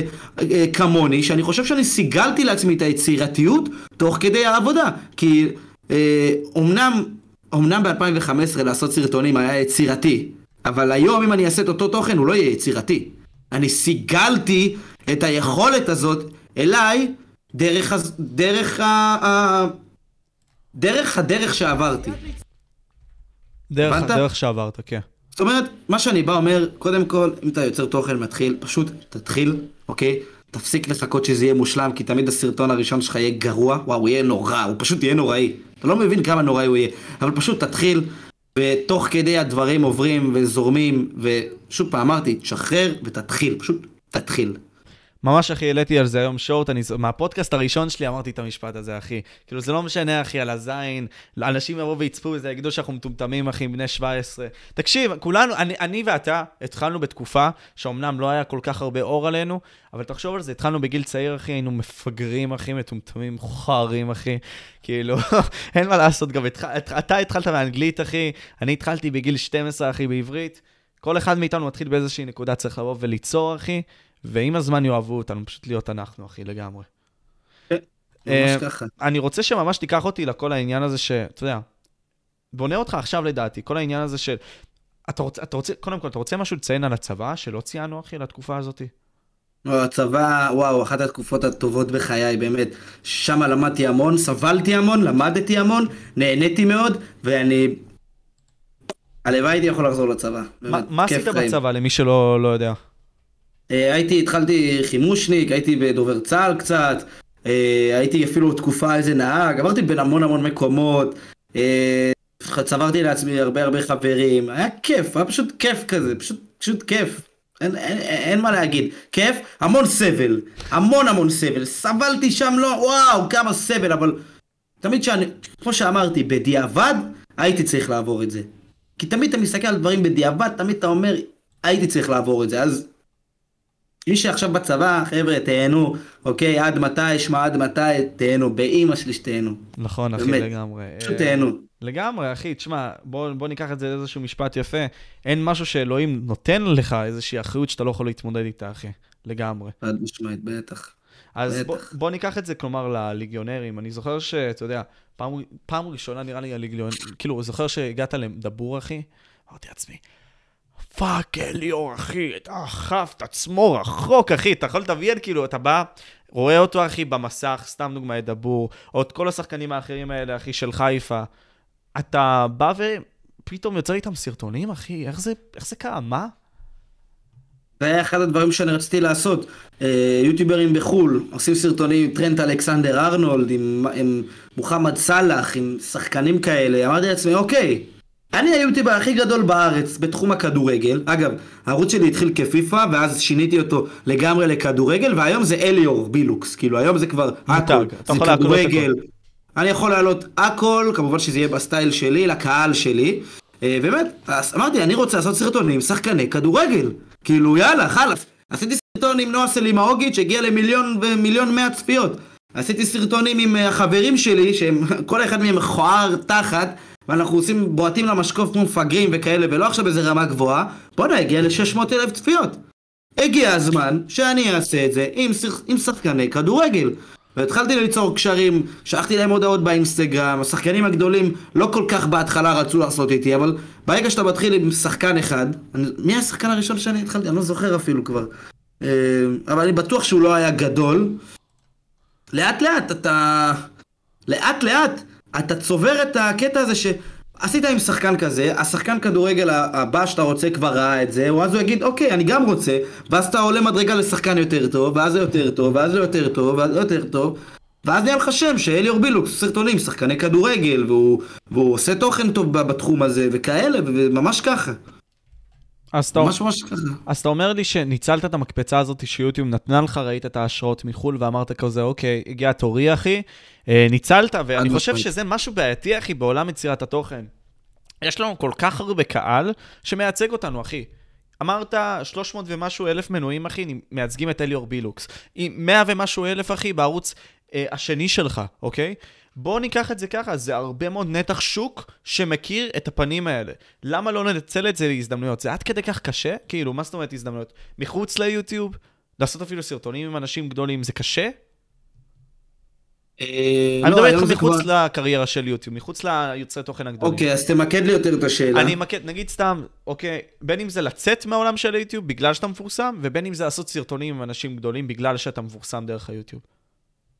אה, כמוני, שאני חושב שאני סיגלתי לעצמי את היצירתיות תוך כדי העבודה. כי אומנם, אומנם ב-2015 לעשות סרטונים היה יצירתי, אבל היום אם אני אעשה את אותו תוכן הוא לא יהיה יצירתי. אני סיגלתי את היכולת הזאת אליי דרך, דרך, ה, דרך הדרך שעברתי. דרך הדרך שעברת, כן. זאת אומרת, מה שאני בא אומר, קודם כל, אם אתה יוצר תוכן מתחיל, פשוט תתחיל, אוקיי? תפסיק לחכות שזה יהיה מושלם, כי תמיד הסרטון הראשון שלך יהיה גרוע, וואו, הוא יהיה נורא, הוא פשוט יהיה נוראי. אתה לא מבין כמה נוראי הוא יהיה, אבל פשוט תתחיל, ותוך כדי הדברים עוברים וזורמים, ושוב פעם אמרתי, תשחרר ותתחיל, פשוט תתחיל. ממש, אחי, העליתי על זה היום שורט, אני, מהפודקאסט הראשון שלי אמרתי את המשפט הזה, אחי. כאילו, זה לא משנה, אחי, על הזין, אנשים יבואו ויצפו בזה, יגידו שאנחנו מטומטמים, אחי, בני 17. תקשיב, כולנו, אני, אני ואתה, התחלנו בתקופה שאומנם לא היה כל כך הרבה אור עלינו, אבל תחשוב על זה, התחלנו בגיל צעיר, אחי, היינו מפגרים, אחי, מטומטמים, חורים, אחי. כאילו, אין מה לעשות, גם התח... אתה התחלת באנגלית, אחי, אני התחלתי בגיל 12, אחי, בעברית. כל אחד מאיתנו מתחיל באיזושהי נקודה, צריך לבוא וליצור, אחי. ועם הזמן יאהבו אותנו, פשוט להיות אנחנו, אחי, לגמרי. כן, ממש אה, ככה. אני רוצה שממש תיקח אותי לכל העניין הזה שאתה יודע, בונה אותך עכשיו לדעתי, כל העניין הזה של... אתה רוצה, אתה רוצה, קודם כל, אתה רוצה משהו לציין על הצבא שלא ציינו, אחי, לתקופה הזאת? לא, הצבא, וואו, אחת התקופות הטובות בחיי, באמת. שם למדתי המון, סבלתי המון, למדתי המון, נהניתי מאוד, ואני... הלוואי הייתי יכול לחזור לצבא. באמת, מה עשית בצבא, למי שלא לא יודע? אה, הייתי, התחלתי חימושניק, הייתי בדובר צה"ל קצת, אה, הייתי אפילו תקופה איזה נהג, עברתי בין המון המון מקומות, אה, צברתי לעצמי הרבה הרבה חברים, היה כיף, היה פשוט כיף כזה, פשוט, פשוט כיף. אין, אין, אין מה להגיד, כיף, המון סבל, המון המון סבל, סבלתי שם לא, וואו, כמה סבל, אבל תמיד שאני, כמו שאמרתי, בדיעבד הייתי צריך לעבור את זה. כי תמיד אתה מסתכל על דברים בדיעבד, תמיד אתה אומר, הייתי צריך לעבור את זה, אז מי שעכשיו בצבא, חבר'ה, תהנו, אוקיי? עד מתי, שמע עד מתי, תהנו, באימא שלי שתהנו. נכון, אחי, באמת, לגמרי. פשוט תהנו. לגמרי, אחי, תשמע, בוא, בוא ניקח את זה לאיזשהו משפט יפה. אין משהו שאלוהים נותן לך איזושהי אחריות שאתה לא יכול להתמודד איתה, אחי. לגמרי. חד משמעית, בטח. אז בוא, בוא ניקח את זה, כלומר, לליגיונרים. אני זוכר שאתה יודע, פעם, פעם ראשונה נראה לי הליגיון, כאילו, זוכר שהגעת לדבור, אחי? אמרתי לעצמי, fuck אליאור, אחי, לקח את עצמו רחוק, אחי, אתה יכול לדמיין, כאילו, אתה בא, רואה אותו, אחי, במסך, סתם דוגמא, את דבור, או את כל השחקנים האחרים האלה, אחי, של חיפה. אתה בא פתאום יוצא איתם סרטונים, אחי, איך זה, איך זה קרה? מה? זה היה אחד הדברים שאני רציתי לעשות. אה, יוטיוברים בחו"ל עושים סרטונים עם טרנט אלכסנדר ארנולד, עם, עם מוחמד סלאח, עם שחקנים כאלה. אמרתי לעצמי, אוקיי, אני היוטיובר הכי גדול בארץ בתחום הכדורגל. אגב, הערוץ שלי התחיל כפיפא, ואז שיניתי אותו לגמרי לכדורגל, והיום זה אליאור בילוקס. כאילו, היום זה כבר הכל. זה כדורגל. אני יכול להעלות הכל, כמובן שזה יהיה בסטייל שלי, לקהל שלי. אה, באמת, אמרתי, אני רוצה לעשות סרטונים, שחקני כדורגל. כאילו, יאללה, חלאס. עשיתי סרטון עם נועה סלימהודז'יץ' שהגיע למיליון ומיליון מאה צפיות. עשיתי סרטונים עם אה, החברים שלי, שהם, כל אחד מהם מכוער תחת, ואנחנו עושים, בועטים למשקוף כמו מפגרים וכאלה, ולא עכשיו איזה רמה גבוהה. בואנה, הגיע ל-600 אלף צפיות. הגיע הזמן שאני אעשה את זה עם, שח- עם שחקני כדורגל. והתחלתי ליצור קשרים, שלחתי להם הודעות באינסטגרם, השחקנים הגדולים לא כל כך בהתחלה רצו לעשות איתי, אבל ברגע שאתה מתחיל עם שחקן אחד, אני, מי השחקן הראשון שאני התחלתי? אני לא זוכר אפילו כבר. אה, אבל אני בטוח שהוא לא היה גדול. לאט לאט אתה... לאט לאט אתה צובר את הקטע הזה שעשית עם שחקן כזה, השחקן כדורגל הבא שאתה רוצה כבר ראה את זה, ואז הוא יגיד אוקיי אני גם רוצה, ואז אתה עולה מדרגה לשחקן יותר טוב, ואז זה יותר טוב, ואז זה יותר טוב, ואז זה יותר טוב, ואז נהיה לך שם שאליאור בילוקס סרטונים, שחקני כדורגל, והוא, והוא עושה תוכן טוב בתחום הזה, וכאלה, וממש ככה. אז אתה, ממש ממש ככה. אז אתה אומר לי שניצלת את המקפצה הזאת שיוטיוב נתנה לך, ראית את ההשראות מחו"ל ואמרת כזה, אוקיי, הגיע תורי, אחי, אה, ניצלת, ואני חושב. שזה משהו בעייתי, אחי, בעולם יצירת התוכן. יש לנו כל כך הרבה קהל שמייצג אותנו, אחי. אמרת 300 ומשהו אלף מנויים, אחי, מייצגים את אליאור בילוקס. עם 100 ומשהו אלף, אחי, בערוץ אה, השני שלך, אוקיי? בוא ניקח את זה ככה, זה הרבה מאוד נתח שוק שמכיר את הפנים האלה. למה לא ננצל את זה להזדמנויות? זה עד כדי כך קשה? כאילו, מה זאת אומרת הזדמנויות? מחוץ ליוטיוב? לעשות אפילו סרטונים עם אנשים גדולים, זה קשה? אה, אני לא, מדבר היום איתך מחוץ לקריירה של יוטיוב, מחוץ ליוצרי תוכן הגדולים. אוקיי, אז תמקד לי יותר את השאלה. אני אמקד, נגיד סתם, אוקיי, בין אם זה לצאת מהעולם של היוטיוב בגלל שאתה מפורסם, ובין אם זה לעשות סרטונים עם אנשים גדולים בגלל שאתה מפורסם דרך היוטיוב.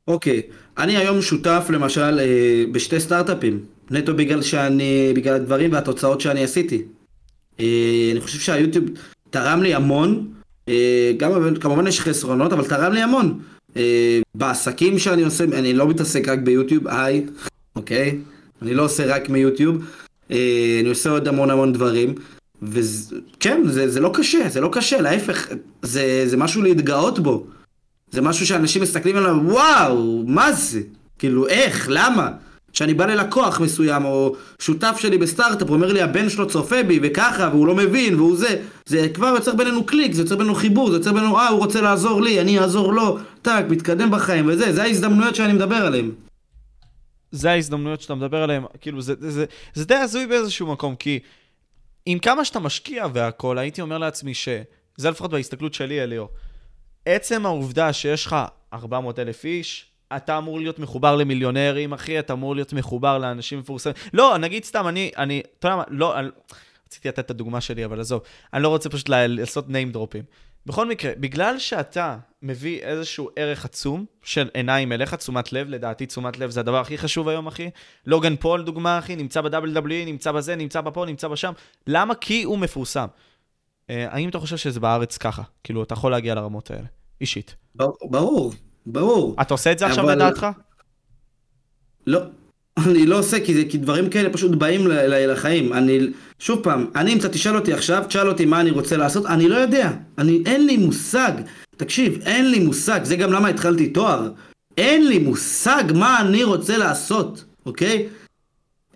אוקיי, אני היום שותף למשל אה, בשתי סטארט-אפים, נטו בגלל שאני, בגלל הדברים והתוצאות שאני עשיתי. אה, אני חושב שהיוטיוב תרם לי המון, אה, גם כמובן יש חסרונות, אבל תרם לי המון. בעסקים שאני עושה, אני לא מתעסק רק ביוטיוב, היי, אוקיי? אני לא עושה רק מיוטיוב, אני עושה עוד המון המון דברים. וכן, זה, זה לא קשה, זה לא קשה, להפך, זה, זה משהו להתגאות בו. זה משהו שאנשים מסתכלים עליו, וואו, מה זה? כאילו, איך? למה? כשאני בא ללקוח מסוים, או שותף שלי בסטארט-אפ, אומר לי, הבן שלו צופה בי, וככה, והוא לא מבין, והוא זה, זה כבר יוצר בינינו קליק, זה יוצר בינינו חיבור, זה יוצר בינינו, אה, הוא רוצה לעזור לי, אני אעזור לו, טאק, מתקדם בחיים, וזה, זה ההזדמנויות שאני מדבר עליהן. זה ההזדמנויות שאתה מדבר עליהן, כאילו, זה, זה, זה, זה די הזוי באיזשהו מקום, כי עם כמה שאתה משקיע והכל, הייתי אומר לעצמי ש... זה לפחות בהסתכלות שלי, אליאור. עצם העובדה שיש לך 400 אלף איש, אתה אמור להיות מחובר למיליונרים, אחי, אתה אמור להיות מחובר לאנשים מפורסמים. לא, נגיד סתם, אני, אני, אתה יודע מה, לא, אני, רציתי לתת את הדוגמה שלי, אבל עזוב, אני לא רוצה פשוט לעשות name dropping. בכל מקרה, בגלל שאתה מביא איזשהו ערך עצום של עיניים אליך, תשומת לב, לדעתי תשומת לב זה הדבר הכי חשוב היום, אחי. לוגן פול, דוגמה, אחי, נמצא ב-WWE, נמצא בזה, נמצא בפה, נמצא בשם. למה? כי הוא מפורסם. אה, האם אתה חושב שזה בארץ ככה? כאילו, אתה יכול להגיע לרמות האלה, אישית. ברור, ברור. אתה עושה את זה עכשיו לדעתך? לא, אני לא עושה, כי, זה, כי דברים כאלה פשוט באים ל- לחיים. אני, שוב פעם, אני אם אתה תשאל אותי עכשיו, תשאל אותי מה אני רוצה לעשות, אני לא יודע. אני, אין לי מושג. תקשיב, אין לי מושג, זה גם למה התחלתי תואר. אין לי מושג מה אני רוצה לעשות, אוקיי?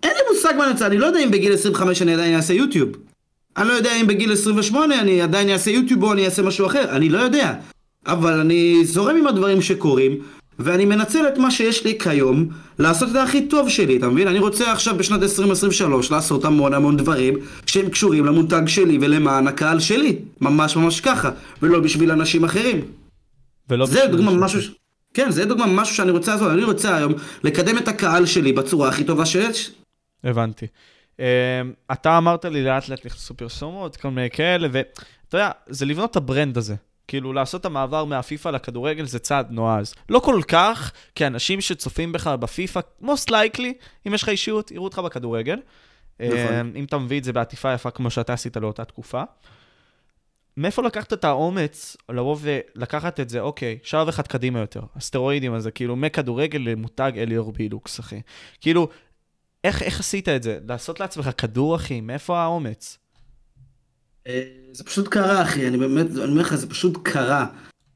אין לי מושג מה אני רוצה, אני לא יודע אם בגיל 25 אני עדיין אעשה יוטיוב. אני לא יודע אם בגיל 28 אני עדיין אעשה יוטיוב או אני אעשה משהו אחר, אני לא יודע. אבל אני זורם עם הדברים שקורים, ואני מנצל את מה שיש לי כיום, לעשות את הכי טוב שלי, אתה מבין? אני רוצה עכשיו בשנת 2023 לעשות המון המון דברים שהם קשורים למותג שלי ולמען הקהל שלי. ממש ממש ככה, ולא בשביל אנשים אחרים. ולא זה בשביל דוגמה. משהו... ש- כן, זה דוגמה משהו שאני רוצה לעשות. אני רוצה היום לקדם את הקהל שלי בצורה הכי טובה שיש. הבנתי. Um, אתה אמרת לי לאט לאט נכנסו פרסומות, כל מיני כאלה, ואתה יודע, זה לבנות את ה brand הזה. כאילו, לעשות את המעבר מהפיפא לכדורגל זה צעד נועז. לא כל כך, כי אנשים שצופים בך בפיפא, most likely, אם יש לך אישיות, יראו אותך בכדורגל. נכון. אם אתה מביא את זה בעטיפה יפה כמו שאתה עשית לאותה תקופה. מאיפה לקחת את האומץ לבוא ולקחת את זה, אוקיי, שלב אחד קדימה יותר, הסטרואידים הזה, כאילו, מכדורגל למותג אליאור בילוקס, אחי. כאילו, איך, איך עשית את זה? לעשות לעצמך כדור, אחי? מאיפה האומץ? אה, זה פשוט קרה, אחי, אני באמת, אני אומר לך, זה פשוט קרה.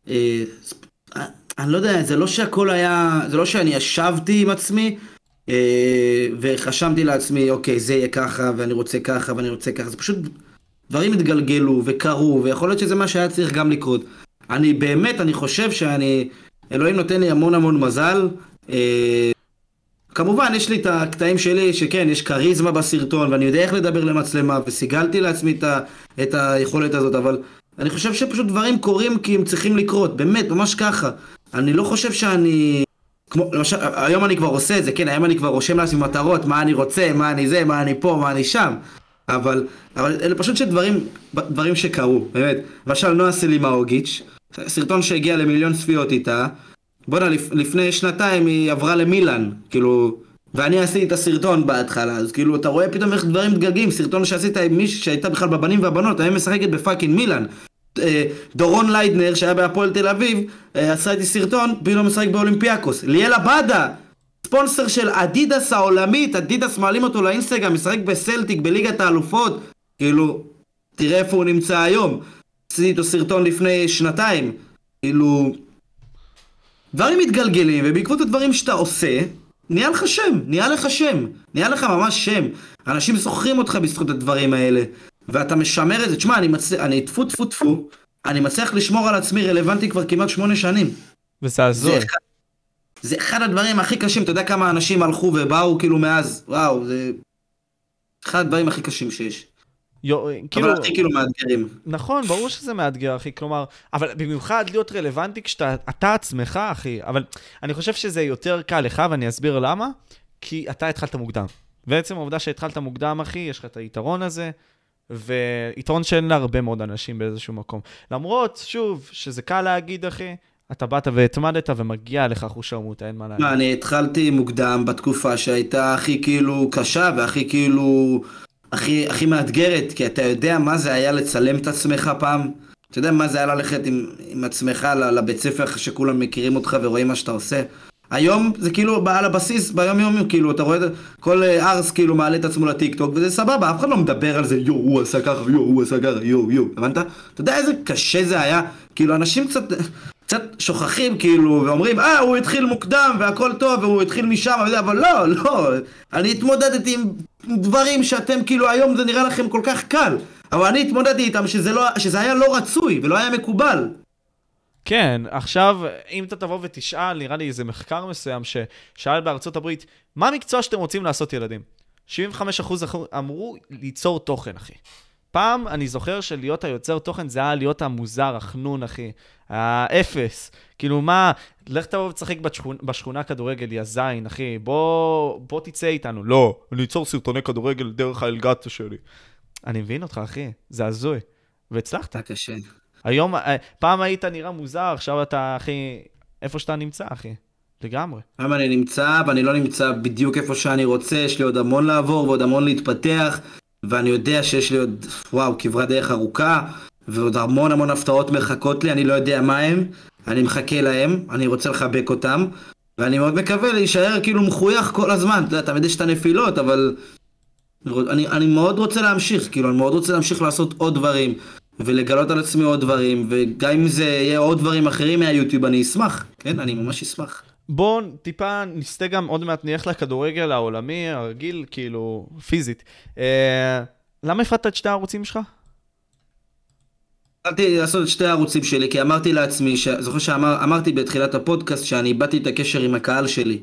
אה, אני לא יודע, זה לא שהכל היה, זה לא שאני ישבתי עם עצמי אה, וחשמתי לעצמי, אוקיי, זה יהיה ככה, ואני רוצה ככה, ואני רוצה ככה, זה פשוט דברים התגלגלו וקרו, ויכול להיות שזה מה שהיה צריך גם לקרות. אני באמת, אני חושב שאני, אלוהים נותן לי המון המון מזל. אה, כמובן, יש לי את הקטעים שלי, שכן, יש כריזמה בסרטון, ואני יודע איך לדבר למצלמה, וסיגלתי לעצמי את, ה, את היכולת הזאת, אבל אני חושב שפשוט דברים קורים כי הם צריכים לקרות, באמת, ממש ככה. אני לא חושב שאני... כמו, למשל, היום אני כבר עושה את זה, כן, היום אני כבר רושם לעצמי מטרות, מה אני רוצה, מה אני זה, מה אני פה, מה אני שם. אבל, אבל אלה פשוט שדברים, דברים שקרו, באמת. למשל, נועה סלימהודז'יץ', סרטון שהגיע למיליון צפיות איתה, בואנה, לפ, לפני שנתיים היא עברה למילאן, כאילו, ואני עשיתי את הסרטון בהתחלה, אז כאילו, אתה רואה פתאום איך דברים מתגלגלים, סרטון שעשית עם מישהי שהייתה בכלל בבנים והבנות, היום משחקת ב fucking מילאן. אה, דורון ליידנר, שהיה בהפועל תל אביב, אה, עשה איתי סרטון, פתאום משחק באולימפיאקוס. ליאל עבאדה, ספונסר של אדידס העולמית, אדידס מעלים אותו לאינסטגרם, משחק בסלטיק בליגת האלופות, כאילו, תראה איפה הוא נמצא היום. עשיתי איתו סרטון לפני שנתיים, כאילו... דברים מתגלגלים, ובעקבות הדברים שאתה עושה, נהיה לך שם, נהיה לך שם, נהיה לך ממש שם. אנשים זוכרים אותך בזכות הדברים האלה, ואתה משמר את זה. תשמע, אני מצליח, אני טפו טפו טפו, אני מצליח לשמור על עצמי רלוונטי כבר כמעט שמונה שנים. וזה הזוי. זה אחד הדברים הכי קשים, אתה יודע כמה אנשים הלכו ובאו כאילו מאז, וואו, זה אחד הדברים הכי קשים שיש. יו, כאילו... אבל הכי כאילו מאתגרים. נכון, ברור שזה מאתגר, אחי, כלומר, אבל במיוחד להיות רלוונטי כשאתה אתה עצמך, אחי, אבל אני חושב שזה יותר קל לך, ואני אסביר למה, כי אתה התחלת מוקדם. ועצם העובדה שהתחלת מוקדם, אחי, יש לך את היתרון הזה, ויתרון שאין להרבה מאוד אנשים באיזשהו מקום. למרות, שוב, שזה קל להגיד, אחי, אתה באת והתמדת ומגיע לך חוש שרמוטה, אין מה להגיד. אני התחלתי מוקדם בתקופה שהייתה הכי כאילו קשה והכי כאילו הכי, הכי מאתגרת, כי אתה יודע מה זה היה לצלם את עצמך פעם? אתה יודע מה זה היה ללכת עם, עם עצמך לבית ספר שכולם מכירים אותך ורואים מה שאתה עושה? היום זה כאילו על הבסיס, ביום יום, כאילו, אתה רואה, כל אה, ארס כאילו מעלה את עצמו לטיק טוק, וזה סבבה, אף אחד לא מדבר על זה, יואו, הוא עשה ככה, יואו, הוא עשה ככה, יואו, יואו, הבנת? אתה יודע איזה קשה זה היה? כאילו, אנשים קצת, קצת שוכחים כאילו, ואומרים, אה, הוא התחיל מוקדם והכל טוב, והוא התחיל משם, אבל לא, לא, אני התמודדתי עם דברים שאתם כאילו, היום זה נראה לכם כל כך קל, אבל אני התמודדתי איתם שזה, לא, שזה היה לא רצוי ולא היה מקובל. כן, עכשיו, אם אתה תבוא ותשאל, נראה לי איזה מחקר מסוים ששאל בארצות הברית, מה המקצוע שאתם רוצים לעשות ילדים? 75% אמרו ליצור תוכן, אחי. פעם אני זוכר שלהיות היוצר תוכן זה היה להיות המוזר, החנון, אחי. האפס. כאילו, מה, לך תבוא ותשחק בשכונה, בשכונה כדורגל, יא זין, אחי. בוא, בוא תצא איתנו. לא, אני אצור סרטוני כדורגל דרך האלגטה שלי. אני מבין אותך, אחי. זה הזוי. והצלחת. קשה. היום, אה, פעם היית נראה מוזר, עכשיו אתה, אחי, איפה שאתה נמצא, אחי. לגמרי. היום אני נמצא, ואני לא נמצא בדיוק איפה שאני רוצה, יש לי עוד המון לעבור ועוד המון להתפתח. ואני יודע שיש לי עוד, וואו, כברת דרך ארוכה, ועוד המון המון הפתעות מחכות לי, אני לא יודע מה הם, אני מחכה להם, אני רוצה לחבק אותם, ואני מאוד מקווה להישאר כאילו מחוייך כל הזמן, אתה יודע, תמיד יש את הנפילות, אבל אני, אני מאוד רוצה להמשיך, כאילו, אני מאוד רוצה להמשיך לעשות עוד דברים, ולגלות על עצמי עוד דברים, וגם אם זה יהיה עוד דברים אחרים מהיוטיוב, אני אשמח, כן? אני ממש אשמח. בואו טיפה נסטה גם, עוד מעט נלך לכדורגל העולמי, הרגיל, כאילו, פיזית. אה, למה הפרדת את שתי הערוצים שלך? התחלתי לעשות את שתי הערוצים שלי, כי אמרתי לעצמי, זוכר שאמרתי בתחילת הפודקאסט שאני איבדתי את הקשר עם הקהל שלי.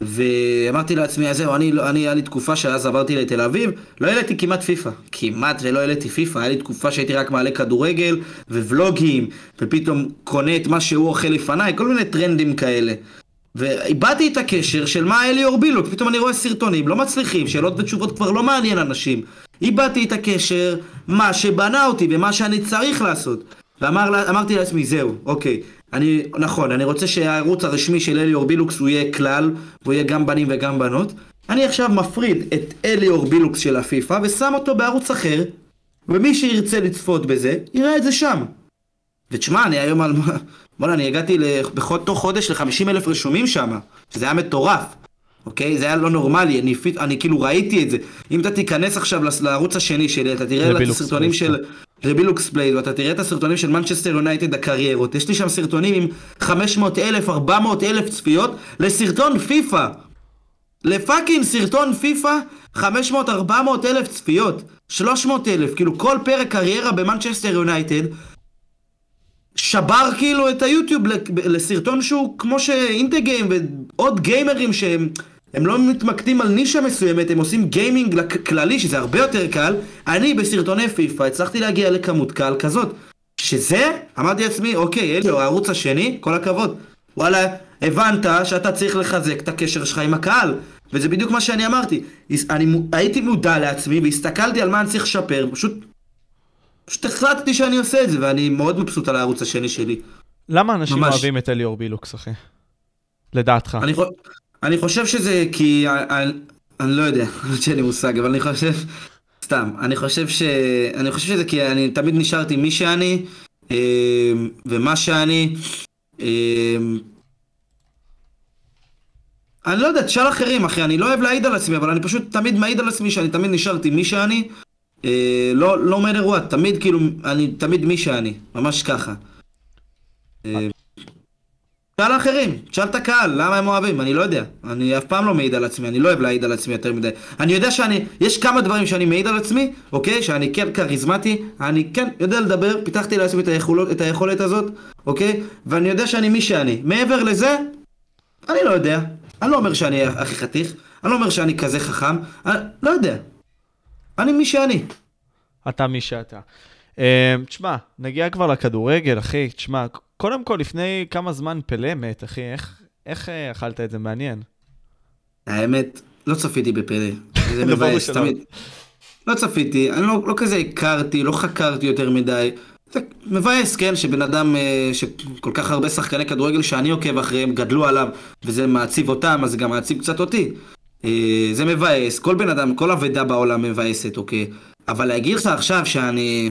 ואמרתי לעצמי, אז זהו, אני, אני, היה לי תקופה שאז עברתי לתל אביב, לא העליתי כמעט פיפא. כמעט ולא העליתי פיפא, היה לי תקופה שהייתי רק מעלה כדורגל, וולוגים, ופתאום קונה את מה שהוא אוכל לפניי, כל מיני טרנדים כאלה. ואיבדתי את הקשר של מה אליאור בילוק, פתאום אני רואה סרטונים, לא מצליחים, שאלות ותשובות כבר לא מעניין אנשים. איבדתי את הקשר, מה שבנה אותי ומה שאני צריך לעשות. ואמרתי לעצמי, זהו, אוקיי, אני, נכון, אני רוצה שהערוץ הרשמי של אליאור בילוקס הוא יהיה כלל, והוא יהיה גם בנים וגם בנות, אני עכשיו מפריד את אליאור בילוקס של הפיפא ושם אותו בערוץ אחר, ומי שירצה לצפות בזה, יראה את זה שם. ותשמע, אני היום על... בוא'נה, אני הגעתי בכל תוך חודש ל-50 אלף רשומים שם, שזה היה מטורף. אוקיי? זה היה לא נורמלי, אני, אני כאילו ראיתי את זה. אם אתה תיכנס עכשיו לערוץ השני שלי, אתה תראה את הסרטונים של רבילוקס פלייד, ואתה תראה את הסרטונים של מנצ'סטר יונייטד הקריירות. יש לי שם סרטונים עם 500 אלף, 400 אלף צפיות לסרטון פיפא. ל fucking סרטון פיפא, 500, 400 אלף צפיות. 300 אלף, כאילו כל פרק קריירה במנצ'סטר יונייטד. שבר כאילו את היוטיוב לסרטון שהוא כמו שאינטה גיים ועוד גיימרים שהם הם לא מתמקדים על נישה מסוימת, הם עושים גיימינג כללי, שזה הרבה יותר קל. אני בסרטוני פיפא הצלחתי להגיע לכמות קהל כזאת. שזה, אמרתי לעצמי, אוקיי, אלי, הערוץ השני, כל הכבוד. וואלה, הבנת שאתה צריך לחזק את הקשר שלך עם הקהל. וזה בדיוק מה שאני אמרתי. אני הייתי מודע לעצמי והסתכלתי על מה אני צריך לשפר, פשוט... פשוט החלטתי שאני עושה את זה, ואני מאוד מבסוט על הערוץ השני שלי. למה אנשים ממש... אוהבים את אליאור בילוקס, אחי? לדעתך. אני, אני חושב שזה כי... אני, לא יודע, לא שאין לי מושג, אבל אני חושב... סתם, אני חושב ש... אני חושב שזה כי אני תמיד נשארתי מי שאני, אה, ומה שאני. אה, אני לא יודע, תשאל אחרים, אחי, אני לא אוהב להעיד על עצמי, אבל אני פשוט תמיד מעיד על עצמי שאני תמיד נשארתי מי שאני. אה, לא, לא matter what, תמיד כאילו, אני תמיד מי שאני, ממש ככה. תשאל אחרים, תשאל את הקהל, למה הם אוהבים, אני לא יודע. אני אף פעם לא מעיד על עצמי, אני לא אוהב להעיד על עצמי יותר מדי. אני יודע שאני, יש כמה דברים שאני מעיד על עצמי, אוקיי? שאני כן כריזמטי, אני כן יודע לדבר, פיתחתי לעצמי את היכולת, את היכולת הזאת, אוקיי? ואני יודע שאני מי שאני. מעבר לזה, אני לא יודע. אני לא אומר שאני הכי חתיך, אני לא אומר שאני כזה חכם, אני לא יודע. אני מי שאני. אתה מי שאתה. אה, תשמע, נגיע כבר לכדורגל, אחי. תשמע, קודם כל, לפני כמה זמן פלא מת, אחי, איך, איך אה, אכלת את זה? מעניין. האמת, לא צפיתי בפלא. זה מבאס, תמיד. לא צפיתי, אני לא, לא כזה הכרתי, לא חקרתי יותר מדי. זה מבאס, כן, שבן אדם, אה, שכל כך הרבה שחקני כדורגל שאני עוקב אחריהם גדלו עליו, וזה מעציב אותם, אז זה גם מעציב קצת אותי. אה, זה מבאס, כל בן אדם, כל אבדה בעולם מבאסת, אוקיי? אבל להגיד לך עכשיו שאני...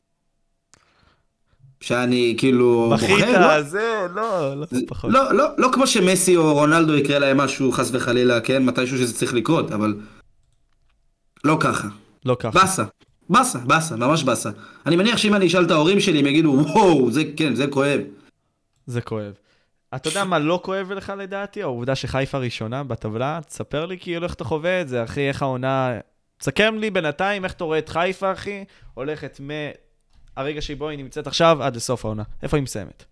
שאני כאילו בכית, בוחר, לא? זה, לא, לא, פחות. לא, לא, לא כמו שמסי או רונלדו יקרה להם משהו חס וחלילה, כן? מתישהו שזה צריך לקרות, אבל... לא ככה. לא ככה. באסה. באסה, באסה, ממש באסה. אני מניח שאם אני אשאל את ההורים שלי, הם יגידו, וואו, זה כן, זה כואב. זה כואב. אתה יודע מה לא כואב לך לדעתי? העובדה שחיפה ראשונה בטבלה? תספר לי כאילו איך אתה חווה את זה, אחי, איך העונה... תסכם לי בינתיים איך אתה רואה את חיפה, אחי, הולכת הרגע שבו היא נמצאת עכשיו עד לסוף העונה. איפה היא מסיימת?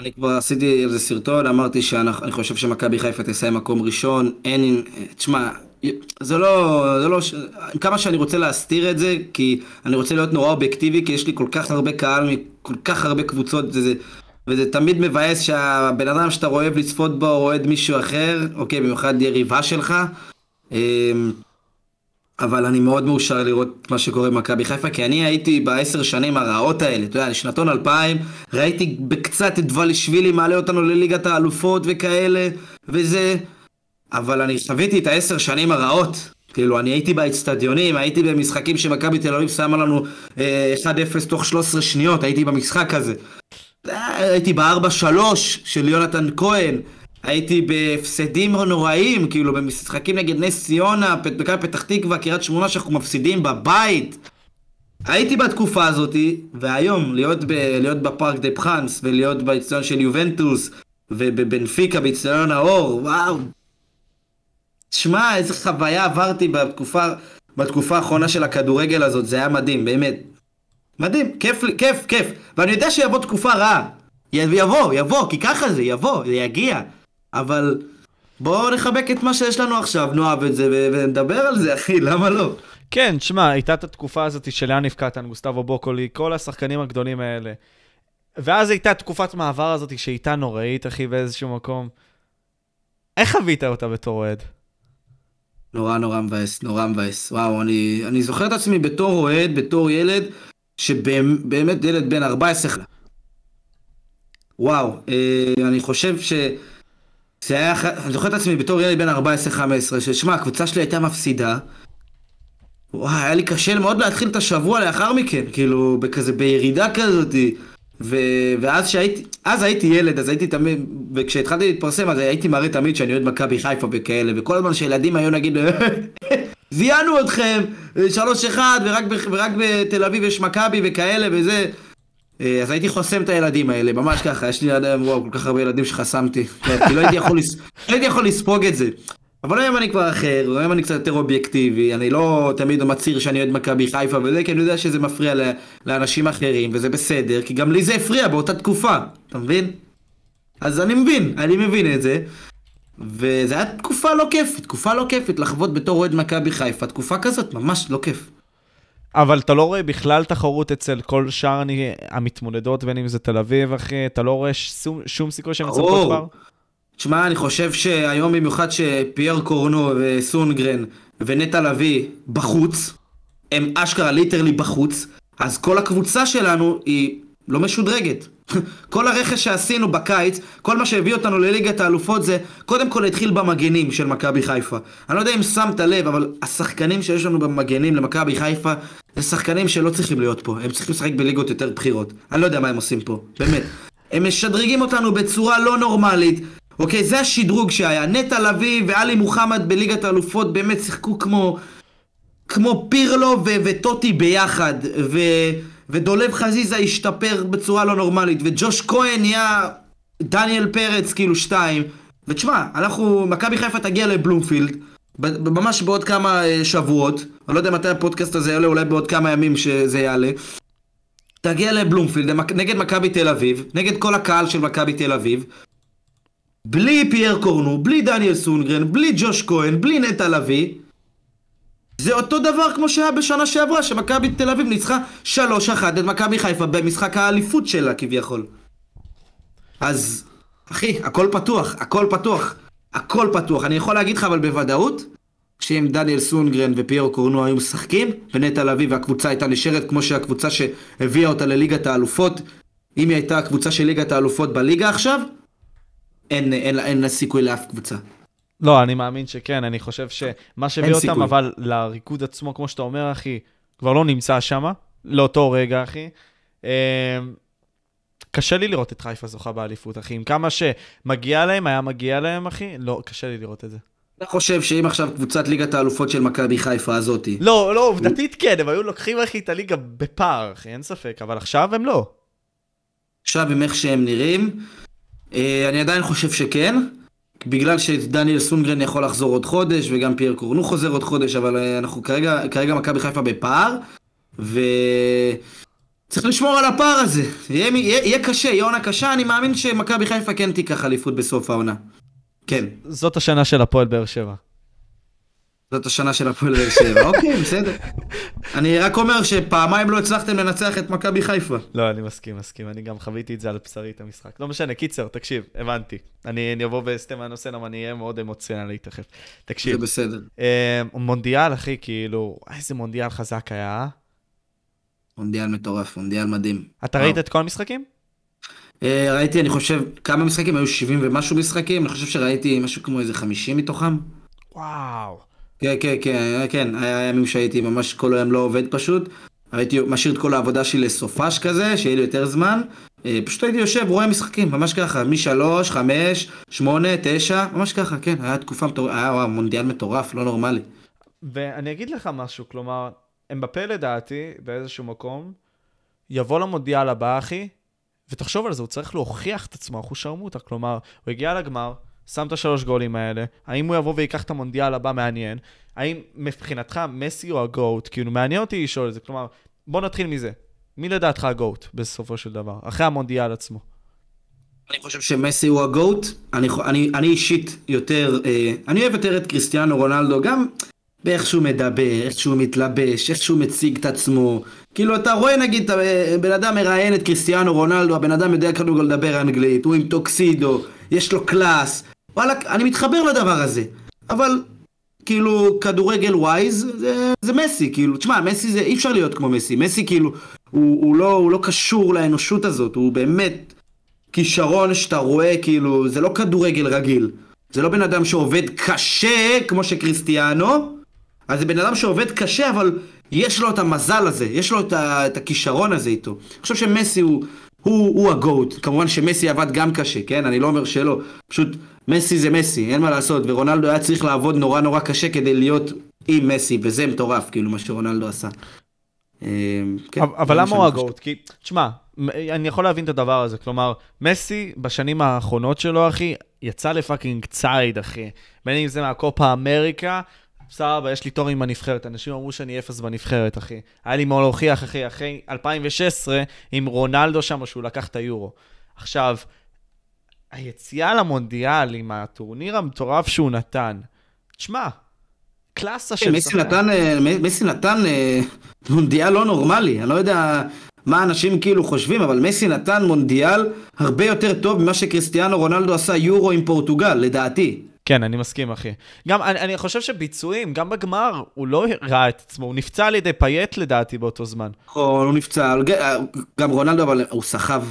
אני כבר עשיתי איזה סרטון, אמרתי שאני חושב שמכבי חיפה תסיים מקום ראשון, אין, תשמע, זה לא, זה לא, כמה שאני רוצה להסתיר את זה, כי אני רוצה להיות נורא אובייקטיבי, כי יש לי כל כך הרבה קהל מכל כך הרבה קבוצות, זה, וזה תמיד מבאס שהבן אדם שאתה אוהב לצפות בו אוהד מישהו אחר, אוקיי, במיוחד יריבה שלך. אבל אני מאוד מאושר לראות מה שקורה במכבי חיפה, כי אני הייתי בעשר שנים הרעות האלה, אתה יודע, לשנתון 2000, ראיתי בקצת את דבלישווילי מעלה אותנו לליגת האלופות וכאלה, וזה... אבל אני חוויתי את העשר שנים הרעות. כאילו, אני הייתי באצטדיונים, הייתי במשחקים שמכבי תל אביב שמה לנו אה, 1-0 תוך 13 שניות, הייתי במשחק הזה. אה, הייתי ב-4-3 של יונתן כהן. הייתי בהפסדים נוראים, כאילו במשחקים נגד נס ציונה, מכבי פתח תקווה, קריית שמונה, שאנחנו מפסידים בבית. הייתי בתקופה הזאתי, והיום להיות, ב, להיות בפארק דה פחאנס, ולהיות באצטדיון של יובנטוס, ובבנפיקה, באצטדיון האור, וואו. שמע, איזה חוויה עברתי בתקופה, בתקופה האחרונה של הכדורגל הזאת, זה היה מדהים, באמת. מדהים, כיף, כיף, כיף. ואני יודע שיבוא תקופה רעה. יבוא, יבוא, כי ככה זה, יבוא, זה יגיע. אבל בואו נחבק את מה שיש לנו עכשיו, נאהב את זה ונדבר על זה, אחי, למה לא? כן, תשמע, הייתה את התקופה הזאת של יאניב קטן, גוסטבו בוקולי, כל השחקנים הגדולים האלה. ואז הייתה תקופת מעבר הזאת שהייתה נוראית, אחי, באיזשהו מקום. איך חווית אותה בתור אוהד? נורא נורא מבאס, נורא מבאס. וואו, אני, אני זוכר את עצמי בתור אוהד, בתור ילד, שבאמת ילד בן 14. וואו, אה, אני חושב ש... זה היה, אני זוכר את עצמי בתור ילד בן 14-15, ששמע, הקבוצה שלי הייתה מפסידה. וואי, היה לי קשה מאוד להתחיל את השבוע לאחר מכן, כאילו, בכזה, בירידה כזאתי. ו... ואז שהייתי, אז הייתי ילד, אז הייתי תמיד, וכשהתחלתי להתפרסם, אז הייתי מראה תמיד שאני אוהד מכבי חיפה וכאלה, וכל הזמן שילדים היו נגיד, זיינו אתכם, שלוש אחד, ורק, ורק בתל אביב יש מכבי וכאלה וזה. אה, אז הייתי חוסם את הילדים האלה, ממש ככה, יש לי וואו, כל כך הרבה ילדים שחסמתי. כי לא הייתי יכול, לס... לא הייתי יכול לספוג את זה. אבל היום אני כבר אחר, היום אני קצת יותר אובייקטיבי, אני לא תמיד מצהיר שאני אוהד מכבי חיפה וזה, כי אני יודע שזה מפריע לאנשים אחרים, וזה בסדר, כי גם לי זה הפריע באותה תקופה, אתה מבין? אז אני מבין, אני מבין את זה. וזו הייתה תקופה לא כיפית, תקופה לא כיפית לחוות בתור אוהד מכבי חיפה, תקופה כזאת ממש לא כיף. אבל אתה לא רואה בכלל תחרות אצל כל שאר המתמודדות, בין אם זה תל אביב, אחי, אתה לא רואה שום, שום סיכוי שהן מצטרפות כבר? תשמע, אני חושב שהיום במיוחד שפייר קורנו וסונגרן ונטע לביא בחוץ, הם אשכרה ליטרלי בחוץ, אז כל הקבוצה שלנו היא לא משודרגת. כל הרכש שעשינו בקיץ, כל מה שהביא אותנו לליגת האלופות זה, קודם כל התחיל במגנים של מכבי חיפה. אני לא יודע אם שמת לב, אבל השחקנים שיש לנו במגנים למכבי חיפה, זה שחקנים שלא צריכים להיות פה. הם צריכים לשחק בליגות יותר בכירות. אני לא יודע מה הם עושים פה, באמת. הם משדרגים אותנו בצורה לא נורמלית. אוקיי, זה השדרוג שהיה. נטע לביא ואלי מוחמד בליגת האלופות באמת שיחקו כמו... כמו פירלו ו- וטוטי ביחד. ו... ודולב חזיזה השתפר בצורה לא נורמלית, וג'וש כהן נהיה דניאל פרץ כאילו שתיים. ותשמע, אנחנו, מכבי חיפה תגיע לבלומפילד, ממש בעוד כמה אה, שבועות, אני לא יודע מתי הפודקאסט הזה יעלה, אולי בעוד כמה ימים שזה יעלה. תגיע לבלומפילד נגד מכבי תל אביב, נגד כל הקהל של מכבי תל אביב, בלי פייר קורנו, בלי דניאל סונגרן, בלי ג'וש כהן, בלי נטע לביא. זה אותו דבר כמו שהיה בשנה שעברה, שמכבי תל אביב ניצחה 3-1 את מכבי חיפה במשחק האליפות שלה כביכול. אז, אחי, הכל פתוח, הכל פתוח, הכל פתוח. אני יכול להגיד לך אבל בוודאות, שאם דניאל סונגרן ופיירו קורנו היו משחקים, ונטע לביא והקבוצה הייתה נשארת כמו שהקבוצה שהביאה אותה לליגת האלופות, אם היא הייתה הקבוצה של ליגת האלופות בליגה עכשיו, אין, אין סיכוי לאף קבוצה. לא, אני מאמין שכן, אני חושב שמה שהביא אותם, סיכוי. אבל לריקוד עצמו, כמו שאתה אומר, אחי, כבר לא נמצא שם, לאותו רגע, אחי. אמ, קשה לי לראות את חיפה זוכה באליפות, אחי. עם כמה שמגיע להם, היה מגיע להם, אחי, לא, קשה לי לראות את זה. אתה חושב שאם עכשיו קבוצת ליגת האלופות של מכבי חיפה הזאתי... לא, לא, עובדתית כן, הם היו לוקחים, אחי, את הליגה בפער, אחי, אין ספק, אבל עכשיו הם לא. עכשיו, עם איך שהם נראים, אה, אני עדיין חושב שכן. בגלל שדניאל סונגרן יכול לחזור עוד חודש, וגם פייר קורנו חוזר עוד חודש, אבל אה, אנחנו כרגע, כרגע מכבי חיפה בפער, וצריך לשמור על הפער הזה. יהיה, יהיה, יהיה קשה, יהיה עונה קשה, אני מאמין שמכבי חיפה כן תיקח אליפות בסוף העונה. כן. זאת השנה של הפועל באר שבע. זאת השנה של הפועל באר שבע, אוקיי, בסדר. אני רק אומר שפעמיים לא הצלחתם לנצח את מכבי חיפה. לא, אני מסכים, מסכים, אני גם חוויתי את זה על בשרי, את המשחק. לא משנה, קיצר, תקשיב, הבנתי. אני, אני אבוא ואסטה מהנושא, למה אני אהיה מאוד אמוציונלי תכף. תקשיב. זה בסדר. אה, מונדיאל, אחי, כאילו, איזה מונדיאל חזק היה, אה? מונדיאל מטורף, מונדיאל מדהים. אתה ראית את כל המשחקים? אה, ראיתי, אני חושב, כמה משחקים? היו 70 ומשהו משחקים, אני חושב שראיתי משהו כמו איזה 50 מתוכם. וואו. כן, כן, כן, כן, היה ימים שהייתי ממש כל היום לא עובד פשוט. הייתי משאיר את כל העבודה שלי לסופש כזה, שיהיה לי יותר זמן. אה, פשוט הייתי יושב, רואה משחקים, ממש ככה, משלוש, חמש, שמונה, תשע, ממש ככה, כן, היה תקופה מטורפת, היה מונדיאל מטורף, לא נורמלי. ואני אגיד לך משהו, כלומר, אמבפה לדעתי, באיזשהו מקום, יבוא למונדיאל הבא, אחי, ותחשוב על זה, הוא צריך להוכיח את עצמו, אחוז שרמוטה, כלומר, הוא הגיע לגמר, שם את השלוש גולים האלה, האם הוא יבוא ויקח את המונדיאל הבא מעניין? האם מבחינתך מסי או הגוט? כאילו, מעניין אותי לשאול את זה. כלומר, בוא נתחיל מזה. מי לדעתך הגוט בסופו של דבר, אחרי המונדיאל עצמו? אני חושב שמסי הוא הגוט. אני, אני, אני אישית יותר, אה, אני אוהב יותר את קריסטיאנו רונלדו, גם באיך שהוא מדבר, איך שהוא מתלבש, איך שהוא מציג את עצמו. כאילו, אתה רואה נגיד, אה, בן אדם מראיין את קריסטיאנו רונלדו, הבן אדם יודע קודם לדבר אנגלית, הוא עם טוקסידו, יש לו קלאס, וואלה, אני מתחבר לדבר הזה. אבל, כאילו, כדורגל ווייז, זה, זה מסי, כאילו, תשמע, מסי זה, אי אפשר להיות כמו מסי. מסי, כאילו, הוא, הוא, לא, הוא לא קשור לאנושות הזאת, הוא באמת כישרון שאתה רואה, כאילו, זה לא כדורגל רגיל. זה לא בן אדם שעובד קשה, כמו שקריסטיאנו, אז זה בן אדם שעובד קשה, אבל יש לו את המזל הזה, יש לו את, ה, את הכישרון הזה איתו. אני חושב שמסי הוא, הוא, הוא הגוט. כמובן שמסי עבד גם קשה, כן? אני לא אומר שלא. פשוט מסי זה מסי, אין מה לעשות. ורונלדו היה צריך לעבוד נורא נורא קשה כדי להיות עם מסי, וזה מטורף, כאילו, מה שרונלדו עשה. אה, כן, אבל למה הוא הגוט? כי, תשמע, אני יכול להבין את הדבר הזה. כלומר, מסי בשנים האחרונות שלו, אחי, יצא לפאקינג ציד, אחי. בין אם זה מהקופה אמריקה, סבבה, יש לי תור עם הנבחרת. אנשים אמרו שאני אפס בנבחרת, אחי. היה לי מה להוכיח, אחי, אחרי 2016, עם רונלדו שם, שהוא לקח את היורו. עכשיו, היציאה למונדיאל עם הטורניר המטורף שהוא נתן, תשמע, קלאסה של מסי נתן, אה, מסי נתן אה, מונדיאל לא נורמלי, אני לא יודע מה אנשים כאילו חושבים, אבל מסי נתן מונדיאל הרבה יותר טוב ממה שקריסטיאנו רונלדו עשה יורו עם פורטוגל, לדעתי. כן, אני מסכים, אחי. גם, אני, אני חושב שביצועים, גם בגמר, הוא לא ראה את עצמו, הוא נפצע על ידי פייט לדעתי באותו זמן. נכון, הוא נפצע, גם רונלדו, אבל הוא סחב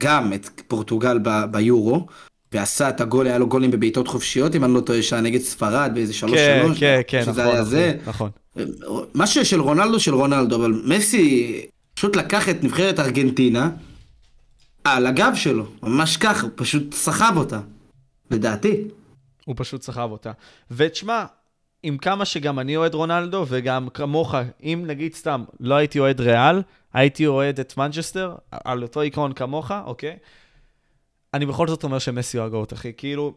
גם את פורטוגל ב, ביורו. ועשה את הגול, היה לו גולים בבעיטות חופשיות, אם אני לא טועה, שהיה נגד ספרד באיזה שלוש כן, שלוש. כן, כן, כן, נכון, היה נכון, זה. נכון. מה של רונלדו של רונלדו, אבל מסי פשוט לקח את נבחרת ארגנטינה על הגב שלו, ממש כך, הוא פשוט סחב אותה, לדעתי. הוא פשוט סחב אותה. ותשמע, עם כמה שגם אני אוהד רונלדו, וגם כמוך, אם נגיד סתם לא הייתי אוהד ריאל, הייתי אוהד את מנצ'סטר, על אותו עיקרון כמוך, אוקיי? אני בכל זאת אומר שמסי הוא הגאות, אחי. כאילו,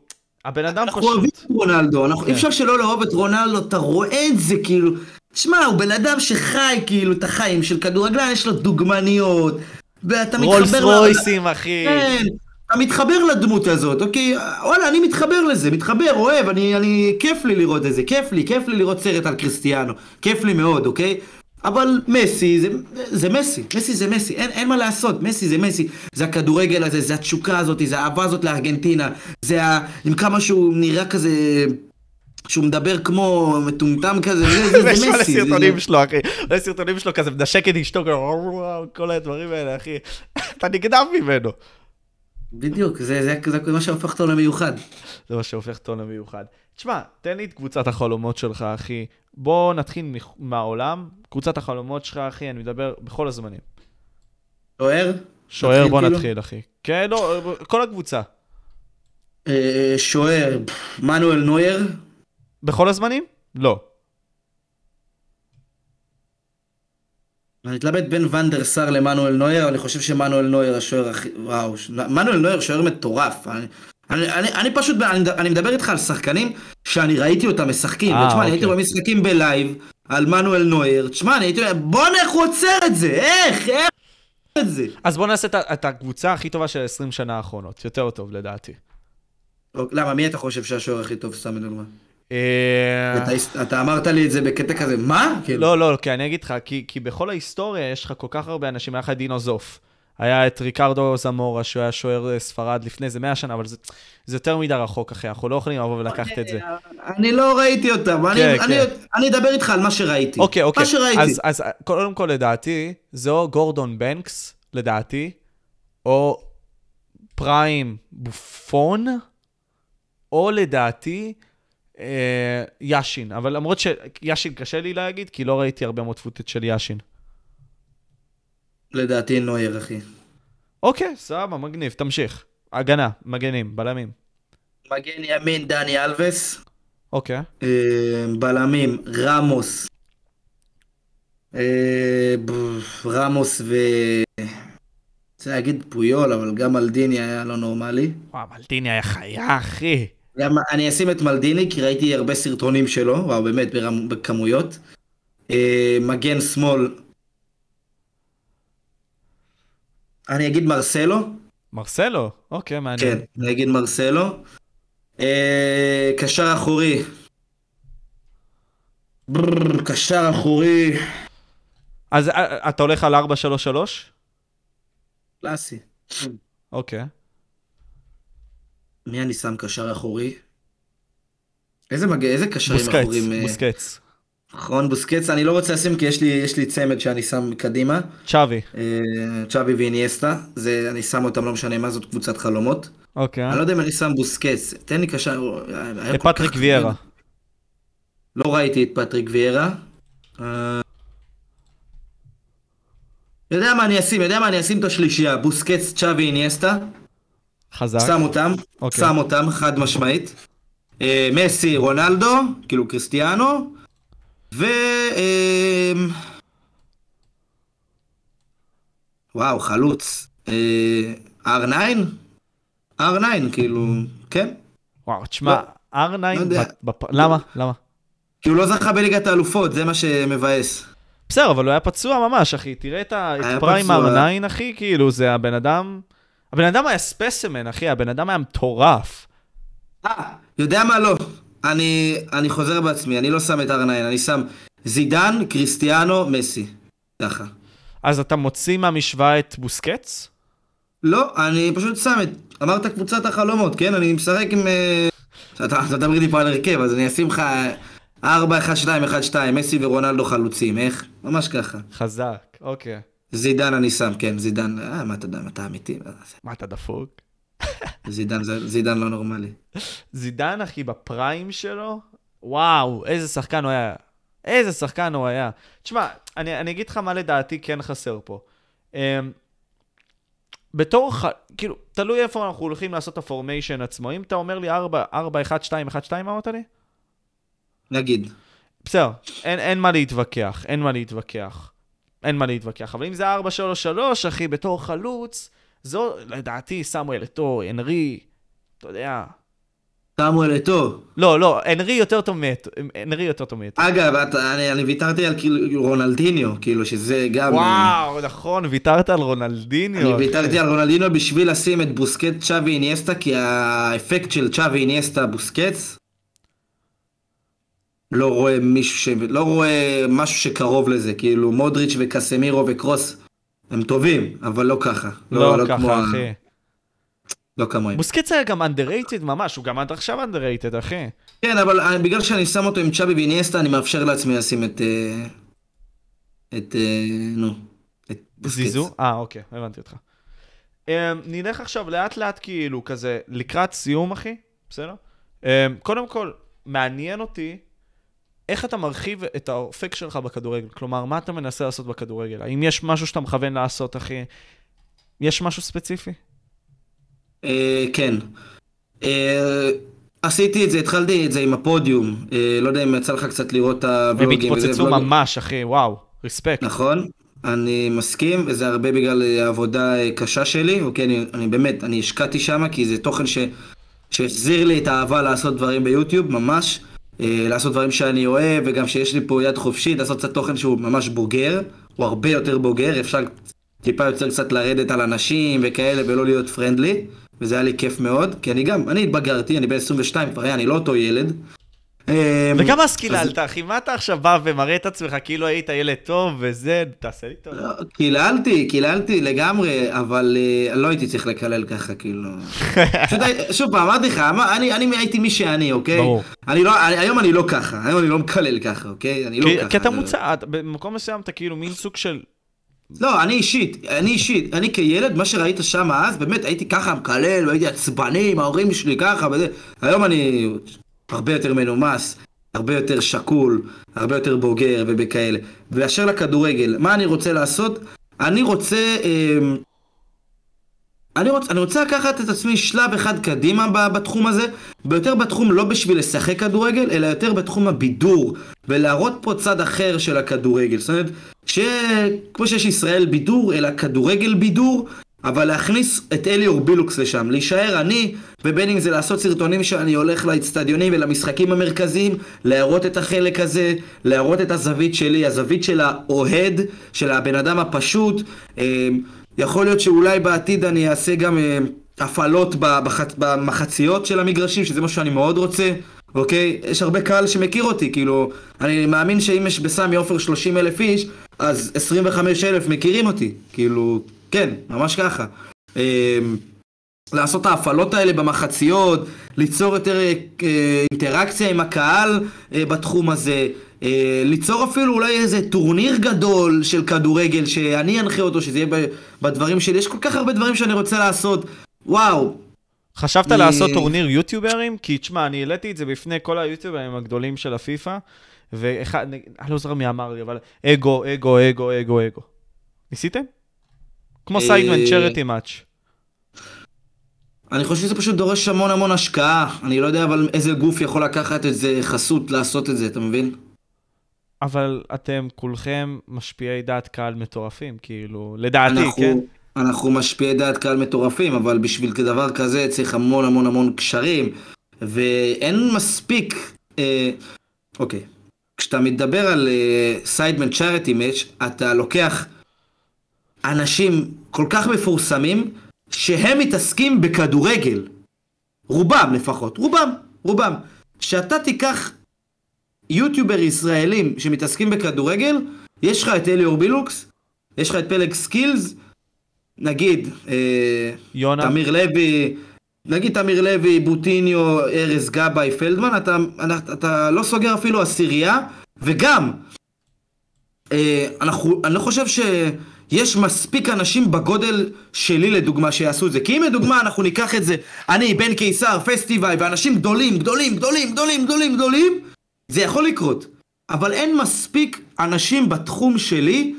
הבן אדם אנחנו פשוט... אנחנו אוהבים את רונלדו, אנחנו... כן. אי אפשר שלא לאהוב את רונלדו, אתה רואה את זה, כאילו... תשמע, הוא בן אדם שחי, כאילו, את החיים של כדורגלן, יש לו דוגמניות, ואתה מתחבר... רולס רויסים, אחי. כן, אתה מתחבר לדמות הזאת, אוקיי? וואלה, אני מתחבר לזה, מתחבר, אוהב, אני, אני... כיף לי לראות את זה, כיף לי, כיף לי לראות סרט על קריסטיאנו. כיף לי מאוד, אוקיי? אבל מסי זה, זה מסי, מסי זה מסי, אין, אין מה לעשות, מסי זה מסי, זה הכדורגל הזה, זה התשוקה הזאת, זה האהבה הזאת לארגנטינה, זה ה... עם כמה שהוא נראה כזה... שהוא מדבר כמו מטומטם כזה, זה, זה, זה מסי. סרטונים שלו, אחי. יש סרטונים שלו כזה, מנשק את אשתו, כל הדברים האלה, אחי. אתה נגנב ממנו. בדיוק, זה, זה, זה, זה מה שהופך אותו למיוחד. זה מה שהופך אותו למיוחד. תשמע, תן לי את קבוצת החלומות שלך, אחי. בוא נתחיל מהעולם. קבוצת החלומות שלך, אחי, אני מדבר בכל הזמנים. שוער? שוער, בוא כאילו? נתחיל, אחי. כן, לא, כל הקבוצה. אה, שוער, מנואל נויר? בכל הזמנים? לא. אני מתלבט בין ונדר סאר למנואל נויר, אני חושב שמנואל נויר השוער הכי... וואו, מנואל נויר שוער מטורף. אני, אני, אני, אני פשוט, אני, אני מדבר איתך על שחקנים שאני ראיתי אותם משחקים. אה, תשמע, אני הייתי אוקיי. רואה משחקים בלייב על מנואל נויר. תשמע, אני הייתי אומר, בואנה איך הוא עוצר את זה, איך, איך את זה. אז בוא נעשה את הקבוצה הכי טובה של 20 שנה האחרונות, יותר טוב לדעתי. למה, מי אתה חושב שהשוער הכי טוב, סתם לדוגמה? אה, אתה אמרת לי את זה בקטע כזה, מה? כאילו. לא, לא, כי אני אגיד לך, כי בכל ההיסטוריה יש לך כל כך הרבה אנשים, היה לך דינו זוף. היה את ריקרדו זמורה, שהוא היה שוער אה, ספרד לפני איזה 100 שנה, אבל זה, זה יותר מדי רחוק, אחי, אנחנו לא יכולים לבוא ולקחת את זה. אני לא ראיתי אותם, כן, אני, כן. אני, אני אדבר איתך על מה שראיתי. אוקיי, אוקיי. מה שראיתי. אז, אז קודם כל, לדעתי, זה או גורדון בנקס, לדעתי, או פריים בופון, או לדעתי, אה, יאשין. אבל למרות שיאשין קשה לי להגיד, כי לא ראיתי הרבה מאוד פוטט של יאשין. לדעתי נויר, אחי. אוקיי, סבבה, מגניב, תמשיך. הגנה, מגנים, בלמים. מגן ימין דני אלווס. אוקיי. אה, בלמים רמוס. אה, רמוס ו... רוצה להגיד פויול, אבל גם מלדיני היה לא נורמלי. וואו, מלדיני היה חיה, אחי. גם אני אשים את מלדיני, כי ראיתי הרבה סרטונים שלו, וואו, באמת, בכמויות. אה, מגן שמאל, אני אגיד מרסלו. מרסלו? אוקיי, מעניין. כן, אני אגיד מרסלו. אה, קשר אחורי. ברר, קשר אחורי. אז אה, אתה הולך על 433? קלאסי. אוקיי. מי אני שם קשר אחורי? איזה מג... איזה קשרים אחוריים? בוסקץ, בוסקץ. נכון, בוסקץ, אני לא רוצה לשים כי יש לי, יש לי צמד שאני שם קדימה. צ'אבי. אה, צ'אבי ואיניאסטה, זה, אני שם אותם, לא משנה מה זאת קבוצת חלומות. אוקיי. אני לא יודע אם אני שם בוסקץ, תן לי קשר... כל פטריק ויארה. לא ראיתי את פטריק ויארה. אה, יודע מה אני אשים, יודע מה אני אשים את השלישייה, בוסקץ, צ'אבי, איניאסטה, חזק. שם אותם, אוקיי. שם אותם, חד משמעית. אה, מסי, רונלדו, כאילו קריסטיאנו, ו... אה, וואו, חלוץ. אה, R9? R9, כאילו, כן. וואו, תשמע, לא R9, יודע. בפ- למה? למה? כי הוא לא זכה בליגת האלופות, זה מה שמבאס. בסדר, אבל הוא היה פצוע ממש, אחי. תראה את פריים פצוע. R9, אחי, כאילו, זה הבן אדם... הבן אדם היה ספסימן, אחי, הבן אדם היה מטורף. אה, יודע מה לא? אני, אני חוזר בעצמי, אני לא שם את R9, אני שם זידן, קריסטיאנו, מסי. ככה. אז אתה מוציא מהמשוואה את בוסקץ? לא, אני פשוט שם את... אמרת קבוצת החלומות, כן? אני משחק עם... אה, אתה אתה מדבר איתי פה על הרכב, אז אני אשים לך 4, 1, 2, 1, 2, מסי ורונלדו חלוצים, איך? ממש ככה. חזק, אוקיי. זידן אני שם, כן, זידן, אה, מה אתה יודע, אתה אמיתי? מה אתה דפוק? זידן, זידן לא נורמלי. זידן, אחי, בפריים שלו, וואו, איזה שחקן הוא היה. איזה שחקן הוא היה. תשמע, אני, אני אגיד לך מה לדעתי כן חסר פה. Um, בתור, ח... כאילו, תלוי איפה אנחנו הולכים לעשות את הפורמיישן עצמו. אם אתה אומר לי 4, 4, 1, 2, 1, 2, מה אמרת לי? נגיד. בסדר, אין, אין מה להתווכח, אין מה להתווכח. אין מה להתווכח. אבל אם זה 4, 3, 3, אחי, בתור חלוץ, זו, לדעתי, סמואל אתו, אנרי, אתה יודע. סמואל אתו. לא, לא, אנרי יותר טוב מאט, אנרי יותר טוב מאט. אגב, אתה, אני, אני ויתרתי על כאילו רונלדיניו, כאילו שזה גם... וואו, נכון, ויתרת על רונלדיניו. אני. ויתרתי על רונלדיניו בשביל לשים את בוסקט, צ'אבי, איניאסטה, כי האפקט של צ'אבי, איניאסטה, בוסקטס, לא רואה מישהו ש... לא רואה משהו שקרוב לזה, כאילו מודריץ' וקסמירו וקרוס, הם טובים, אבל לא ככה. לא, כמו ככה, ה- אחי. לא כמוהם. בוסקץ היה גם underrated ממש, הוא גם עד עכשיו underrated, אחי. כן, אבל אני- בגלל שאני שם אותו עם צ'אבי ואיניאסטה, אני מאפשר לעצמי לשים את... אה, את... אה, נו. את. זיזו? אה, אוקיי, הבנתי אותך. Um, נלך עכשיו לאט לאט כאילו כזה לקראת סיום, אחי, בסדר? Um, קודם כל, מעניין אותי איך אתה מרחיב את האופק שלך בכדורגל. כלומר, מה אתה מנסה לעשות בכדורגל? האם יש משהו שאתה מכוון לעשות, אחי? יש משהו ספציפי? אה, כן. אה, עשיתי את זה, התחלתי את זה עם הפודיום. אה, לא יודע אם יצא לך קצת לראות את הם הוולוגים. וזה, התפוצצו ממש, אחי, וואו, רספקט. נכון, אני מסכים, וזה הרבה בגלל העבודה קשה שלי, אוקיי, אני, אני באמת, אני השקעתי שם, כי זה תוכן ש, שהחזיר לי את האהבה לעשות דברים ביוטיוב, ממש, לעשות דברים שאני אוהב, וגם שיש לי פה יד חופשית, לעשות קצת תוכן שהוא ממש בוגר, הוא הרבה יותר בוגר, אפשר טיפה יותר קצת לרדת על אנשים וכאלה, ולא להיות פרנדלי, וזה היה לי כיף מאוד, כי אני גם, אני התבגרתי, אני בן 22 כבר, אני לא אותו ילד. אה, וגם אז קיללת, אחי, מה אתה עכשיו בא ומראה את עצמך כאילו היית ילד טוב וזה, תעשה לי טוב. לא, קיללתי, קיללתי לגמרי, אבל אה, לא הייתי צריך לקלל ככה, כאילו. שוב פעם, אמרתי לך, אני, הייתי מי שאני, אוקיי? ברור. לא, היום אני לא ככה, היום אני לא מקלל ככה, אוקיי? אני לא ככה. כי אתה מוצא, במקום מסוים אתה כאילו מין סוג של... לא, אני אישית, אני אישית, אני כילד, מה שראית שם אז, באמת הייתי ככה מקלל, והייתי עצבני עם ההורים שלי ככה וזה. היום אני הרבה יותר מנומס, הרבה יותר שקול, הרבה יותר בוגר ובכאלה. ואשר לכדורגל, מה אני רוצה לעשות? אני רוצה... אמ, אני רוצה, אני רוצה לקחת את עצמי שלב אחד קדימה בתחום הזה, ויותר בתחום לא בשביל לשחק כדורגל, אלא יותר בתחום הבידור, ולהראות פה צד אחר של הכדורגל. זאת אומרת, שכמו שיש ישראל בידור, אלא כדורגל בידור, אבל להכניס את אליאור בילוקס לשם, להישאר אני, ובין אם זה לעשות סרטונים שאני הולך לאצטדיונים ולמשחקים המרכזיים, להראות את החלק הזה, להראות את הזווית שלי, הזווית של האוהד, של הבן אדם הפשוט. אה, יכול להיות שאולי בעתיד אני אעשה גם אה, הפעלות. במחציות של המגרשים, שזה משהו שאני מאוד רוצה, אוקיי? יש הרבה קהל שמכיר אותי, כאילו, אני מאמין שאם יש בסמי עופר 30 אלף איש, אז 25 אלף מכירים אותי, כאילו, כן, ממש ככה. אה, לעשות את ההפעלות האלה במחציות, ליצור יותר אה, אינטראקציה עם הקהל אה, בתחום הזה, אה, ליצור אפילו אולי איזה טורניר גדול של כדורגל שאני אנחה אותו, שזה יהיה בדברים שלי. יש כל כך הרבה דברים שאני רוצה לעשות. וואו, חשבת לעשות טורניר יוטיוברים? כי תשמע, אני העליתי את זה בפני כל היוטיוברים הגדולים של הפיפא, ואחד, אני לא זוכר מי אמר לי, אבל אגו, אגו, אגו, אגו, אגו. ניסיתם? כמו סיידמן צ'רטי מאץ'. אני חושב שזה פשוט דורש המון המון השקעה. אני לא יודע אבל איזה גוף יכול לקחת איזה חסות לעשות את זה, אתה מבין? אבל אתם כולכם משפיעי דעת קהל מטורפים, כאילו, לדעתי, אנחנו, כן? אנחנו משפיעי דעת קהל מטורפים, אבל בשביל דבר כזה צריך המון המון המון קשרים, ואין מספיק... אה, אוקיי. כשאתה מדבר על סיידמן צ'אריטי מאץ', אתה לוקח אנשים כל כך מפורסמים, שהם מתעסקים בכדורגל. רובם לפחות, רובם, רובם. שאתה תיקח יוטיובר ישראלים שמתעסקים בכדורגל, יש לך את אליאור בילוקס, יש לך את פלג סקילס, נגיד, אה, יונה? תמיר לוי, נגיד תמיר לוי, בוטיניו, ארז גבאי, פלדמן, אתה, אתה, אתה לא סוגר אפילו עשירייה, וגם, אה, אנחנו, אני לא חושב שיש מספיק אנשים בגודל שלי לדוגמה שיעשו את זה. כי אם לדוגמה אנחנו ניקח את זה, אני, בן קיסר, פסטיבל, ואנשים גדולים, גדולים, גדולים, גדולים, גדולים, גדולים, זה יכול לקרות. אבל אין מספיק אנשים בתחום שלי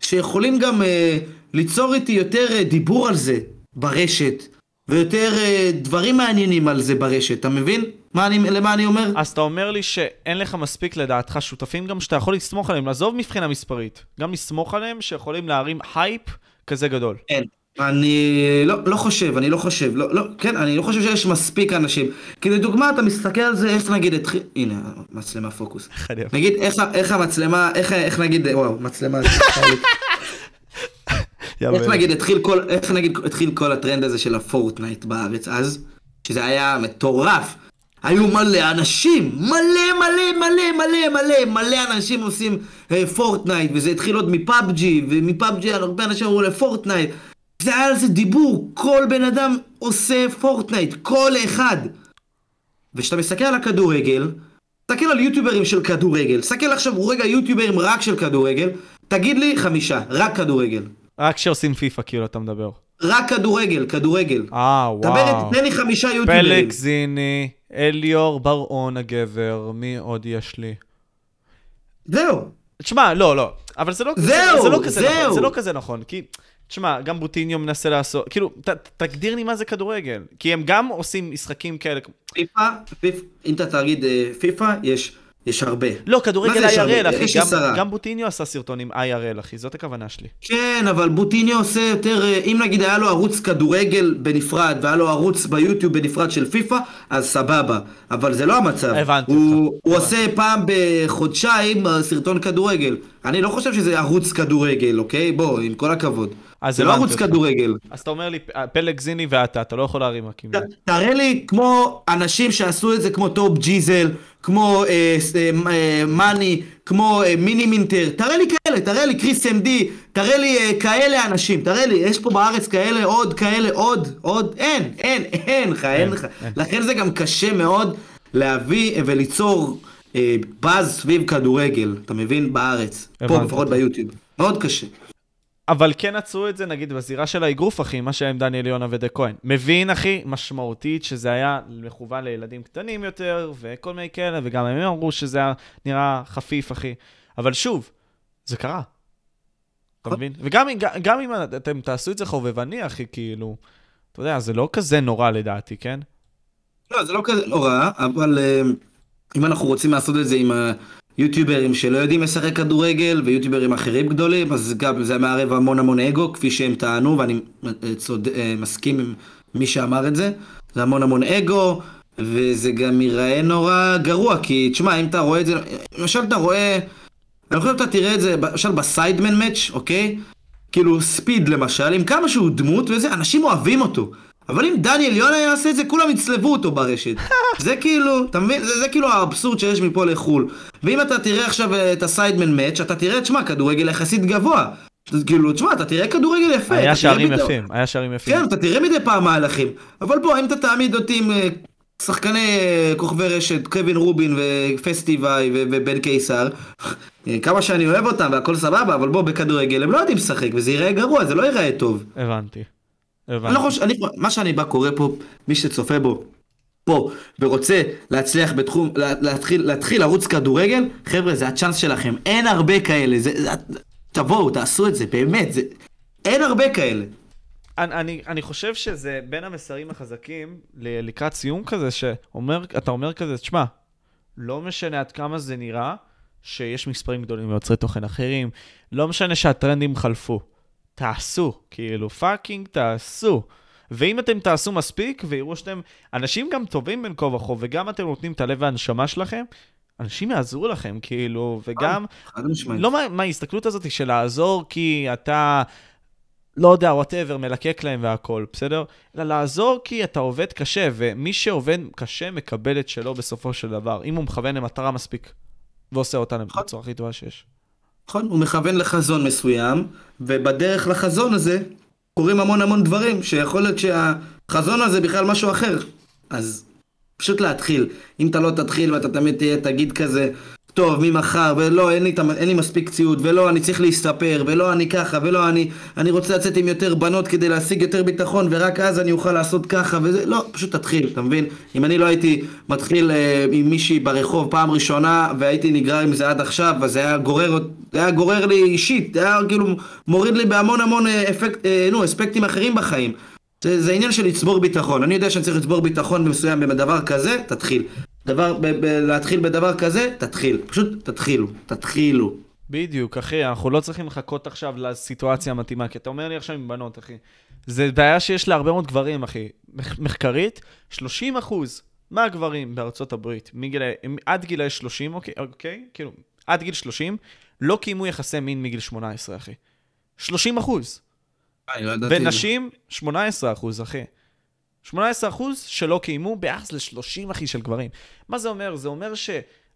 שיכולים גם אה, ליצור איתי יותר אה, דיבור על זה ברשת, ויותר אה, דברים מעניינים על זה ברשת, אתה מבין? מה אני, למה אני אומר? אז אתה אומר לי שאין לך מספיק לדעתך שותפים גם שאתה יכול לסמוך עליהם, לעזוב מבחינה מספרית, גם לסמוך עליהם שיכולים להרים הייפ כזה גדול. אין. אני לא, לא חושב, אני לא חושב, לא, לא, כן, אני לא חושב שיש מספיק אנשים. כי לדוגמה, אתה מסתכל על זה, איך נגיד התחיל, הנה, מצלמה פוקוס. נגיד, איך, איך המצלמה, איך, איך נגיד, וואו, מצלמה, איך נגיד התחיל כל, איך נגיד התחיל כל הטרנד הזה של הפורטנייט בארץ אז, שזה היה מטורף. היו מלא אנשים, מלא מלא מלא מלא מלא מלא אנשים עושים אה, פורטנייט, וזה התחיל עוד מפאבג'י, ומפאבג'י הרבה אנשים עברו לפורטנייט. זה היה על זה דיבור, כל בן אדם עושה פורטנייט, כל אחד. וכשאתה מסתכל על הכדורגל, תסתכל על יוטיוברים של כדורגל, תסתכל עכשיו רגע יוטיוברים רק של כדורגל, תגיד לי חמישה, רק כדורגל. רק כשעושים פיפא, כאילו, אתה מדבר. רק כדורגל, כדורגל. אה, דבר, וואו. תן לי חמישה יוטיוברים. פלג זיני, אליאור בר-און הגבר, מי עוד יש לי? זהו. תשמע, לא, לא, אבל זה לא זהו, זה לא כזה זהו. נכון, זה לא כזה נכון, כי, תשמע, גם בוטיניו מנסה לעשות, כאילו, ת, תגדיר לי מה זה כדורגל, כי הם גם עושים משחקים כאלה, פיפא, פיפ, אם אתה תגיד אה, פיפא, יש, יש הרבה. לא, כדורגל IRL? אחי, גם. גם בוטיניו עשה סרטונים IRL, אחי, זאת הכוונה שלי. כן, אבל בוטיניו עושה יותר, אה, אם נגיד היה לו ערוץ כדורגל בנפרד, והיה לו ערוץ ביוטיוב בנפרד של פיפא, אז סבבה. אבל זה לא המצב. הבנתי הוא, אותך. הוא הבנתי. עושה פעם בחודשיים אה, סרטון כדורגל. אני לא חושב שזה ערוץ כדורגל, אוקיי? בוא, עם כל הכבוד. זה לא ערוץ. כדורגל. אז אתה אומר לי, פלג זיני ואתה, אתה לא יכול להרים רק עם זה. תראה לי כמו אנשים שעשו את זה כמו טופ ג'יזל, כמו אה, אה, אה, מאני, כמו אה, מיני מינטר, תראה לי כאלה, תראה לי קריס אמדי, תראה לי אה, כאלה אנשים, תראה לי, יש פה בארץ כאלה, עוד כאלה, עוד, עוד, אין, אין, אין לך, אין לך. לכן זה גם קשה מאוד להביא וליצור אה, באז סביב כדורגל, אתה מבין? בארץ. פה לפחות. ביוטיוב. מאוד קשה. אבל כן עצרו את זה, נגיד, בזירה של האגרוף, אחי, מה שהיה עם דניאל יונה ודה כהן. מבין, אחי, משמעותית, שזה היה מכוון לילדים קטנים יותר, וכל מיני כאלה, וגם הם אמרו שזה היה נראה חפיף, אחי. אבל שוב, זה קרה. אתה מבין? וגם גם- גם אם אתם תעשו את זה חובבני, אחי, כאילו, אתה יודע, זה לא כזה נורא לדעתי, כן? לא, זה לא כזה נורא, אבל אה, אם אנחנו רוצים לעשות את זה עם היוטיוברים שלא יודעים לשחק כדורגל ויוטיוברים אחרים גדולים, אז גם זה מערב המון המון אגו, כפי שהם טענו, ואני אה, צוד... אה, מסכים עם מי שאמר את זה. זה המון המון אגו, וזה גם ייראה נורא גרוע, כי תשמע, אם אתה רואה את זה, למשל אתה רואה, אני חושב שאתה תראה את זה, למשל בסיידמן מאץ', אוקיי? כאילו ספיד למשל, עם כמה שהוא דמות וזה, אנשים אוהבים אותו. אבל אם דניאל יונה יעשה את זה, כולם יצלבו אותו ברשת. זה כאילו, אתה מבין? זה, זה כאילו האבסורד שיש מפה לחו"ל. ואם אתה תראה עכשיו אה, את הסיידמן מאץ', אתה תראה, תשמע, כדורגל יחסית גבוה. כאילו, תשמע, אתה תראה כדורגל יפה. היה שערים פתאום- יפים, היה שערים יפים. כן, אתה תראה מדי פעם מהלכים. אבל בוא, אם אתה תעמיד אותי עם אה, שחקני אה, כוכבי רשת, קווין רובין ופסטיבי ובן קיסר, כמה שאני אוהב אותם והכל סבבה, אבל בוא, בכדורגל הם לא יודעים לשחק, וזה ייראה גרוע, זה לא ייראה טוב. הבנתי. אני לא חושב, אני, מה שאני בא קורא פה, מי שצופה בו, פה, ורוצה להצליח בתחום, לה- להתחיל, להתחיל לרוץ כדורגל, חבר'ה, זה הצ'אנס שלכם. אין הרבה כאלה, זה, זה, תבואו, תעשו את זה, באמת, זה, אין הרבה כאלה. אני, אני, אני חושב שזה בין המסרים החזקים ל- לקראת סיום כזה, שאומר, אתה אומר כזה, תשמע, לא משנה עד כמה זה נראה, שיש מספרים גדולים מיוצרי תוכן אחרים, לא משנה שהטרנדים חלפו. תעשו, כאילו, fucking תעשו. ואם אתם תעשו מספיק, ויראו שאתם אנשים גם טובים בין כה וכה, וגם אתם נותנים את הלב והנשמה שלכם, אנשים יעזרו לכם, כאילו, וגם... לא מה- מההסתכלות הזאת של לעזור כי אתה, לא יודע, whatever, מלקק להם והכל, בסדר? אלא לעזור כי אתה עובד קשה, ומי שעובד קשה מקבל את שלו בסופו של דבר, אם הוא מכוון למטרה מספיק, ועושה אותה. בצורה הכי טובה שיש. נכון, הוא מכוון לחזון מסוים, ובדרך לחזון הזה קורים המון המון דברים, שיכול להיות שהחזון הזה בכלל משהו אחר. אז פשוט להתחיל. אם אתה לא תתחיל ואתה תמיד תהיה, תגיד כזה, טוב, ממחר, ולא, אין לי, אין לי מספיק ציוד, ולא, אני צריך להסתפר, ולא, אני ככה, ולא, אני, אני רוצה לצאת עם יותר בנות כדי להשיג יותר ביטחון, ורק אז אני אוכל לעשות ככה, וזה, לא, פשוט תתחיל, אתה מבין? אם אני לא הייתי מתחיל אה, עם מישהי ברחוב פעם ראשונה, והייתי נגרר עם זה עד עכשיו, אז זה היה גורר, זה היה גורר לי אישית, זה היה כאילו מוריד לי בהמון המון אה, אפקט, אה, נו, אספקטים אחרים בחיים. זה, זה עניין של לצבור ביטחון. אני יודע שאני צריך לצבור ביטחון מסוים בדבר כזה, תתחיל. דבר, ב, ב, להתחיל בדבר כזה, תתחיל. פשוט תתחילו, תתחילו. בדיוק, אחי, אנחנו לא צריכים לחכות עכשיו לסיטואציה המתאימה, כי אתה אומר לי עכשיו עם בנות, אחי. זה בעיה שיש להרבה מאוד גברים, אחי. מח- מחקרית, 30 אחוז מהגברים בארצות הברית, מגיל, עד גיל 30, אוקיי, אוקיי, כאילו, עד גיל 30, לא קיימו יחסי מין מגיל 18, אחי. 30 אחוז. אני לא. ונשים, 18 אחוז, אחי. 18 אחוז שלא קיימו ביחס ל-30 אחי של גברים. מה זה אומר? זה אומר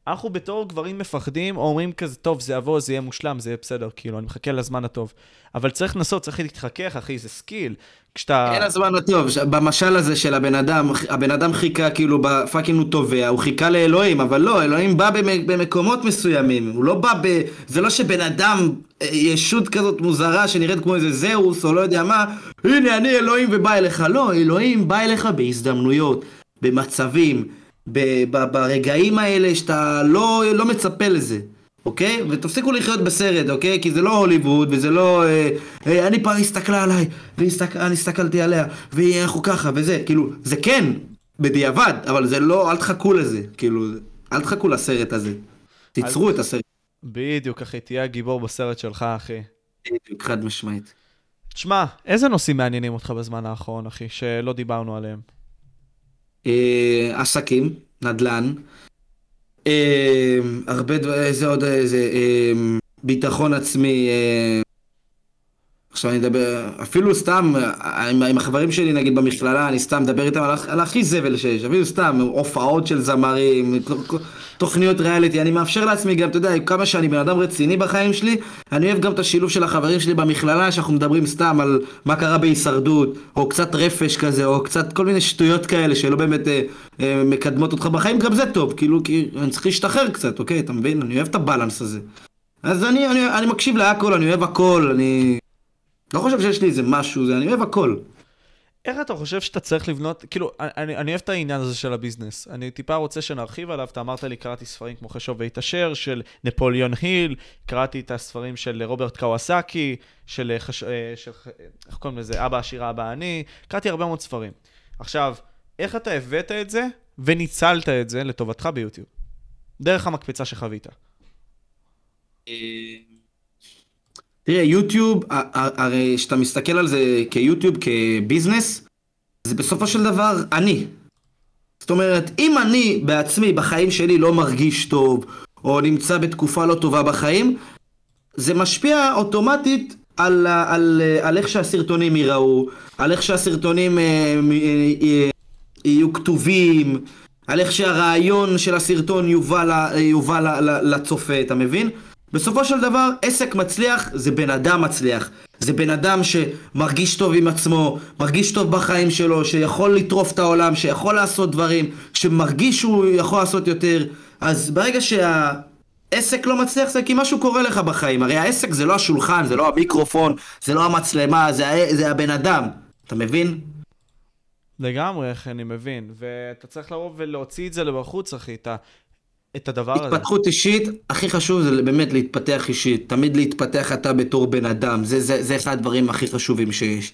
שאנחנו בתור גברים מפחדים, או אומרים כזה, טוב, זה יבוא, זה יהיה מושלם, זה יהיה בסדר, כאילו, אני מחכה לזמן הטוב. אבל צריך לנסות, צריך להתחכך, אחי, זה skill. כשאתה... אין הזמן הטוב, במשל הזה של הבן אדם, הבן אדם חיכה כאילו ב fucking הוא תובע, הוא חיכה לאלוהים, אבל לא, אלוהים בא במ- במקומות מסוימים, הוא לא בא ב... זה לא שבן אדם, אה, ישות כזאת מוזרה שנראית כמו איזה זהוס או לא יודע מה, הנה אני אלוהים ובא אליך, לא, אלוהים בא אליך בהזדמנויות, במצבים, ברגעים האלה שאתה לא, לא מצפה לזה. אוקיי? ותפסיקו לחיות בסרט, אוקיי? כי זה לא הוליווד, וזה לא... אה, אה, אני פעם הסתכלה עליי, ואני הסתכלתי עליה, ואנחנו ככה, וזה, כאילו, זה כן, בדיעבד, אבל זה לא, אל תחכו לזה, כאילו, אל תחכו לסרט הזה. תיצרו את הסרט. בדיוק, אחי, תהיה הגיבור בסרט שלך, אחי. בדיוק, חד משמעית. תשמע, איזה נושאים מעניינים אותך בזמן האחרון, אחי, שלא דיברנו עליהם? אה, עסקים, נדל"ן, אה, הרבה דברים, איזה עוד, איזה, אה, ביטחון עצמי, אה, עכשיו אני אדבר, אפילו סתם, עם, עם החברים שלי נגיד במכללה, אני סתם מדבר איתם על, על הכי זבל שיש, אפילו סתם, הופעות של זמרים, תוכניות ריאליטי, אני מאפשר לעצמי גם, אתה יודע, כמה שאני בן אדם רציני בחיים שלי, אני אוהב גם את השילוב של החברים שלי במכללה, שאנחנו מדברים סתם על מה קרה בהישרדות, או קצת רפש כזה, או קצת כל מיני שטויות כאלה שלא באמת אה, אה, מקדמות אותך בחיים, גם זה טוב, כאילו, כי אני צריך להשתחרר קצת, אוקיי, אתה מבין? אני אוהב את הבלנס הזה. אז אני, אני, אני מקשיב להכל, אני אוהב הכל, אני... לא חושב שיש לי איזה משהו, זה, אני אוהב הכל. איך אתה חושב שאתה צריך לבנות, כאילו, אני, אני אוהב את העניין הזה של הביזנס. אני טיפה רוצה שנרחיב עליו, אתה אמרת לי, קראתי ספרים כמו חשוב והתעשר, של נפוליאון היל, קראתי את הספרים של רוברט קוואסקי, של, חש... אה, של איך קוראים לזה, אבא עשיר, אבא עני, קראתי הרבה מאוד ספרים. עכשיו, איך אתה הבאת את זה וניצלת את זה לטובתך ביוטיוב? דרך המקפצה שחווית. תראה, יוטיוב, הרי כשאתה מסתכל על זה כיוטיוב, כביזנס, זה בסופו של דבר אני. זאת אומרת, אם אני בעצמי, בחיים שלי, לא מרגיש טוב, או נמצא בתקופה לא טובה בחיים, זה משפיע אוטומטית על, ה- על, על איך שהסרטונים ייראו, על איך שהסרטונים אה, אה, אה, יהיו כתובים, על איך שהרעיון של הסרטון יובא, לצופה, אתה מבין? בסופו של דבר, עסק מצליח זה בן אדם מצליח. זה בן אדם שמרגיש טוב עם עצמו, מרגיש טוב בחיים שלו, שיכול לטרוף את העולם, שיכול לעשות דברים, שמרגיש שהוא יכול לעשות יותר. אז ברגע שהעסק לא מצליח זה כי משהו קורה לך בחיים. הרי העסק זה לא השולחן, זה לא המיקרופון, זה לא המצלמה, זה, ה- זה הבן אדם. אתה מבין? לגמרי, איך אני מבין. ואתה צריך לבוא ולהוציא את זה לבחוץ, אחי, את, ה... את הדבר הזה. התפתחות אישית, הכי חשוב זה באמת להתפתח אישית. תמיד להתפתח אתה בתור בן אדם. זה, זה, זה אחד הדברים הכי חשובים שיש.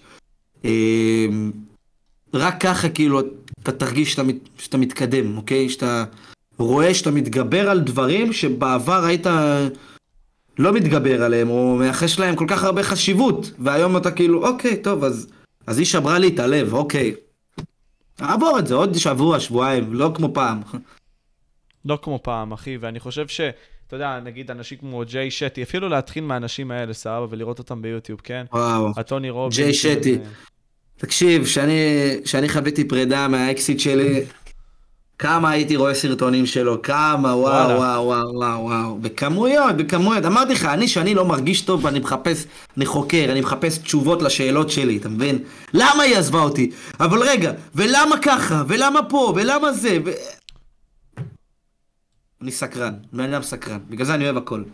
אמ, רק ככה כאילו אתה תרגיש שאתה, שאתה מתקדם, אוקיי? שאתה רואה שאתה מתגבר על דברים שבעבר היית לא מתגבר עליהם, או מייחס להם כל כך הרבה חשיבות, והיום אתה כאילו, אוקיי, טוב, אז, אז היא שברה לי את הלב, אוקיי. אעבור את זה עוד שבוע, שבועיים, לא כמו פעם. לא כמו פעם, אחי, ואני חושב ש... אתה יודע, נגיד אנשים כמו ג'יי שטי, אפילו להתחיל מהאנשים האלה, סבבה, ולראות אותם ביוטיוב, כן? וואו. הטוני רובינס. ג'יי שטי. תקשיב, כשאני חוויתי פרידה מהאקסיט שלי, כמה הייתי רואה סרטונים שלו, כמה, וואו, וואו, וואו, וואו, וואו, בכמויות, בכמויות. אמרתי לך, אני, שאני לא מרגיש טוב, אני מחפש, אני חוקר, אני מחפש תשובות לשאלות שלי, אתה מבין? למה היא עזבה אותי? אבל רגע, ולמה ככה? ולמה פה? ולמה זה? ו... אני סקרן, בן אדם סקרן, בגלל זה אני אוהב הכל.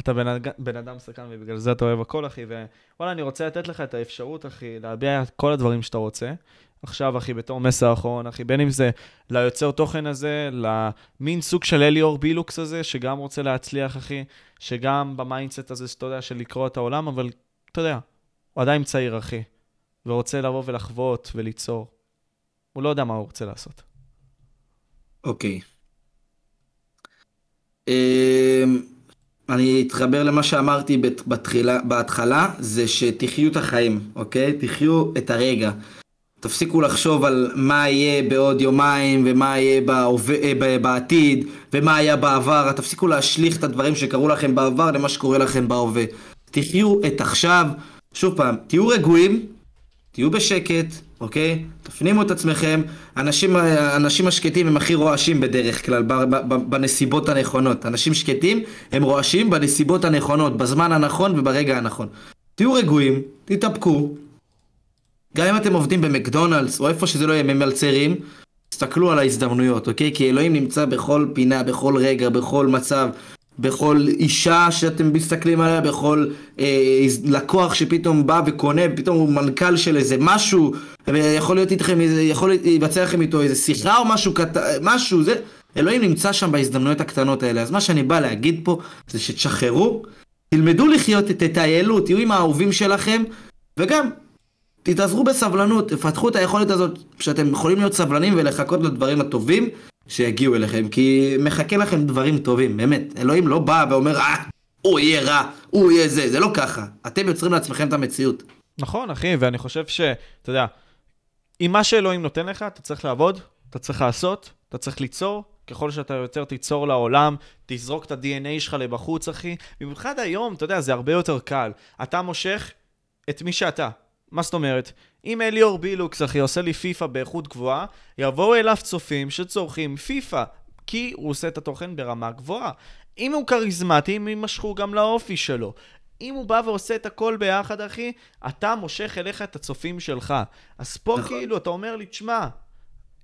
אתה בן, בן אדם סקרן ובגלל זה אתה אוהב הכל, אחי, ווואלה, אני רוצה לתת לך את האפשרות, אחי, להביע את כל הדברים שאתה רוצה. עכשיו, אחי, בתור מסר אחרון, אחי, בין אם זה ליוצר תוכן הזה, למין סוג של אליאור בילוקס הזה, שגם רוצה להצליח, אחי, שגם ב mindset הזה, שאתה יודע, של לקרוא את העולם, אבל אתה יודע, הוא עדיין צעיר, אחי, ורוצה לבוא ולחוות וליצור. הוא לא יודע מה הוא רוצה לעשות. אוקיי. Okay. אמ, אני אתחבר למה שאמרתי בתחילה, בהתחלה, זה שתחיו את החיים, אוקיי? תחיו את הרגע. תפסיקו לחשוב על מה יהיה בעוד יומיים ומה יהיה בהווה, אה, בעתיד ומה היה בעבר, תפסיקו להשליך את הדברים שקרו לכם בעבר למה שקורה לכם בהווה. תחיו את עכשיו, שוב פעם, תהיו רגועים, תהיו בשקט, אוקיי? תפנימו את עצמכם. אנשים, אנשים השקטים הם הכי רועשים בדרך כלל, בנסיבות הנכונות. אנשים שקטים הם רועשים בנסיבות הנכונות, בזמן הנכון וברגע הנכון. תהיו רגועים, תתאפקו. גם אם אתם עובדים במקדונלדס, או איפה שזה לא יהיה, ממלצרים, תסתכלו על ההזדמנויות, אוקיי? כי אלוהים נמצא בכל פינה, בכל רגע, בכל מצב. בכל אישה שאתם מסתכלים עליה, בכל אה, לקוח שפתאום בא וקונה, ופתאום הוא מנכ"ל של איזה משהו, ויכול להיות איתכם, יכול להיווצר לכם איתו איזה שיחה או משהו קטן, משהו, זה, אלוהים נמצא שם בהזדמנויות הקטנות האלה. אז מה שאני בא להגיד פה, זה שתשחררו, תלמדו לחיות, תטיילו, תהיו עם האהובים שלכם, וגם, תתעזרו בסבלנות, תפתחו את היכולת הזאת, שאתם יכולים להיות סבלנים ולחכות לדברים הטובים. שיגיעו אליכם, כי מחכה לכם דברים טובים, באמת. אלוהים לא בא ואומר, אה, הוא יהיה רע, הוא יהיה זה, זה לא ככה. אתם יוצרים לעצמכם את המציאות. נכון, אחי, ואני חושב ש... אתה יודע, אם מה שאלוהים נותן לך, אתה צריך לעבוד, אתה צריך לעשות, אתה צריך ליצור. ככל שאתה יותר תיצור לעולם, תזרוק את ה-DNA שלך לבחוץ, אחי. במיוחד היום, אתה יודע, זה הרבה יותר קל. אתה מושך את מי שאתה. מה זאת אומרת? אם אליאור בילוקס, אחי, עושה לי פיפא באיכות גבוהה, יבואו אליו צופים שצורכים פיפא, כי הוא עושה את התוכן ברמה גבוהה. אם הוא כריזמטי, הם יימשכו גם לאופי שלו. אם הוא בא ועושה את הכל ביחד, אחי, אתה מושך אליך את הצופים שלך. אז פה נכון. כאילו, אתה אומר לי, תשמע,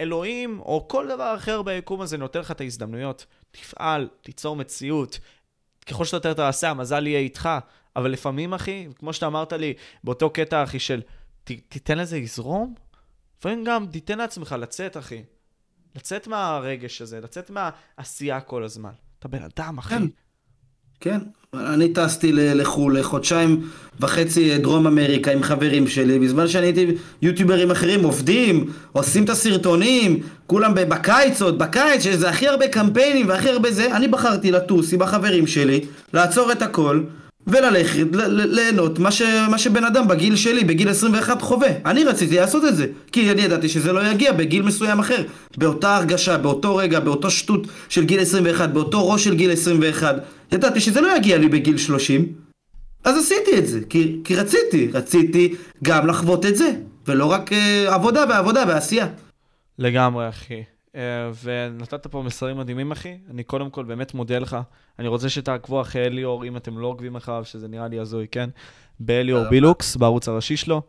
אלוהים, או כל דבר אחר ביקום הזה נותן לך את ההזדמנויות. תפעל, תיצור מציאות. ככל שאתה יותר תעשה, המזל יהיה איתך. אבל לפעמים, אחי, כמו שאתה אמרת לי, באותו קטע, אחי, של ת, תיתן לזה לזרום, לפעמים גם תיתן לעצמך לצאת, אחי. לצאת מהרגש הזה, לצאת מהעשייה כל הזמן. אתה בן אדם, אחי. כן. כן, אני טסתי לחו"ל לחודשיים וחצי דרום אמריקה עם חברים שלי, בזמן שאני הייתי יוטיוברים אחרים עובדים, עושים את הסרטונים, כולם בקיץ עוד, בקיץ שזה הכי הרבה קמפיינים והכי הרבה זה, אני בחרתי לטוס עם החברים שלי, לעצור את הכל, וללכת, ליהנות מה, ש, מה שבן אדם בגיל שלי, בגיל 21 חווה. אני רציתי לעשות את זה, כי אני ידעתי שזה לא יגיע בגיל מסוים אחר. באותה הרגשה, באותו רגע, באותו שטות של גיל 21, באותו ראש של גיל 21, ידעתי שזה לא יגיע לי בגיל 30, אז עשיתי את זה, כי, כי רציתי, רציתי גם לחוות את זה, ולא רק uh, עבודה ועבודה ועשייה. לגמרי, אחי. אה, ונתת פה מסרים מדהימים, אחי. אני קודם כל באמת מודה לך. אני רוצה שתעקבו אחרי אליאור, אם אתם לא עוקבים אחריו, שזה נראה לי הזוי, כן? באליאור בילוקס, בערוץ הראשי שלו.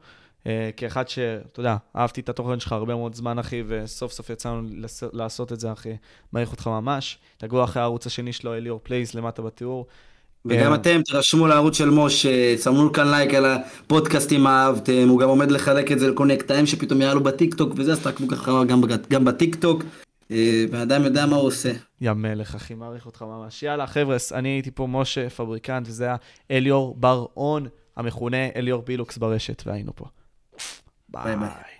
אה, כאחד שאתה יודע, אהבתי את התוכן שלך הרבה מאוד זמן, אחי, וסוף סוף יצאנו לעשות את זה, אחי. מעריך אותך ממש. תעקבו אחרי הערוץ השני שלו, אליאור פלייס, למטה בתיאור. וגם אתם תירשמו לערוץ של משה, סמנו כאן לייק על הפודקאסט אם אהבתם, הוא גם עומד לחלק את זה לכל מיני קטעים שפתאום יעלו בטיקטוק וזה, אז תעקבו ככה גם, גם בטיקטוק, ואדם יודע מה הוא עושה. יא מלך, אחי, מעריך אותך ממש. יאללה, חבר'ה, אני הייתי פה משה פבריקנט, וזה היה אליאור בר-און, המכונה אליאור בילוקס ברשת, והיינו פה. ביי ביי.